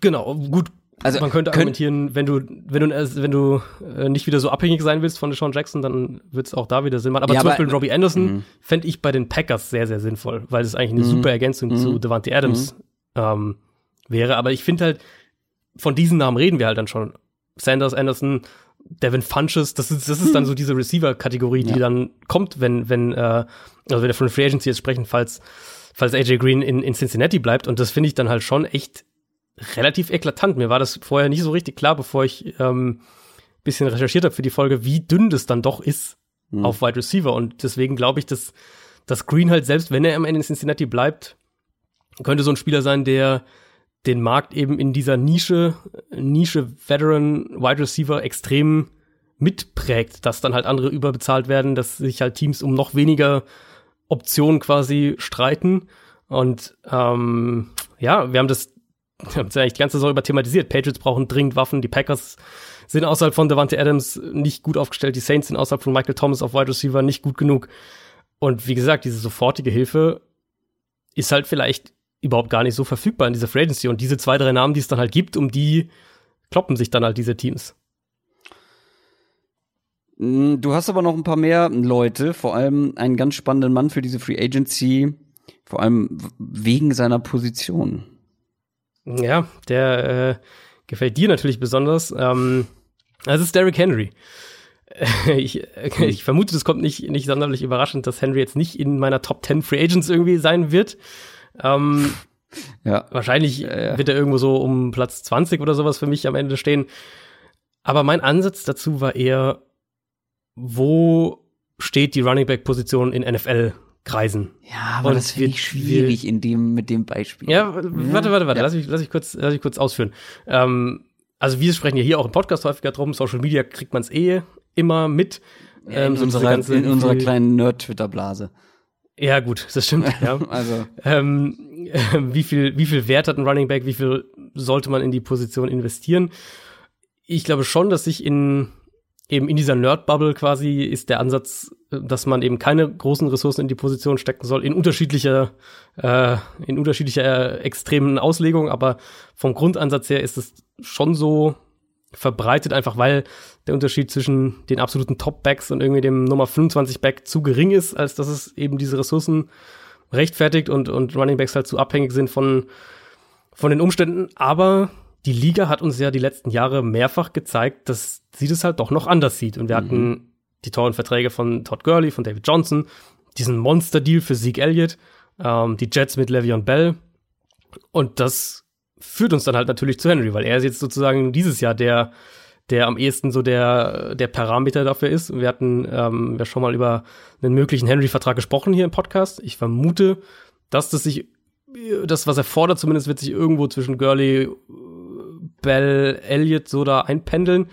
Speaker 2: Genau, gut. Also man könnte argumentieren, wenn du, wenn du, wenn du äh, nicht wieder so abhängig sein willst von Sean Jackson, dann wird es auch da wieder Sinn machen. Aber ja, zum aber, Beispiel Robbie Anderson fände ich bei den Packers sehr, sehr sinnvoll, weil es eigentlich eine mhm. super Ergänzung zu mhm. Devante Adams mhm. ähm, wäre. Aber ich finde halt, von diesen Namen reden wir halt dann schon. Sanders, Anderson, Devin Funches, das ist, das ist dann so diese Receiver-Kategorie, die ja. dann kommt, wenn, wenn, äh, also wenn wir von Free Agency jetzt sprechen, falls, falls AJ Green in, in Cincinnati bleibt. Und das finde ich dann halt schon echt relativ eklatant. Mir war das vorher nicht so richtig klar, bevor ich ähm, bisschen recherchiert habe für die Folge, wie dünn das dann doch ist mhm. auf Wide Receiver. Und deswegen glaube ich, dass, dass Green halt selbst, wenn er am Ende in Cincinnati bleibt, könnte so ein Spieler sein, der den Markt eben in dieser Nische, Nische Veteran Wide Receiver extrem mitprägt, dass dann halt andere überbezahlt werden, dass sich halt Teams um noch weniger Optionen quasi streiten. Und ähm, ja, wir haben das wir haben es ja eigentlich die ganze Saison über thematisiert. Patriots brauchen dringend Waffen, die Packers sind außerhalb von Devante Adams nicht gut aufgestellt, die Saints sind außerhalb von Michael Thomas auf Wide Receiver nicht gut genug. Und wie gesagt, diese sofortige Hilfe ist halt vielleicht überhaupt gar nicht so verfügbar in dieser Free Agency. Und diese zwei, drei Namen, die es dann halt gibt, um die kloppen sich dann halt diese Teams.
Speaker 1: Mm, du hast aber noch ein paar mehr Leute, vor allem einen ganz spannenden Mann für diese Free Agency, vor allem wegen seiner Position.
Speaker 2: Ja, der äh, gefällt dir natürlich besonders. Ähm, das ist Derrick Henry. ich, ich vermute, das kommt nicht, nicht sonderlich überraschend, dass Henry jetzt nicht in meiner Top 10 Free Agents irgendwie sein wird. Ähm, ja. Wahrscheinlich äh, wird er irgendwo so um Platz 20 oder sowas für mich am Ende stehen. Aber mein Ansatz dazu war eher, wo steht die Running Back Position in NFL kreisen.
Speaker 1: Ja, aber und das finde ich schwierig in dem, mit dem Beispiel.
Speaker 2: Ja, warte, warte, warte, ja. lass, mich, lass, mich kurz, lass mich kurz ausführen. Ähm, also wir sprechen ja hier auch im Podcast häufiger drum, Social Media kriegt man es eh immer mit.
Speaker 1: Ja, in, ähm, so unserer, ganze, in unserer kleinen Nerd-Twitter-Blase.
Speaker 2: Ja, gut, das stimmt. Ja. also. Ähm, äh, wie, viel, wie viel Wert hat ein Running Back? Wie viel sollte man in die Position investieren? Ich glaube schon, dass sich in eben in dieser Nerd-Bubble quasi ist der Ansatz, dass man eben keine großen Ressourcen in die Position stecken soll, in unterschiedlicher, äh, in unterschiedlicher äh, extremen Auslegung, aber vom Grundansatz her ist es schon so verbreitet, einfach weil der Unterschied zwischen den absoluten Top-Backs und irgendwie dem Nummer 25-Back zu gering ist, als dass es eben diese Ressourcen rechtfertigt und, und Running Backs halt zu abhängig sind von, von den Umständen. Aber die Liga hat uns ja die letzten Jahre mehrfach gezeigt, dass sie das halt doch noch anders sieht. Und wir mhm. hatten die tollen Verträge von Todd Gurley, von David Johnson, diesen Monster-Deal für Zeke Elliott, ähm, die Jets mit Le'Veon Bell. Und das führt uns dann halt natürlich zu Henry, weil er ist jetzt sozusagen dieses Jahr der, der am ehesten so der, der Parameter dafür ist. Wir hatten ähm, ja schon mal über einen möglichen Henry-Vertrag gesprochen hier im Podcast. Ich vermute, dass das sich, das, was er fordert, zumindest wird sich irgendwo zwischen Gurley, Bell, Elliott so da einpendeln.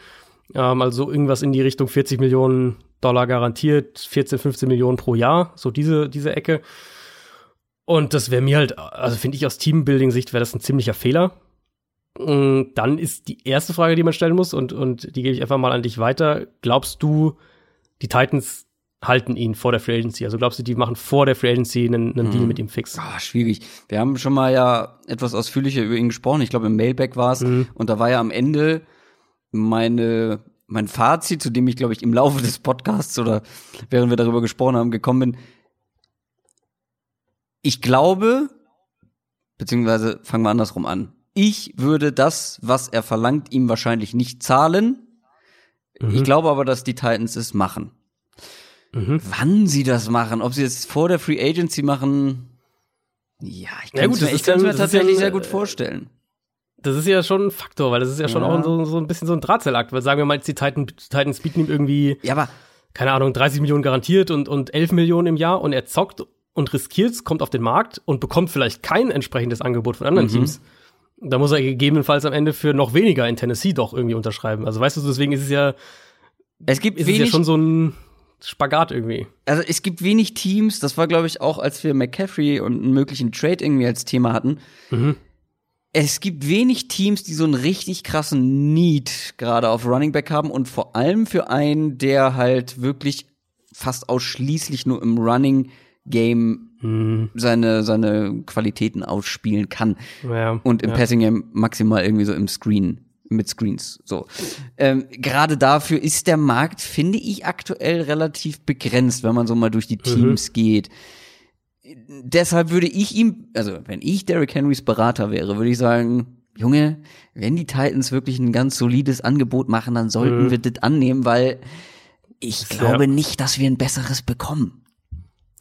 Speaker 2: Ähm, also irgendwas in die Richtung 40 Millionen Dollar garantiert, 14, 15 Millionen pro Jahr, so diese, diese Ecke. Und das wäre mir halt, also finde ich aus Teambuilding-Sicht wäre das ein ziemlicher Fehler. Und dann ist die erste Frage, die man stellen muss, und, und die gebe ich einfach mal an dich weiter. Glaubst du, die Titans halten ihn vor der Free Agency? Also glaubst du, die machen vor der Free Agency einen, einen Deal mit ihm fix?
Speaker 1: Ah, schwierig. Wir haben schon mal ja etwas ausführlicher über ihn gesprochen. Ich glaube, im Mailback war es. Und da war ja am Ende meine, mein Fazit, zu dem ich, glaube ich, im Laufe des Podcasts oder während wir darüber gesprochen haben, gekommen bin. Ich glaube, beziehungsweise fangen wir andersrum an. Ich würde das, was er verlangt, ihm wahrscheinlich nicht zahlen. Ich glaube aber, dass die Titans es machen. Wann sie das machen, ob sie es vor der Free Agency machen, ja, ich
Speaker 2: Ja,
Speaker 1: kann
Speaker 2: gut,
Speaker 1: es mir, ich
Speaker 2: ja-
Speaker 1: mir
Speaker 2: ja
Speaker 1: tatsächlich
Speaker 2: ein,
Speaker 1: sehr gut
Speaker 2: äh,
Speaker 1: vorstellen.
Speaker 2: Das ist ja schon ein Faktor, weil das ist ja schon
Speaker 1: Ja.
Speaker 2: auch so, so ein bisschen so ein Drahtseilakt. Weil sagen wir mal, jetzt die Titan, Titans bieten ihm irgendwie,
Speaker 1: Ja, aber
Speaker 2: keine Ahnung, 30 Millionen garantiert und, und 11 Millionen im Jahr und er zockt und riskiert, kommt auf den Markt und bekommt vielleicht kein entsprechendes Angebot von
Speaker 1: Mhm.
Speaker 2: anderen Teams. Da muss er gegebenenfalls am Ende für noch weniger in Tennessee doch irgendwie unterschreiben. Also weißt du, deswegen ist es ja,
Speaker 1: es gibt
Speaker 2: ist es ja
Speaker 1: wenig,
Speaker 2: schon so ein Spagat irgendwie.
Speaker 1: also es gibt wenig Teams, das war glaube ich auch, als wir McCaffrey und einen möglichen Trade irgendwie als Thema hatten.
Speaker 2: Mhm.
Speaker 1: Es gibt wenig Teams, die so einen richtig krassen Need gerade auf Running Back haben und vor allem für einen, der halt wirklich fast ausschließlich nur im Running Game
Speaker 2: Mhm.
Speaker 1: seine seine Qualitäten ausspielen kann.
Speaker 2: Ja,
Speaker 1: und im
Speaker 2: ja.
Speaker 1: Passing Game maximal irgendwie so im Screen mit Screens so. Ähm, Gerade dafür ist der Markt, finde ich, aktuell relativ begrenzt, wenn man so mal durch die Teams geht. Deshalb würde ich ihm, also wenn ich Derrick Henrys Berater wäre, würde ich sagen, Junge, wenn die Titans wirklich ein ganz solides Angebot machen, dann sollten wir das annehmen, weil ich glaube nicht, dass wir ein besseres bekommen.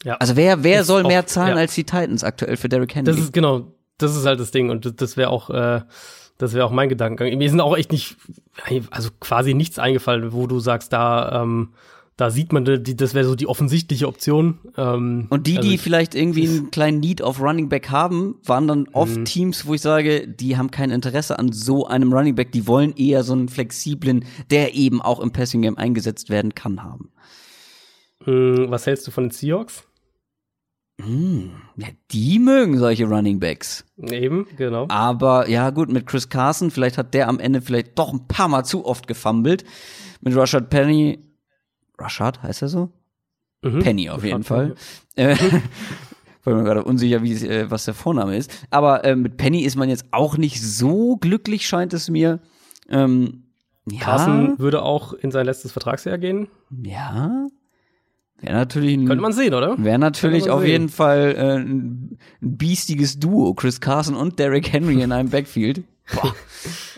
Speaker 2: Ja.
Speaker 1: Also wer, wer
Speaker 2: Ist
Speaker 1: soll mehr zahlen
Speaker 2: ja.
Speaker 1: als die Titans aktuell für Derrick Henry?
Speaker 2: Das ist genau, das ist halt das Ding und das, das wäre auch, äh, das wäre auch mein Gedankengang. Mir sind auch echt nicht, also quasi nichts eingefallen, wo du sagst, da, ähm, da sieht man, die, das wäre so die offensichtliche Option. Ähm,
Speaker 1: Und die,
Speaker 2: also
Speaker 1: die
Speaker 2: ich-
Speaker 1: vielleicht irgendwie einen kleinen Need auf Running Back haben, waren dann oft
Speaker 2: Mhm.
Speaker 1: Teams, wo ich sage, die haben kein Interesse an so einem Running Back, die wollen eher so einen flexiblen, der eben auch im Passing Game eingesetzt werden kann, haben.
Speaker 2: Mh, was hältst du von den Seahawks?
Speaker 1: Ja, die mögen solche Running Backs.
Speaker 2: Eben, genau.
Speaker 1: Aber ja, gut, mit Chris Carson, vielleicht hat der am Ende vielleicht doch ein paar Mal zu oft gefummelt. Mit Rashad Penny, Rashad heißt er so?
Speaker 2: Mhm.
Speaker 1: Penny auf jeden Fall.
Speaker 2: Rashad
Speaker 1: Äh, War mir gerade unsicher, wie, äh, was der Vorname ist. Aber äh, mit Penny ist man jetzt auch nicht so glücklich, scheint es mir. Ähm, ja,
Speaker 2: Carson würde auch in sein letztes Vertragsjahr gehen.
Speaker 1: ja. Wäre natürlich ein,
Speaker 2: Könnte man sehen, oder?
Speaker 1: wäre natürlich auf
Speaker 2: sehen.
Speaker 1: jeden Fall äh, ein, biestiges Duo, Chris Carson und Derrick Henry in einem Backfield.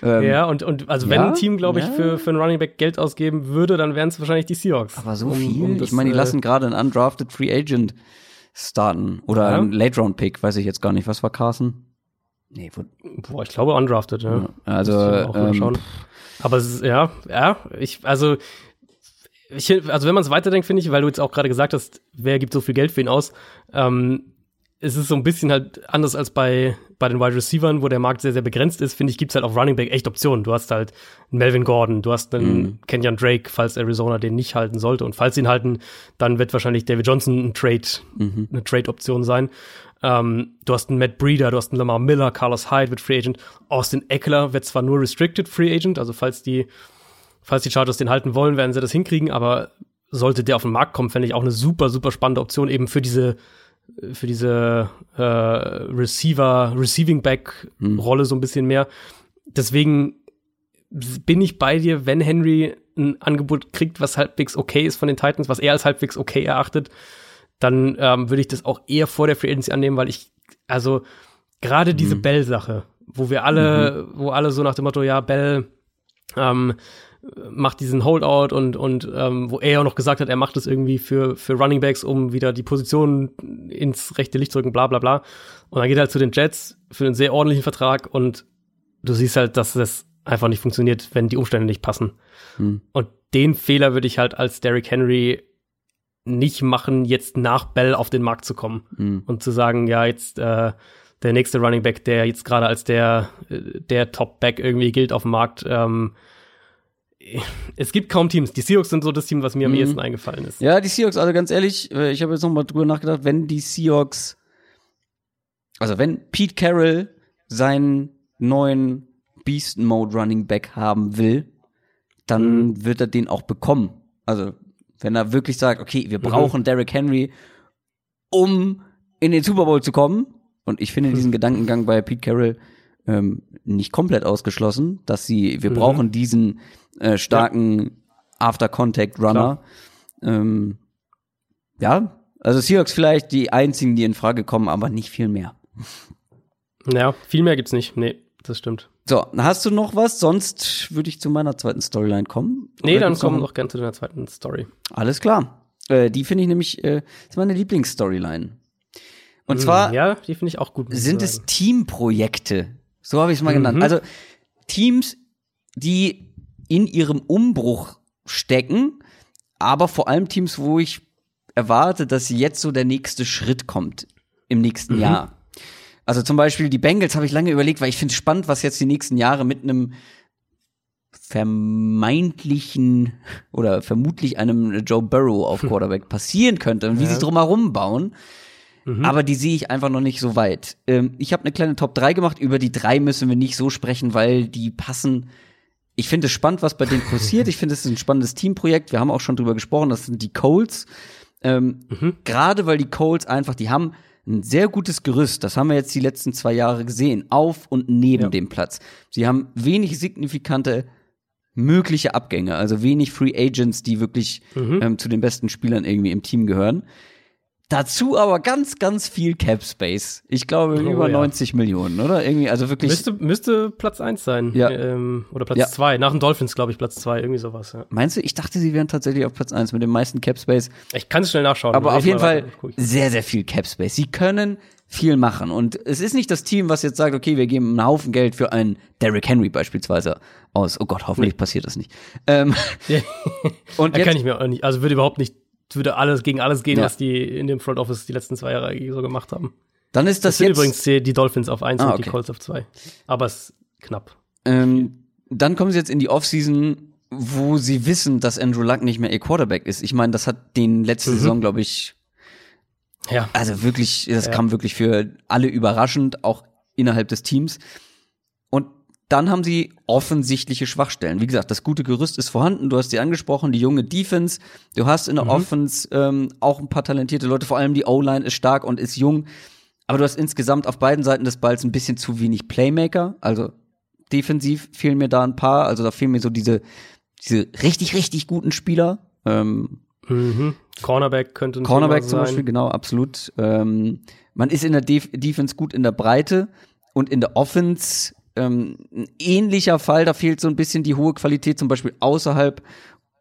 Speaker 1: Ähm,
Speaker 2: Ja, und, und also wenn
Speaker 1: ja,
Speaker 2: ein Team, glaube ich,
Speaker 1: ja.
Speaker 2: für, für einen Running Back Geld ausgeben würde, dann wären es wahrscheinlich die Seahawks.
Speaker 1: Aber so viel?
Speaker 2: um das,
Speaker 1: ich meine, die
Speaker 2: äh,
Speaker 1: lassen gerade einen undrafted Free Agent starten. Oder
Speaker 2: Ja.
Speaker 1: einen Late-Round-Pick, weiß ich jetzt gar nicht. Was war Carson? Nee, wo,
Speaker 2: Boah, ich glaube undrafted, ja.
Speaker 1: also, ähm,
Speaker 2: schauen. Aber es ist, ja, ja, ich, also, ich, also wenn man es weiterdenkt, finde ich, weil du jetzt auch gerade gesagt hast, wer gibt so viel Geld für ihn aus, ähm, es ist so ein bisschen halt anders als bei, bei den Wide Receivern, wo der Markt sehr, sehr begrenzt ist, finde ich, gibt's halt auf Running Back echt Optionen. Du hast halt einen Melvin Gordon, du hast einen
Speaker 1: Mhm.
Speaker 2: Kenyon Drake, falls Arizona den nicht halten sollte. Und falls sie ihn halten, dann wird wahrscheinlich David Johnson ein Trade,
Speaker 1: Mhm.
Speaker 2: eine Trade-Option sein. Ähm, du hast einen Matt Breeder, du hast einen Lamar Miller, Carlos Hyde wird Free Agent. Austin Eckler wird zwar nur Restricted Free Agent, also falls die, falls die Chargers den halten wollen, werden sie das hinkriegen, aber sollte der auf den Markt kommen, fände ich auch eine super, super spannende Option eben für diese, für diese äh, Receiver, Receiving Back Rolle so ein bisschen mehr. Deswegen bin ich bei dir, wenn Henry ein Angebot kriegt, was halbwegs okay ist von den Titans, was er als halbwegs okay erachtet, dann ähm, würde ich das auch eher vor der Free Agency annehmen, weil ich, also gerade diese Bell-Sache, wo wir alle, wo alle so nach dem Motto, ja, Bell ähm, macht diesen Holdout und, und ähm, wo er ja auch noch gesagt hat, er macht es irgendwie für, für Running Backs, um wieder die Position ins rechte Licht zu rücken, bla bla bla. Und dann geht er halt zu den Jets für einen sehr ordentlichen Vertrag und du siehst halt, dass das einfach nicht funktioniert, wenn die Umstände nicht passen.
Speaker 1: Hm.
Speaker 2: Und den Fehler würde ich halt als Derrick Henry nicht machen, jetzt nach Bell auf den Markt zu kommen
Speaker 1: Hm.
Speaker 2: und zu sagen, ja, jetzt äh, der nächste Running Back, der jetzt gerade als der, äh, der Top-Back irgendwie gilt auf dem Markt. Ähm, es gibt kaum Teams. Die Seahawks sind so das Team, was mir am
Speaker 1: Mhm.
Speaker 2: ehesten eingefallen ist.
Speaker 1: Ja, die Seahawks, also ganz ehrlich, äh, ich habe jetzt noch mal drüber nachgedacht, wenn die Seahawks, also wenn Pete Carroll seinen neuen Beast Mode Running Back haben will, dann
Speaker 2: Mhm.
Speaker 1: wird er den auch bekommen. Also Wenn er wirklich sagt, okay,
Speaker 2: Mhm.
Speaker 1: wir brauchen Derrick Henry, um in den Super Bowl zu kommen. Und ich
Speaker 2: Mhm.
Speaker 1: finde diesen Gedankengang bei Pete Carroll ähm, nicht komplett ausgeschlossen, dass sie,
Speaker 2: Mhm.
Speaker 1: wir brauchen diesen äh, starken After-Contact-Runner. Ähm, ja, also Seahawks vielleicht die einzigen, die in Frage kommen, aber nicht viel mehr.
Speaker 2: Naja, viel mehr gibt's nicht. Nee, das stimmt.
Speaker 1: So, hast du noch was? Sonst würde ich zu meiner zweiten Storyline kommen.
Speaker 2: Nee,
Speaker 1: Oder
Speaker 2: dann kommen wir
Speaker 1: noch-
Speaker 2: gerne zu deiner zweiten Story.
Speaker 1: Alles klar. Äh, die finde ich nämlich, äh, ist meine Lieblingsstoryline. Und zwar
Speaker 2: Hm, ja, die finde ich auch gut.
Speaker 1: sind es Teamprojekte. So habe ich es mal
Speaker 2: Mhm.
Speaker 1: genannt. Also Teams, die in ihrem Umbruch stecken, aber vor allem Teams, wo ich erwarte, dass jetzt so der nächste Schritt kommt im nächsten
Speaker 2: Mhm.
Speaker 1: Jahr. Also zum Beispiel die Bengals habe ich lange überlegt, weil ich finde es spannend, was jetzt die nächsten Jahre mit einem vermeintlichen oder vermutlich einem Joe Burrow auf Quarterback passieren könnte und wie
Speaker 2: Ja.
Speaker 1: sie drumherum bauen.
Speaker 2: Mhm.
Speaker 1: Aber die sehe ich einfach noch nicht so weit. Ähm, ich habe eine kleine Top 3 gemacht. Über die drei müssen wir nicht so sprechen, weil die passen. Ich finde es spannend, was bei denen passiert. Ich finde es ist ein spannendes Teamprojekt. Wir haben auch schon drüber gesprochen. Das sind die Colts. Ähm,
Speaker 2: Mhm.
Speaker 1: Gerade weil die Colts einfach, die haben ein sehr gutes Gerüst. Das haben wir jetzt die letzten zwei Jahre gesehen. Auf und neben
Speaker 2: Ja.
Speaker 1: dem Platz. Sie haben wenig signifikante mögliche Abgänge. Also wenig Free Agents, die wirklich
Speaker 2: Mhm.
Speaker 1: ähm, zu den besten Spielern irgendwie im Team gehören. Dazu aber ganz, ganz viel Cap Space. Ich glaube
Speaker 2: Oh,
Speaker 1: über
Speaker 2: ja.
Speaker 1: 90 Millionen, oder? Irgendwie, also wirklich.
Speaker 2: Müsste, müsste Platz 1 sein.
Speaker 1: Ja.
Speaker 2: Ähm, oder Platz
Speaker 1: Ja.
Speaker 2: 2. Nach den Dolphins, glaube ich, Platz 2. Irgendwie sowas. Ja.
Speaker 1: Meinst du, ich dachte, sie wären tatsächlich auf Platz 1 mit dem meisten Cap Space.
Speaker 2: Ich kann es schnell nachschauen.
Speaker 1: Aber auf jeden Fall sehr, sehr viel Cap Space. Sie können viel machen. Und es ist nicht das Team, was jetzt sagt, okay, wir geben einen Haufen Geld für einen Derrick Henry beispielsweise aus. Oh Gott, hoffentlich passiert das nicht. Ähm,
Speaker 2: Ja.
Speaker 1: und jetzt,
Speaker 2: ich mir auch nicht. Also würde überhaupt nicht, würde alles gegen alles gehen,
Speaker 1: Ja.
Speaker 2: was die in dem Front Office die letzten zwei Jahre so gemacht haben.
Speaker 1: dann ist
Speaker 2: Das
Speaker 1: das,
Speaker 2: sind
Speaker 1: jetzt.
Speaker 2: übrigens die, Dolphins auf 1
Speaker 1: Ah,
Speaker 2: und die
Speaker 1: okay.
Speaker 2: Colts auf 2. Aber es ist knapp.
Speaker 1: Ähm, dann kommen sie jetzt in die Offseason, wo sie wissen, dass Andrew Luck nicht mehr ihr Quarterback ist. Ich meine, das hat den letzte
Speaker 2: Mhm.
Speaker 1: Saison, glaube ich,
Speaker 2: Ja.
Speaker 1: also wirklich, das
Speaker 2: Ja.
Speaker 1: kam wirklich für alle überraschend, auch innerhalb des Teams. Dann haben sie offensichtliche Schwachstellen. Wie gesagt, das gute Gerüst ist vorhanden. Du hast sie angesprochen, die junge Defense. Du hast in der
Speaker 2: Mhm.
Speaker 1: Offense ähm, auch ein paar talentierte Leute. Vor allem die O-Line ist stark und ist jung. Aber du hast insgesamt auf beiden Seiten des Balls ein bisschen zu wenig Playmaker. Also defensiv fehlen mir da ein paar. Also da fehlen mir so diese, diese richtig, richtig guten Spieler. Ähm,
Speaker 2: Mhm. Cornerback könnte ein
Speaker 1: Cornerback zum. Beispiel, genau, absolut. Ähm, man ist in der Def Defense gut in der Breite und in der Offense ähm, ein ähnlicher Fall, da fehlt so ein bisschen die hohe Qualität, zum Beispiel außerhalb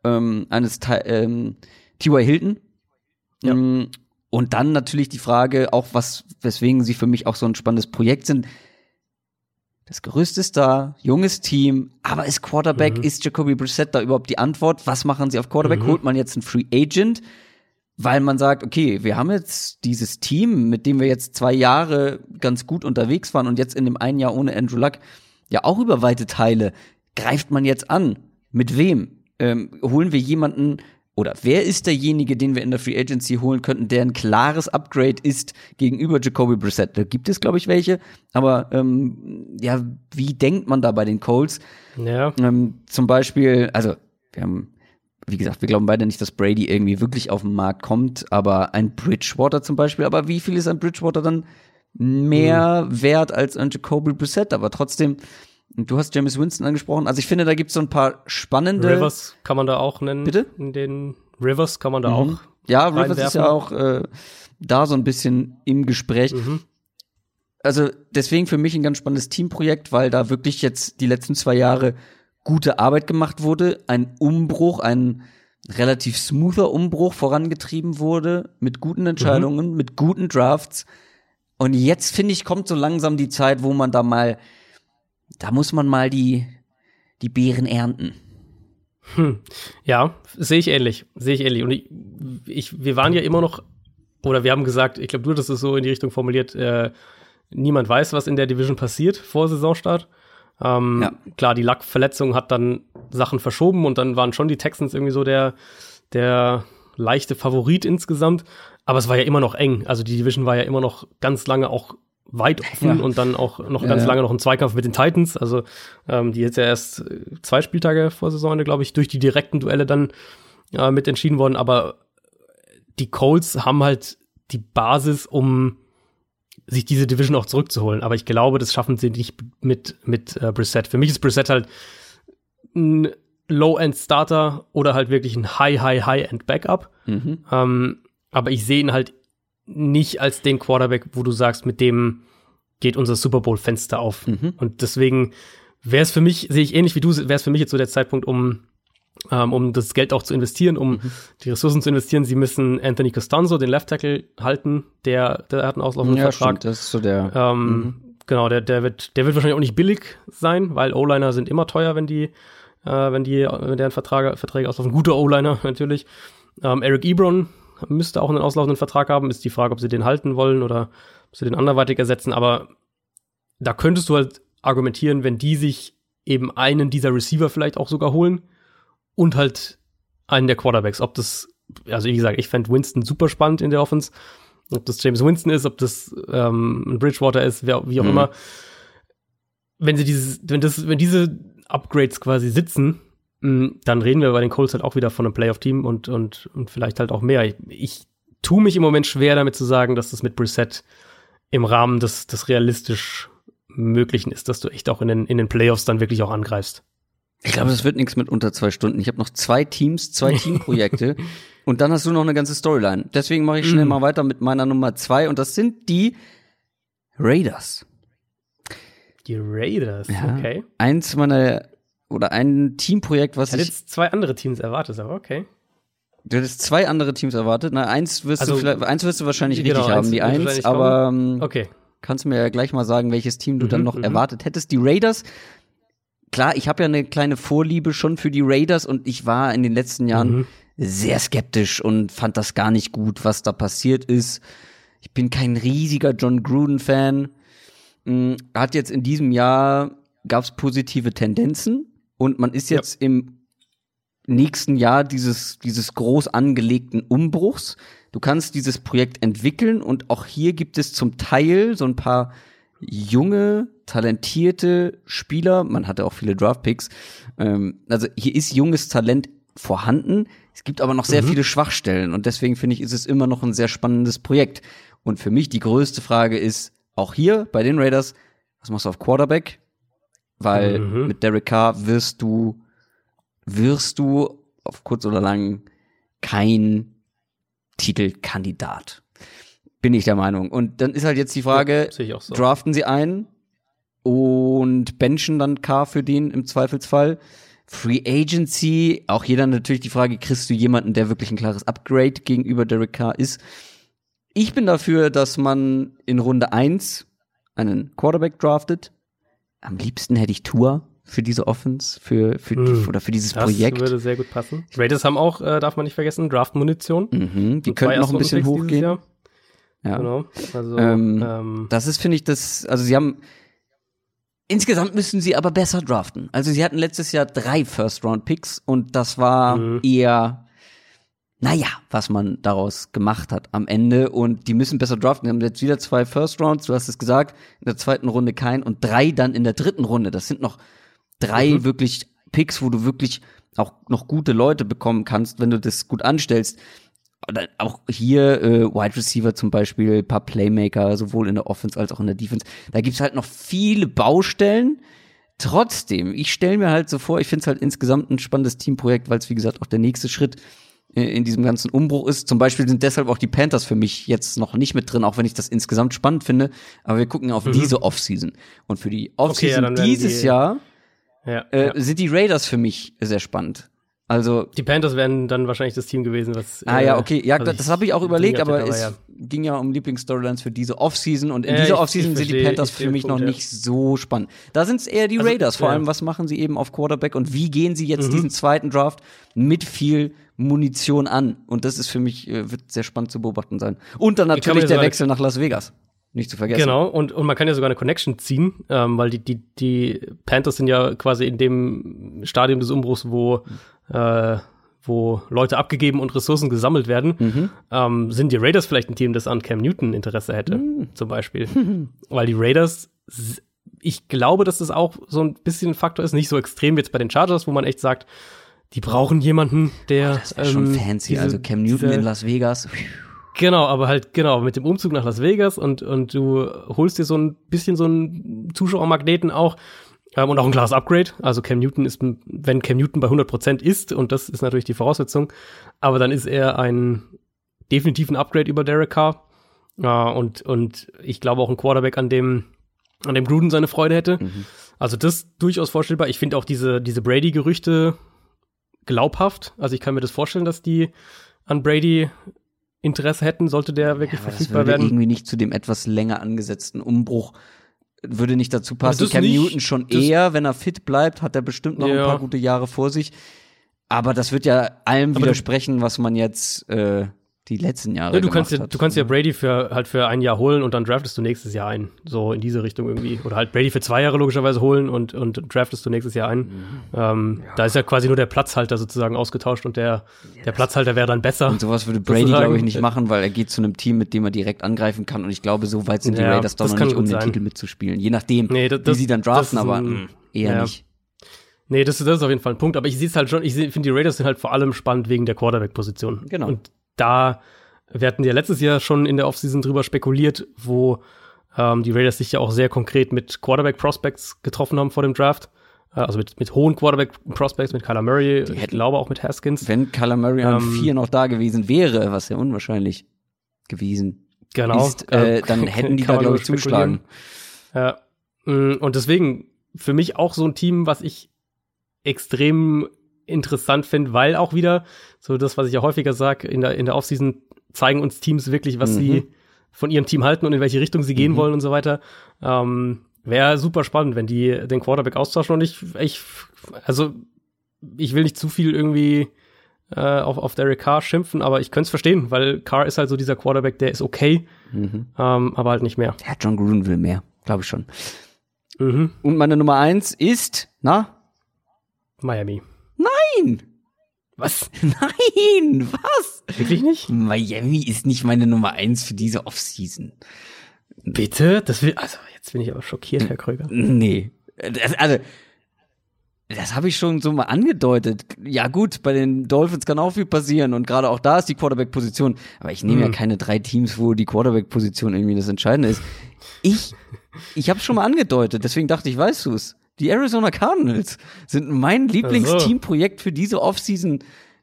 Speaker 1: ähm, eines ähm, T.Y. Hilton.
Speaker 2: Ja.
Speaker 1: Mm, Und dann natürlich die Frage, auch was, weswegen sie für mich auch so ein spannendes Projekt sind. Das Gerüst ist da, junges Team, aber ist Quarterback,
Speaker 2: Mhm.
Speaker 1: ist Jacoby Brissett da überhaupt die Antwort? Was machen sie auf Quarterback?
Speaker 2: Mhm.
Speaker 1: Holt man jetzt einen Free Agent? Weil man sagt, okay, wir haben jetzt dieses Team, mit dem wir jetzt zwei Jahre ganz gut unterwegs waren und jetzt in dem einen Jahr ohne Andrew Luck ja auch über weite Teile, greift man jetzt an? Mit wem? Ähm, holen wir jemanden oder wer ist derjenige, den wir in der Free Agency holen könnten, der ein klares Upgrade ist gegenüber Jacoby Brissett? Da gibt es, glaube ich, welche. Aber ähm, ja, wie denkt man da bei den Colts?
Speaker 2: Ja.
Speaker 1: Ähm, zum Beispiel, also wir haben, wie gesagt, wir glauben beide nicht, dass Brady irgendwie wirklich auf den Markt kommt, aber ein Bridgewater zum Beispiel, aber wie viel ist ein Bridgewater dann mehr wert als ein Jacoby Brissett? Aber trotzdem, du hast James Winston angesprochen, also ich finde, da gibt es so ein paar spannende.
Speaker 2: Rivers kann man da auch nennen.
Speaker 1: Bitte?
Speaker 2: In den Rivers kann man da
Speaker 1: Mhm.
Speaker 2: auch.
Speaker 1: Ja, Rivers ist
Speaker 2: reinwerfen.
Speaker 1: ja auch äh, da so ein bisschen im Gespräch.
Speaker 2: Mhm.
Speaker 1: also deswegen für mich ein ganz spannendes Teamprojekt, weil da wirklich jetzt die letzten zwei Jahre gute Arbeit gemacht wurde, ein Umbruch, ein relativ smoother Umbruch vorangetrieben wurde, mit guten Entscheidungen, mit guten Drafts. Und jetzt finde ich, kommt so langsam die Zeit, wo man da mal, da muss man mal die, die Beeren ernten.
Speaker 2: Hm. Ja, sehe ich ähnlich. Sehe ich ähnlich. Und ich, ich, wir waren ja immer noch, oder wir haben gesagt, ich glaube, du hattest es so in die Richtung formuliert, äh, niemand weiß, was in der Division passiert vor Saisonstart. Ähm,
Speaker 1: Ja.
Speaker 2: Klar, die Lack-Verletzung hat dann Sachen verschoben und dann waren schon die Texans irgendwie so der, der leichte Favorit insgesamt. Aber es war ja immer noch eng. Also die Division war ja immer noch ganz lange auch weit offen
Speaker 1: Ja.
Speaker 2: und dann auch noch
Speaker 1: Ja,
Speaker 2: ganz lange noch ein Zweikampf mit den Titans. Also ähm, die jetzt ja erst äh, zwei Spieltage vor Saisonende, glaube ich, durch die direkten Duelle dann äh, mit entschieden worden, aber die Colts haben halt die Basis, um sich diese Division auch zurückzuholen. Aber ich glaube, das schaffen sie nicht mit, mit äh, Brissett. Für mich ist Brissett halt ein Low-End-Starter oder halt wirklich ein High, High, High-End-Backup.
Speaker 1: Mhm.
Speaker 2: Ähm, aber ich sehe ihn halt nicht als den Quarterback, wo du sagst, mit dem geht unser Super Bowl-Fenster auf.
Speaker 1: Mhm.
Speaker 2: Und deswegen wäre es für mich, sehe ich ähnlich wie du, wäre es für mich jetzt so der Zeitpunkt, um um das Geld auch zu investieren, um
Speaker 1: Mhm.
Speaker 2: die Ressourcen zu investieren. Sie müssen Anthony Costanzo, den Left Tackle, halten. Der, der hat einen auslaufenden
Speaker 1: Ja,
Speaker 2: Vertrag.
Speaker 1: stimmt, das ist so der.
Speaker 2: Ähm, Genau, der, der wird, der wird wahrscheinlich auch nicht billig sein, weil O-Liner sind immer teuer, wenn die, äh, wenn die, wenn deren Verträge, Verträge auslaufen. Gute O-Liner natürlich. Ähm, Eric Ebron müsste auch einen auslaufenden Vertrag haben. Ist die Frage, ob sie den halten wollen oder ob sie den anderweitig ersetzen. Aber da könntest du halt argumentieren, wenn die sich eben einen dieser Receiver vielleicht auch sogar holen und halt einen der Quarterbacks. Ob das, also wie gesagt, ich fände Winston super spannend in der Offense. Ob das James Winston ist, ob das ähm, ein Bridgewater ist, wer, wie auch
Speaker 1: Mhm.
Speaker 2: immer. Wenn sie dieses, wenn das, wenn diese Upgrades quasi sitzen, mh, dann reden wir bei den Colts halt auch wieder von einem Playoff-Team und, und, und vielleicht halt auch mehr. Ich, ich tue mich im Moment schwer damit zu sagen, dass das mit Brissett im Rahmen des, des realistisch Möglichen ist, dass du echt auch in den, in den Playoffs dann wirklich auch angreifst.
Speaker 1: Ich glaube, das wird nichts mit unter zwei Stunden. Ich habe noch zwei Teams, zwei Teamprojekte und dann hast du noch eine ganze Storyline. Deswegen mache ich schnell
Speaker 2: Mm.
Speaker 1: mal weiter mit meiner Nummer zwei und das sind die Raiders.
Speaker 2: Die Raiders,
Speaker 1: Ja.
Speaker 2: okay.
Speaker 1: Eins meiner oder ein Teamprojekt, was
Speaker 2: Ich hatte
Speaker 1: ich.
Speaker 2: jetzt zwei andere Teams erwartet, aber okay.
Speaker 1: Du hättest zwei andere Teams erwartet. Na, eins wirst
Speaker 2: Also,
Speaker 1: du vielleicht, eins wirst du wahrscheinlich
Speaker 2: genau,
Speaker 1: richtig haben, die eins, aber ähm,
Speaker 2: Okay.
Speaker 1: kannst du mir ja gleich mal sagen, welches Team du dann
Speaker 2: Mhm,
Speaker 1: noch
Speaker 2: mhm.
Speaker 1: erwartet hättest. Die Raiders, klar, ich habe ja eine kleine Vorliebe schon für die Raiders und ich war in den letzten Jahren
Speaker 2: Mhm.
Speaker 1: sehr skeptisch und fand das gar nicht gut, was da passiert ist. Ich bin kein riesiger John Gruden-Fan. Mm, Hat jetzt in diesem Jahr gab es positive Tendenzen und man ist
Speaker 2: Ja.
Speaker 1: jetzt im nächsten Jahr dieses, dieses groß angelegten Umbruchs. Du kannst dieses Projekt entwickeln und auch hier gibt es zum Teil so ein paar junge, talentierte Spieler. Man hatte auch viele Draftpicks. Ähm, also hier ist junges Talent vorhanden. Es gibt aber noch sehr viele Schwachstellen und deswegen finde ich, ist es immer noch ein sehr spannendes Projekt. Und für mich die größte Frage ist auch hier bei den Raiders, was machst du auf Quarterback? Weil
Speaker 2: Mhm.
Speaker 1: mit Derek Carr wirst du wirst du auf kurz oder lang kein Titelkandidat. Bin ich der Meinung. Und dann ist halt jetzt die Frage,
Speaker 2: Ja, so.
Speaker 1: draften sie ein und benchen dann K für den im Zweifelsfall. Free Agency, auch hier dann natürlich die Frage, kriegst du jemanden, der wirklich ein klares Upgrade gegenüber Derek Carr ist? Ich bin dafür, dass man in Runde 1 einen Quarterback draftet. Am liebsten hätte ich Tour für diese Offense, für, für
Speaker 2: Hm.
Speaker 1: oder für dieses
Speaker 2: Das
Speaker 1: Projekt.
Speaker 2: würde sehr gut passen. Raiders haben auch, äh, darf man nicht vergessen, Draft-Munition.
Speaker 1: Mhm, die
Speaker 2: Zwei
Speaker 1: könnten noch ein bisschen hochgehen. Ja.
Speaker 2: Genau. Also,
Speaker 1: Ähm,
Speaker 2: ähm,
Speaker 1: Das ist, finde ich, das, also sie haben, insgesamt müssen sie aber besser draften. Also sie hatten letztes Jahr drei First-Round-Picks und das war
Speaker 2: Mhm.
Speaker 1: eher, naja, was man daraus gemacht hat am Ende und die müssen besser draften. Die haben jetzt wieder zwei First-Rounds, du hast es gesagt, in der zweiten Runde kein und drei dann in der dritten Runde. Das sind noch drei
Speaker 2: Mhm.
Speaker 1: wirklich Picks, wo du wirklich auch noch gute Leute bekommen kannst, wenn du das gut anstellst. Oder auch hier äh, Wide Receiver zum Beispiel, paar Playmaker, sowohl in der Offense als auch in der Defense. Da gibt's halt noch viele Baustellen. Trotzdem, ich stelle mir halt so vor, ich finde es halt insgesamt ein spannendes Teamprojekt, weil es wie gesagt auch der nächste Schritt äh, in diesem ganzen Umbruch ist. Zum Beispiel sind deshalb auch die Panthers für mich jetzt noch nicht mit drin, auch wenn ich das insgesamt spannend finde. Aber wir gucken auf diese Offseason. Und für die Offseason
Speaker 2: dann werden
Speaker 1: dieses
Speaker 2: die-
Speaker 1: Jahr
Speaker 2: ja,
Speaker 1: äh,
Speaker 2: ja.
Speaker 1: sind die Raiders für mich sehr spannend. Also
Speaker 2: Die Panthers wären dann wahrscheinlich das Team gewesen, was.
Speaker 1: Ah
Speaker 2: äh,
Speaker 1: ja, okay, ja,
Speaker 2: was
Speaker 1: das habe ich auch überlegt, aber
Speaker 2: hatte,
Speaker 1: es
Speaker 2: ja.
Speaker 1: ging ja um Lieblingsstorylines für diese Offseason und in
Speaker 2: Ja,
Speaker 1: dieser
Speaker 2: ich-
Speaker 1: Offseason
Speaker 2: ich
Speaker 1: sind die Panthers für mich
Speaker 2: den
Speaker 1: noch
Speaker 2: Punkt, ja.
Speaker 1: nicht so spannend. Da sind es eher die
Speaker 2: Also,
Speaker 1: Raiders, vor
Speaker 2: ja.
Speaker 1: allem was machen sie eben auf Quarterback und wie gehen sie jetzt
Speaker 2: Mhm.
Speaker 1: diesen zweiten Draft mit viel Munition an und das ist für mich äh, wird sehr spannend zu beobachten sein. Und dann natürlich der Wechsel nach Las Vegas, nicht zu vergessen.
Speaker 2: Genau, und, und man kann ja sogar eine Connection ziehen, ähm, weil die, die, die Panthers sind ja quasi in dem Stadium des Umbruchs, wo, äh, wo Leute abgegeben und Ressourcen gesammelt werden.
Speaker 1: Mhm.
Speaker 2: Ähm, sind die Raiders vielleicht ein Team, das an Cam Newton Interesse hätte,
Speaker 1: Mhm.
Speaker 2: zum Beispiel? weil die Raiders, ich glaube, dass das auch so ein bisschen ein Faktor ist, nicht so extrem wie jetzt bei den Chargers, wo man echt sagt, die brauchen jemanden, der.
Speaker 1: Das wäre schon
Speaker 2: ähm,
Speaker 1: fancy.
Speaker 2: diese-
Speaker 1: also Cam Newton in Las Vegas.
Speaker 2: Genau, aber halt, genau, mit dem Umzug nach Las Vegas und, und du holst dir so ein bisschen so einen Zuschauermagneten auch ähm, und auch ein klares Upgrade. Also Cam Newton ist, wenn Cam Newton bei 100% ist, und das ist natürlich die Voraussetzung, aber dann ist er ein definitiv ein Upgrade über Derek Carr. Ja, und, und ich glaube auch ein Quarterback, an dem, an dem Gruden seine Freude hätte. Also das durchaus vorstellbar. Ich finde auch diese, diese Brady-Gerüchte glaubhaft. Also ich kann mir das vorstellen, dass die an Brady Interesse hätten, sollte der wirklich
Speaker 1: Ja,
Speaker 2: verfügbar
Speaker 1: würde
Speaker 2: werden.
Speaker 1: irgendwie nicht zu dem etwas länger angesetzten Umbruch würde nicht dazu passen. Cam
Speaker 2: nicht.
Speaker 1: Newton schon eher, wenn er fit bleibt, hat er bestimmt noch ein
Speaker 2: Ja.
Speaker 1: paar gute Jahre vor sich. Aber das wird ja allem
Speaker 2: Aber
Speaker 1: widersprechen, was man jetzt äh, die letzten Jahre
Speaker 2: Ja, du kannst ja,
Speaker 1: hat.
Speaker 2: du kannst ja Brady für halt für ein Jahr holen und dann draftest du nächstes Jahr ein. So in diese Richtung irgendwie. Oder halt Brady für zwei Jahre logischerweise holen und, und draftest du nächstes Jahr ein.
Speaker 1: Mhm.
Speaker 2: Ähm, Da ist ja quasi nur der Platzhalter sozusagen ausgetauscht und der, der Platzhalter wäre dann besser.
Speaker 1: Und sowas würde Brady, glaube ich, nicht machen, weil er geht zu einem Team, mit dem er direkt angreifen kann. Und ich glaube, so weit sind die
Speaker 2: Ja,
Speaker 1: Raiders doch noch nicht, um
Speaker 2: gut
Speaker 1: den
Speaker 2: sein.
Speaker 1: Titel mitzuspielen. Je nachdem,
Speaker 2: Nee, das-
Speaker 1: wie sie dann draften, aber mh, eher
Speaker 2: ja.
Speaker 1: nicht.
Speaker 2: Nee, das, das ist auf jeden Fall ein Punkt. Aber ich sehe es halt schon, ich finde die Raiders sind halt vor allem spannend wegen der Quarterback-Position.
Speaker 1: Genau.
Speaker 2: Und da, wir hatten ja letztes Jahr schon in der Offseason drüber spekuliert, wo ähm, die Raiders sich ja auch sehr konkret mit Quarterback-Prospects getroffen haben vor dem Draft. Äh, Also mit, mit hohen Quarterback-Prospects, mit Kyler Murray, ich
Speaker 1: hätten-
Speaker 2: glaube auch mit Haskins.
Speaker 1: Wenn Kyler Murray an
Speaker 2: Ähm,
Speaker 1: vier noch da gewesen wäre, was ja unwahrscheinlich gewesen
Speaker 2: Genau.
Speaker 1: ist, äh, dann hätten die da, glaube ich, zugeschlagen.
Speaker 2: Ja. Mm, Und deswegen für mich auch so ein Team, was ich extrem interessant finde, weil auch wieder, so das, was ich ja häufiger sage, in der, in der Offseason zeigen uns Teams wirklich, was
Speaker 1: Mhm.
Speaker 2: sie von ihrem Team halten und in welche Richtung sie gehen
Speaker 1: Mhm.
Speaker 2: wollen und so weiter. Ähm, Wäre super spannend, wenn die den Quarterback austauschen und ich, ich, also ich will nicht zu viel irgendwie äh, auf, auf Derek Carr schimpfen, aber ich könnte es verstehen, weil Carr ist halt so dieser Quarterback, der ist okay,
Speaker 1: Mhm.
Speaker 2: ähm, aber halt nicht mehr.
Speaker 1: Ja, John Gruden will mehr, glaube ich schon.
Speaker 2: Mhm.
Speaker 1: Und meine Nummer eins ist, na?
Speaker 2: Miami.
Speaker 1: Nein!
Speaker 2: Was?
Speaker 1: Nein! Was?
Speaker 2: Wirklich nicht?
Speaker 1: Miami ist nicht meine Nummer eins für diese Offseason.
Speaker 2: Bitte? Das will, also jetzt bin ich aber schockiert, Herr Kröger.
Speaker 1: Nee. Das, also, das habe ich schon so mal angedeutet. Ja gut, bei den Dolphins kann auch viel passieren und gerade auch da ist die Quarterback-Position. Aber ich nehme ja
Speaker 2: Mhm.
Speaker 1: keine drei Teams, wo die Quarterback-Position irgendwie das Entscheidende ist. Ich, ich habe schon mal angedeutet, deswegen dachte ich, weißt du es. Die Arizona Cardinals sind mein Lieblingsteamprojekt für diese Offseason,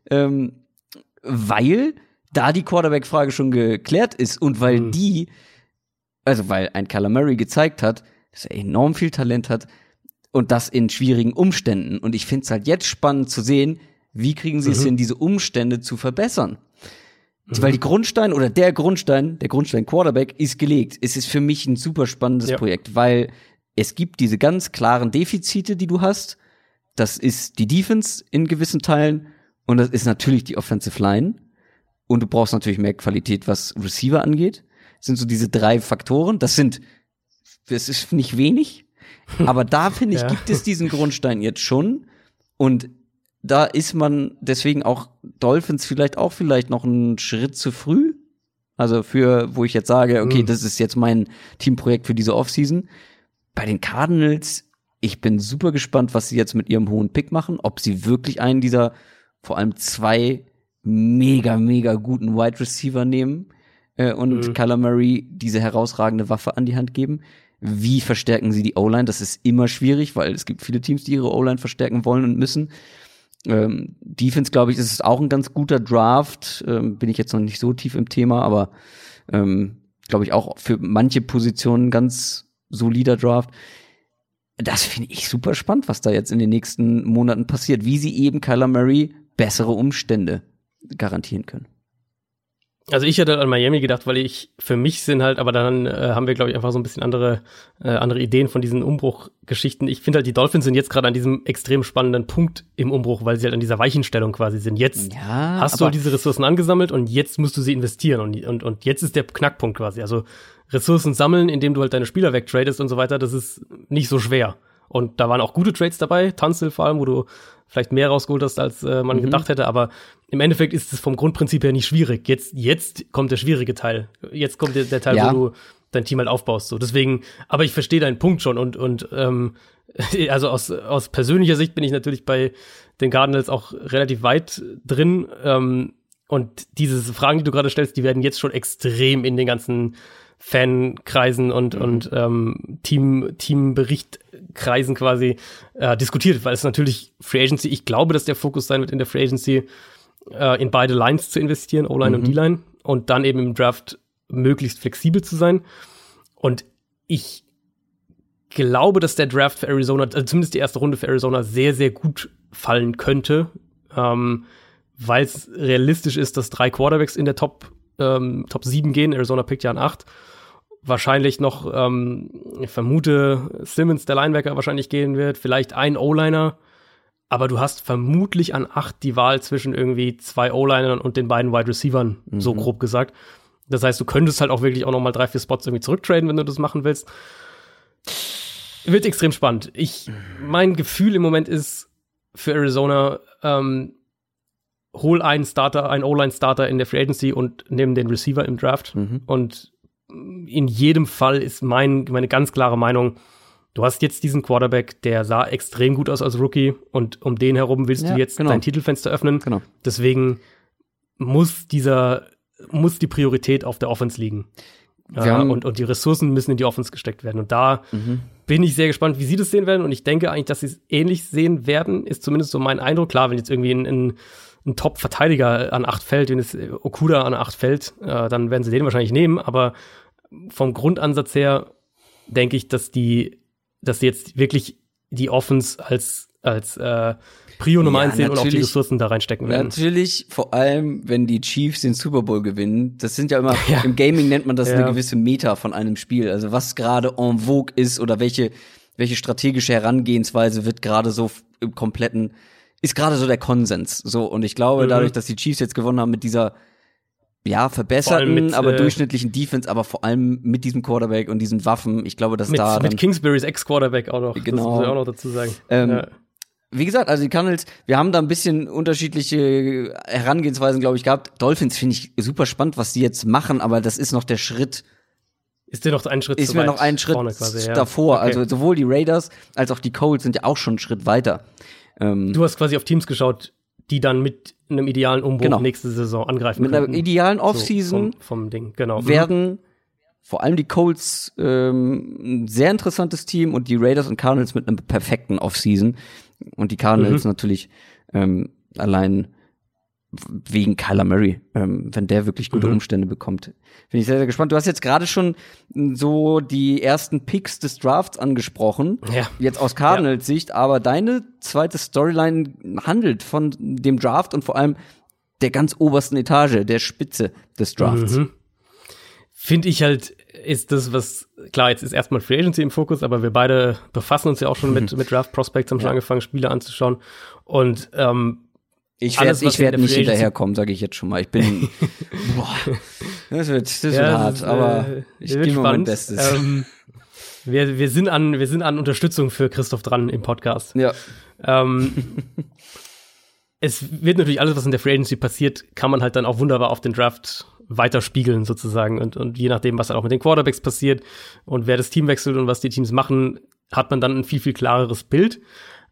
Speaker 1: ähm, weil da die Quarterback-Frage schon geklärt ist und weil
Speaker 2: Mhm.
Speaker 1: die, also weil ein Murray gezeigt hat, dass er enorm viel Talent hat und das in schwierigen Umständen. Und ich finde es halt jetzt spannend zu sehen, wie kriegen sie es
Speaker 2: Mhm.
Speaker 1: hin, diese Umstände zu verbessern. Weil die Grundstein oder der Grundstein, der Grundstein Quarterback ist gelegt. Es ist für mich ein super spannendes
Speaker 2: Ja.
Speaker 1: Projekt, weil es gibt diese ganz klaren Defizite, die du hast. Das ist die Defense in gewissen Teilen und das ist natürlich die Offensive Line. Und du brauchst natürlich mehr Qualität, was Receiver angeht. Das sind so diese drei Faktoren. Das sind, das ist nicht wenig, aber da finde ich,
Speaker 2: Ja.
Speaker 1: gibt es diesen Grundstein jetzt schon. Und da ist man deswegen auch Dolphins vielleicht auch vielleicht noch einen Schritt zu früh. Also für, wo ich jetzt sage, okay,
Speaker 2: Mhm.
Speaker 1: das ist jetzt mein Teamprojekt für diese Offseason. Bei den Cardinals, ich bin super gespannt, was sie jetzt mit ihrem hohen Pick machen, ob sie wirklich einen dieser vor allem zwei mega, mega guten Wide Receiver nehmen äh, und
Speaker 2: Mhm.
Speaker 1: Kyler Murray diese herausragende Waffe an die Hand geben. Wie verstärken sie die O-Line? Das ist immer schwierig, weil es gibt viele Teams, die ihre O-Line verstärken wollen und müssen. Ähm, Defense, glaube ich, ist es auch ein ganz guter Draft. Ähm, bin ich jetzt noch nicht so tief im Thema, aber ähm, glaube ich auch für manche Positionen ganz solider Draft. Das finde ich super spannend, was da jetzt in den nächsten Monaten passiert, wie sie eben Kyler Murray bessere Umstände garantieren können.
Speaker 2: Also ich hätte an Miami gedacht, weil ich, für mich sind halt, aber dann äh, haben wir, glaube ich, einfach so ein bisschen andere, äh, andere Ideen von diesen Umbruchgeschichten. Ich finde halt, die Dolphins sind jetzt gerade an diesem extrem spannenden Punkt im Umbruch, weil sie halt an dieser Weichenstellung quasi sind. Jetzt
Speaker 1: Ja,
Speaker 2: hast du halt diese Ressourcen angesammelt und jetzt musst du sie investieren und, und, und jetzt ist der Knackpunkt quasi. Also Ressourcen sammeln, indem du halt deine Spieler wegtradest und so weiter, das ist nicht so schwer. Und da waren auch gute Trades dabei, Tanzel vor allem, wo du vielleicht mehr rausgeholt hast, als äh, man gedacht hätte, aber im Endeffekt ist es vom Grundprinzip her nicht schwierig. Jetzt, jetzt kommt der schwierige Teil. Jetzt kommt der, der Teil,
Speaker 1: Ja.
Speaker 2: wo du dein Team halt aufbaust. So. Deswegen, aber ich verstehe deinen Punkt schon und, und ähm, also aus, aus persönlicher Sicht bin ich natürlich bei den Cardinals auch relativ weit drin. Ähm, und diese Fragen, die du gerade stellst, die werden jetzt schon extrem in den ganzen Fankreisen und, mhm. und ähm, Team, Teamberichtkreisen quasi äh, diskutiert, weil es natürlich Free Agency, ich glaube, dass der Fokus sein wird in der Free Agency, äh, in beide Lines zu investieren, O-Line mhm. und D-Line, und dann eben im Draft möglichst flexibel zu sein. Und ich glaube, dass der Draft für Arizona, also zumindest die erste Runde für Arizona, sehr, sehr gut fallen könnte, ähm, weil es realistisch ist, dass drei Quarterbacks in der Top, ähm, Top 7 gehen. Arizona pickt ja an 8. Wahrscheinlich noch, ähm, ich vermute, Simmons, der Linebacker, wahrscheinlich gehen wird. Vielleicht ein O-Liner. Aber du hast vermutlich an 8 die Wahl zwischen irgendwie zwei O-Linern und den beiden Wide Receivern, mhm. so grob gesagt. Das heißt, du könntest halt auch wirklich auch noch mal drei, vier Spots irgendwie zurücktraden, wenn du das machen willst. Wird extrem spannend. Ich, mein Gefühl im Moment ist für Arizona, ähm, hol einen Starter, einen O-Line-Starter in der Free Agency und nimm den Receiver im Draft. Mhm. Und in jedem Fall ist mein, meine ganz klare Meinung, du hast jetzt diesen Quarterback, der sah extrem gut aus als Rookie und um den herum willst ja, du jetzt genau. dein Titelfenster öffnen. Genau. Deswegen muss dieser, muss die Priorität auf der Offense liegen. Ja, und, und die Ressourcen müssen in die Offense gesteckt werden. Und da mhm. bin ich sehr gespannt, wie sie das sehen werden. Und ich denke eigentlich, dass sie es ähnlich sehen werden, ist zumindest so mein Eindruck. Klar, wenn jetzt irgendwie ein, ein, ein Top-Verteidiger an acht fällt, wenn es Okuda an acht fällt, äh, dann werden sie den wahrscheinlich nehmen. Aber vom Grundansatz her denke ich, dass die, dass sie jetzt wirklich die Offense als, als äh, Prio Nummer ja, eins sehen und auch die Ressourcen da reinstecken werden.
Speaker 1: Natürlich, vor allem, wenn die Chiefs den Super Bowl gewinnen. Das sind ja immer, ja. im Gaming nennt man das ja. eine gewisse Meta von einem Spiel. Also was gerade en vogue ist oder welche, welche strategische Herangehensweise wird gerade so im kompletten, ist gerade so der Konsens. So, und ich glaube, mhm. dadurch, dass die Chiefs jetzt gewonnen haben mit dieser ja, verbesserten, mit, aber äh, durchschnittlichen Defense, aber vor allem mit diesem Quarterback und diesen Waffen. Ich glaube, dass
Speaker 2: mit,
Speaker 1: da.
Speaker 2: Mit Kingsburys Ex-Quarterback auch noch.
Speaker 1: Genau. Das
Speaker 2: muss ich auch noch dazu sagen.
Speaker 1: Ähm, ja wie gesagt, also die Cardinals, wir haben da ein bisschen unterschiedliche Herangehensweisen, glaube ich, gehabt. Dolphins finde ich super spannend, was die jetzt machen, aber das ist noch der Schritt.
Speaker 2: Ist dir noch ein Schritt
Speaker 1: Ist mir noch ein Schritt quasi, ja. davor. Okay. Also sowohl die Raiders als auch die Colts sind ja auch schon einen Schritt weiter.
Speaker 2: Ähm, du hast quasi auf Teams geschaut, die dann mit einem idealen Umbruch genau. nächste Saison angreifen
Speaker 1: Mit könnten. einer idealen Offseason
Speaker 2: so, vom, vom, Ding, genau.
Speaker 1: Mhm. werden vor allem die Colts ähm, ein sehr interessantes Team und die Raiders und Cardinals mit einem perfekten Offseason. Und die Cardinals mhm. natürlich ähm, allein wegen Kyler Murray, ähm, wenn der wirklich gute mhm. Umstände bekommt. Bin ich sehr, sehr gespannt. Du hast jetzt gerade schon so die ersten Picks des Drafts angesprochen. Ja. Jetzt aus Cardinals Sicht, aber deine zweite Storyline handelt von dem Draft und vor allem der ganz obersten Etage, der Spitze des Drafts. Mhm.
Speaker 2: Finde ich halt, ist das, was, klar, jetzt ist erstmal Free Agency im Fokus, aber wir beide befassen uns ja auch schon mit, mit Draft Prospects, haben schon ja. angefangen, Spiele anzuschauen. Und ähm,
Speaker 1: ich werde ich werd nicht hinterherkommen, sage ich jetzt schon mal. Ich bin, boah, das wird, das ja, wird hart, ist, aber äh, ich gebe mein Bestes. Ähm,
Speaker 2: wir, wir, sind an, wir sind an Unterstützung für Christoph dran im Podcast.
Speaker 1: Ja. Ähm,
Speaker 2: es wird natürlich alles, was in der Free Agency passiert, kann man halt dann auch wunderbar auf den Draft weiterspiegeln sozusagen. Und, und je nachdem, was dann auch mit den Quarterbacks passiert und wer das Team wechselt und was die Teams machen, hat man dann ein viel, viel klareres Bild.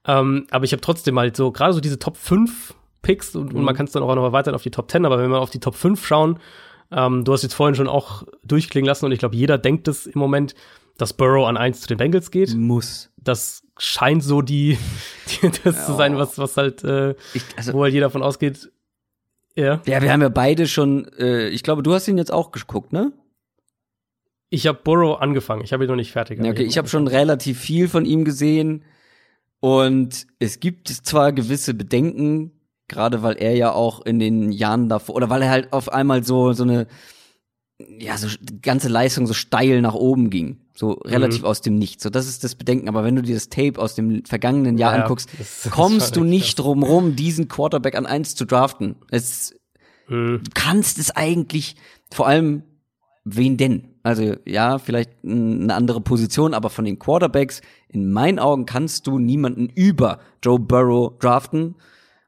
Speaker 2: Ähm, aber ich habe trotzdem halt so, gerade so diese Top 5 Picks und, mhm. und man kann es dann auch noch erweitern auf die Top 10, aber wenn wir auf die Top 5 schauen, ähm, du hast jetzt vorhin schon auch durchklingen lassen und ich glaube, jeder denkt es im Moment, dass Burrow an 1 zu den Bengals geht.
Speaker 1: Muss.
Speaker 2: Das scheint so die, die das ja. zu sein, was, was halt, äh, ich, also, wo halt jeder davon ausgeht,
Speaker 1: ja. Ja, wir haben ja beide schon, äh, ich glaube, du hast ihn jetzt auch geguckt, ne?
Speaker 2: Ich habe Burrow angefangen, ich habe ihn noch nicht fertig.
Speaker 1: Ja, okay, ich habe schon relativ viel von ihm gesehen und es gibt zwar gewisse Bedenken, gerade weil er ja auch in den Jahren davor oder weil er halt auf einmal so so eine ja, so die ganze Leistung so steil nach oben ging. So relativ mhm. aus dem Nichts. So, das ist das Bedenken. Aber wenn du dir das Tape aus dem vergangenen Jahr ja, anguckst, das, das kommst du nicht drum rum, diesen Quarterback an eins zu draften. Es, mhm. Du kannst es eigentlich, vor allem, wen denn? Also, ja, vielleicht eine andere Position, aber von den Quarterbacks, in meinen Augen kannst du niemanden über Joe Burrow draften.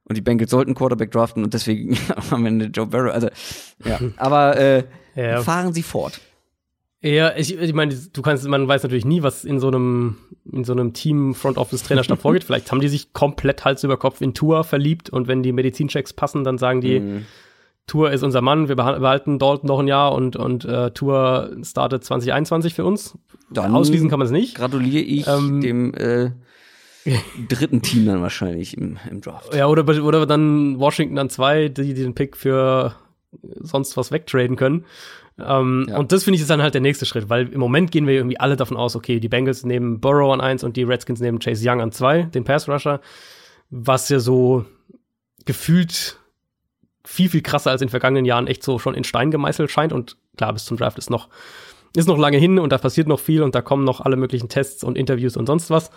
Speaker 1: Und die Bengals sollten Quarterback draften und deswegen am Ende Joe Burrow. Also, ja. Aber, äh, ja. fahren Sie fort.
Speaker 2: Ja, ich, ich meine, du kannst, man weiß natürlich nie, was in so einem, in so einem Team Front Office Trainerstab vorgeht. Vielleicht haben die sich komplett Hals über Kopf in Tour verliebt und wenn die Medizinchecks passen, dann sagen die,
Speaker 1: Mhm.
Speaker 2: Tour ist unser Mann, wir behal- behalten Dalton noch ein Jahr und, und äh, Tour startet 2021 für uns.
Speaker 1: Dann
Speaker 2: Ausschließen kann man es nicht.
Speaker 1: gratuliere ich
Speaker 2: Ähm,
Speaker 1: dem äh, dritten Team dann wahrscheinlich im, im Draft.
Speaker 2: Ja, oder, oder dann Washington an zwei, die, die den Pick für sonst was wegtraden können. Ähm,
Speaker 1: Ja.
Speaker 2: Und das finde ich ist dann halt der nächste Schritt, weil im Moment gehen wir irgendwie alle davon aus, okay, die Bengals nehmen Burrow an eins und die Redskins nehmen Chase Young an zwei, den Pass Rusher, was ja so gefühlt viel, viel krasser als in den vergangenen Jahren echt so schon in Stein gemeißelt scheint. Und klar, bis zum Draft ist noch, ist noch lange hin und da passiert noch viel und da kommen noch alle möglichen Tests und Interviews und sonst was.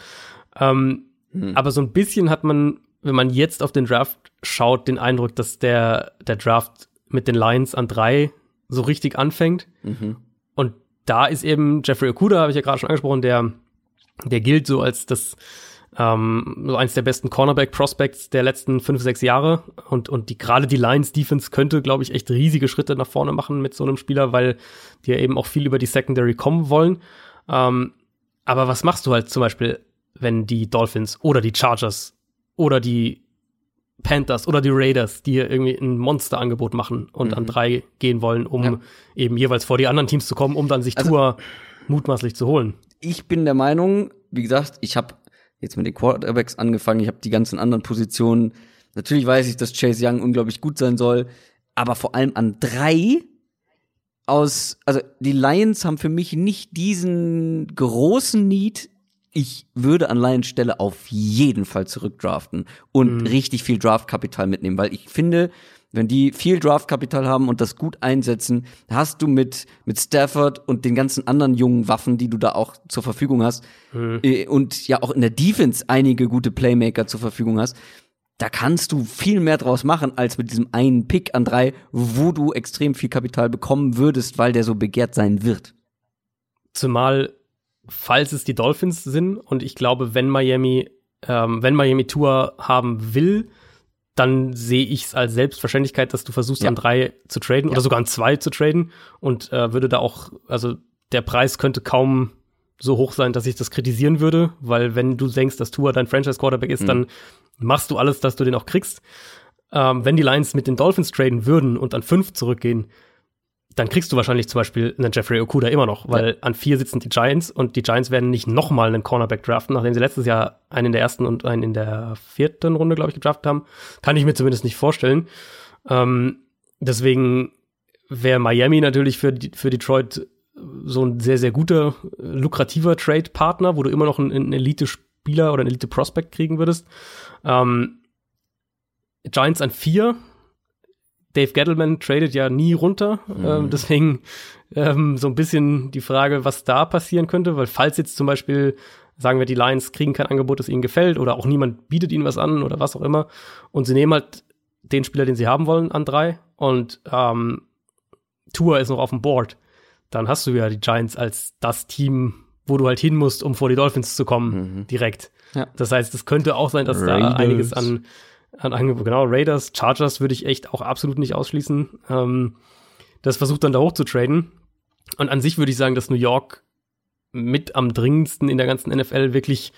Speaker 2: Ähm,
Speaker 1: Hm.
Speaker 2: aber so ein bisschen hat man, wenn man jetzt auf den Draft schaut, den Eindruck, dass der, der Draft mit den Lions an drei so richtig anfängt.
Speaker 1: Mhm.
Speaker 2: Und da ist eben Jeffrey Okuda, habe ich ja gerade schon angesprochen, der, der gilt so als das ähm, so eins der besten Cornerback-Prospects der letzten fünf, sechs Jahre. Und, und die gerade die Lions-Defense könnte, glaube ich, echt riesige Schritte nach vorne machen mit so einem Spieler, weil die ja eben auch viel über die Secondary kommen wollen. Ähm, aber was machst du halt zum Beispiel, wenn die Dolphins oder die Chargers oder die Panthers oder die Raiders, die hier irgendwie ein Monsterangebot machen und an drei gehen wollen, um
Speaker 1: Ja.
Speaker 2: eben jeweils vor die anderen Teams zu kommen, um dann sich
Speaker 1: Also-
Speaker 2: Tour mutmaßlich zu holen.
Speaker 1: Ich bin der Meinung, wie gesagt, ich habe jetzt mit den Quarterbacks angefangen, ich habe die ganzen anderen Positionen. Natürlich weiß ich, dass Chase Young unglaublich gut sein soll, aber vor allem an drei aus, also die Lions haben für mich nicht diesen großen Need. Ich würde an Lions Stelle auf jeden Fall zurückdraften und richtig viel Draftkapital mitnehmen, weil ich finde, wenn die viel Draftkapital haben und das gut einsetzen, hast du mit, mit Stafford und den ganzen anderen jungen Waffen, die du da auch zur Verfügung hast, äh, und ja auch in der Defense einige gute Playmaker zur Verfügung hast, da kannst du viel mehr draus machen, als mit diesem einen Pick an drei, wo du extrem viel Kapital bekommen würdest, weil der so begehrt sein wird.
Speaker 2: Zumal, falls es die Dolphins sind und ich glaube, wenn Miami, ähm, wenn Miami Tour haben will, dann sehe ich es als Selbstverständlichkeit, dass du versuchst,
Speaker 1: Ja.
Speaker 2: an drei zu traden oder sogar an zwei zu traden und äh, würde da auch, also der Preis könnte kaum so hoch sein, dass ich das kritisieren würde, weil wenn du denkst, dass Tua dein Franchise-Quarterback ist, dann machst du alles, dass du den auch kriegst. Ähm, wenn die Lions mit den Dolphins traden würden und an fünf zurückgehen, dann kriegst du wahrscheinlich zum Beispiel einen Jeffrey Okuda immer noch, weil an vier sitzen die Giants und die Giants werden nicht nochmal einen Cornerback draften, nachdem sie letztes Jahr einen in der ersten und einen in der vierten Runde, glaube ich, gedraftet haben. Kann ich mir zumindest nicht vorstellen. Ähm, deswegen wäre Miami natürlich für, für Detroit so ein sehr, sehr guter, lukrativer Trade-Partner, wo du immer noch einen, einen Elite-Spieler oder einen Elite-Prospect kriegen würdest. Ähm, Giants an vier. Dave Gettleman tradet ja nie runter. Ähm, deswegen ähm, so ein bisschen die Frage, was da passieren könnte, weil falls jetzt zum Beispiel, sagen wir, die Lions kriegen kein Angebot, das ihnen gefällt oder auch niemand bietet ihnen was an oder was auch immer und sie nehmen halt den Spieler, den sie haben wollen, an drei und ähm, Tour ist noch auf dem Board, dann hast du ja die Giants als das Team, wo du halt hin musst, um vor die Dolphins zu kommen, direkt.
Speaker 1: Ja.
Speaker 2: Das heißt, es könnte auch sein, dass da
Speaker 1: Raiders.
Speaker 2: einiges an, an Angebot, genau, Raiders, Chargers würde ich echt auch absolut nicht ausschließen. Ähm, das versucht dann da hoch zu traden. Und an sich würde ich sagen, dass New York mit am dringendsten in der ganzen NFL wirklich,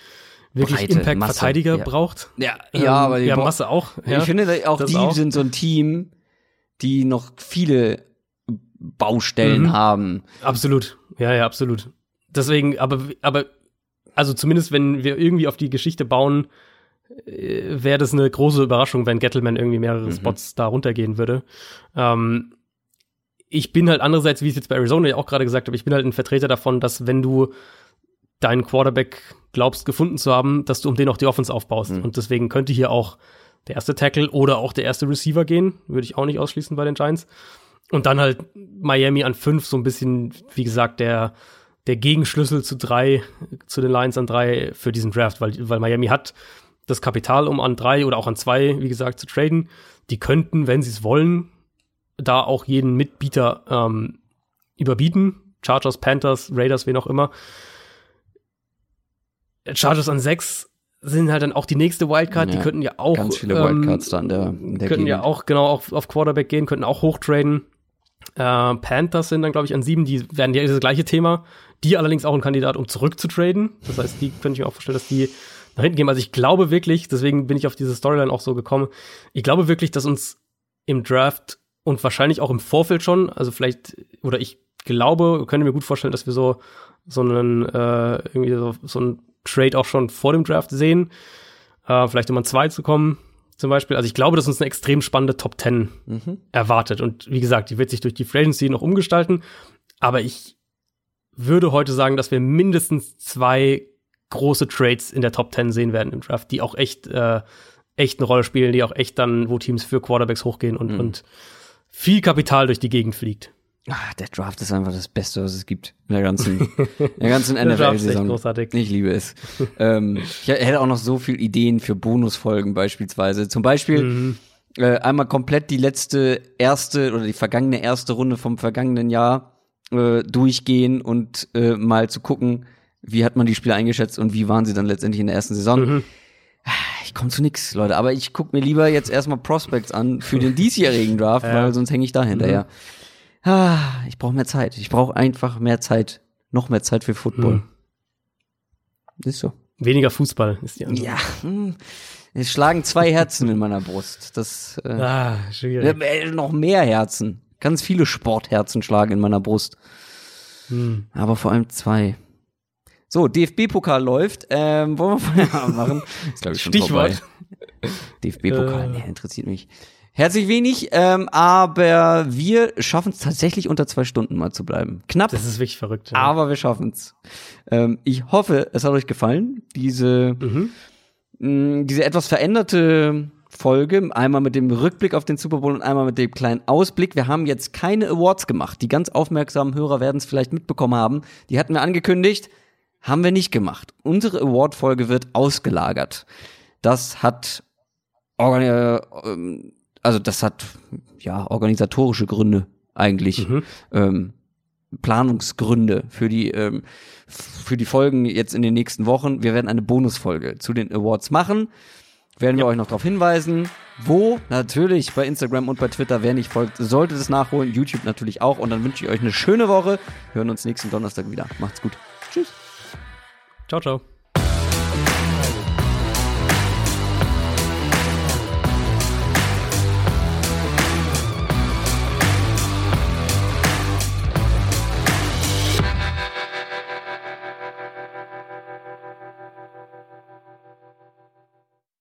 Speaker 2: wirklich Impact-Verteidiger
Speaker 1: ja.
Speaker 2: braucht.
Speaker 1: Ja,
Speaker 2: Ähm,
Speaker 1: ja, aber die
Speaker 2: ja, Masse auch. Ja.
Speaker 1: Ich finde, auch
Speaker 2: das
Speaker 1: die
Speaker 2: auch.
Speaker 1: sind so ein Team, die noch viele Baustellen
Speaker 2: Mhm.
Speaker 1: haben.
Speaker 2: Absolut. Ja, ja, absolut. Deswegen, aber, aber, also zumindest wenn wir irgendwie auf die Geschichte bauen, wäre das eine große Überraschung, wenn Gettleman irgendwie mehrere
Speaker 1: Mhm.
Speaker 2: Spots da runtergehen würde. Ähm, ich bin halt andererseits, wie ich es jetzt bei Arizona ja auch gerade gesagt habe, ich bin halt ein Vertreter davon, dass wenn du deinen Quarterback glaubst gefunden zu haben, dass du um den auch die Offense aufbaust.
Speaker 1: Mhm.
Speaker 2: Und deswegen könnte hier auch der erste Tackle oder auch der erste Receiver gehen, würde ich auch nicht ausschließen bei den Giants. Und dann halt Miami an fünf, so ein bisschen, wie gesagt, der, der Gegenschlüssel zu drei, zu den Lions an drei für diesen Draft, weil, weil Miami hat das Kapital, um an drei oder auch an zwei, wie gesagt, zu traden. Die könnten, wenn sie es wollen, da auch jeden Mitbieter ähm, überbieten. Chargers, Panthers, Raiders, wen auch immer. Chargers an sechs sind halt dann auch die nächste Wildcard.
Speaker 1: Ja,
Speaker 2: die könnten ja auch
Speaker 1: ganz viele
Speaker 2: ähm,
Speaker 1: Wildcards da in der- der
Speaker 2: könnten ja
Speaker 1: Gegend.
Speaker 2: auch genau auf, auf Quarterback gehen, könnten auch hochtraden. Äh, Panthers sind dann, glaube ich, an sieben. Die werden ja das gleiche Thema. Die allerdings auch ein Kandidat, um zurückzutraden. Das heißt, die könnte ich mir auch vorstellen, dass die nach hinten gehen. Also ich glaube wirklich, deswegen bin ich auf diese Storyline auch so gekommen. Ich glaube wirklich, dass uns im Draft und wahrscheinlich auch im Vorfeld schon, also vielleicht, oder ich glaube, könnte mir gut vorstellen, dass wir so, so einen, äh, irgendwie so, so einen Trade auch schon vor dem Draft sehen. Äh, vielleicht um an zwei zu kommen, zum Beispiel. Also ich glaube, dass uns eine extrem spannende Top 10 mhm. erwartet. Und wie gesagt, die wird sich durch die Free Agency noch umgestalten. Aber ich würde heute sagen, dass wir mindestens zwei große Trades in der Top 10 sehen werden im Draft, die auch echt, äh, echt eine Rolle spielen, die auch echt dann, wo Teams für Quarterbacks hochgehen und, mhm. und viel Kapital durch die Gegend fliegt.
Speaker 1: Ach, der Draft ist einfach das Beste, was es gibt in der ganzen, der ganzen NFL-Saison. Ich liebe es. ähm, ich hätte auch noch so viele Ideen für Bonusfolgen beispielsweise. Zum Beispiel mhm. äh, einmal komplett die letzte erste oder die vergangene erste Runde vom vergangenen Jahr äh, durchgehen und äh, mal zu gucken, wie hat man die Spieler eingeschätzt und wie waren sie dann letztendlich in der ersten Saison. Mhm. Ich komme zu nix, Leute, aber ich gucke mir lieber jetzt erstmal Prospects an für den diesjährigen Draft, ja. weil sonst hänge ich da hinterher. Mhm. Ah, ich brauche mehr Zeit. Ich brauche einfach mehr Zeit. Noch mehr Zeit für Football. Mhm.
Speaker 2: Ist so. Weniger Fußball ist die
Speaker 1: Antwort. Ja. Hm. Es schlagen zwei Herzen in meiner Brust. Das äh, ah, schwierig. Äh, noch mehr Herzen. Ganz viele Sportherzen schlagen in meiner Brust. Hm. Aber vor allem zwei. So, DFB-Pokal läuft. Ähm, wollen wir Feierabend machen?
Speaker 2: Ist, ich, Stichwort.
Speaker 1: DFB-Pokal, äh. nee, interessiert mich. Herzlich wenig, ähm, aber wir schaffen es tatsächlich unter zwei Stunden mal zu bleiben. Knapp.
Speaker 2: Das ist wirklich verrückt.
Speaker 1: Ja. Aber wir schaffen es. Ähm, ich hoffe, es hat euch gefallen. Diese, mhm. mh, diese etwas veränderte Folge, einmal mit dem Rückblick auf den Super Bowl und einmal mit dem kleinen Ausblick. Wir haben jetzt keine Awards gemacht. Die ganz aufmerksamen Hörer werden es vielleicht mitbekommen haben. Die hatten wir angekündigt. Haben wir nicht gemacht. Unsere Award-Folge wird ausgelagert. Das hat äh, also das hat ja organisatorische Gründe eigentlich. Mhm. Ähm, Planungsgründe für die ähm, für die Folgen jetzt in den nächsten Wochen. Wir werden eine Bonusfolge zu den Awards machen. Werden wir ja. euch noch darauf hinweisen. Wo? Natürlich bei Instagram und bei Twitter. Wer nicht folgt, sollte es nachholen. YouTube natürlich auch. Und dann wünsche ich euch eine schöne Woche. Hören uns nächsten Donnerstag wieder. Macht's gut.
Speaker 2: Ciao, ciao.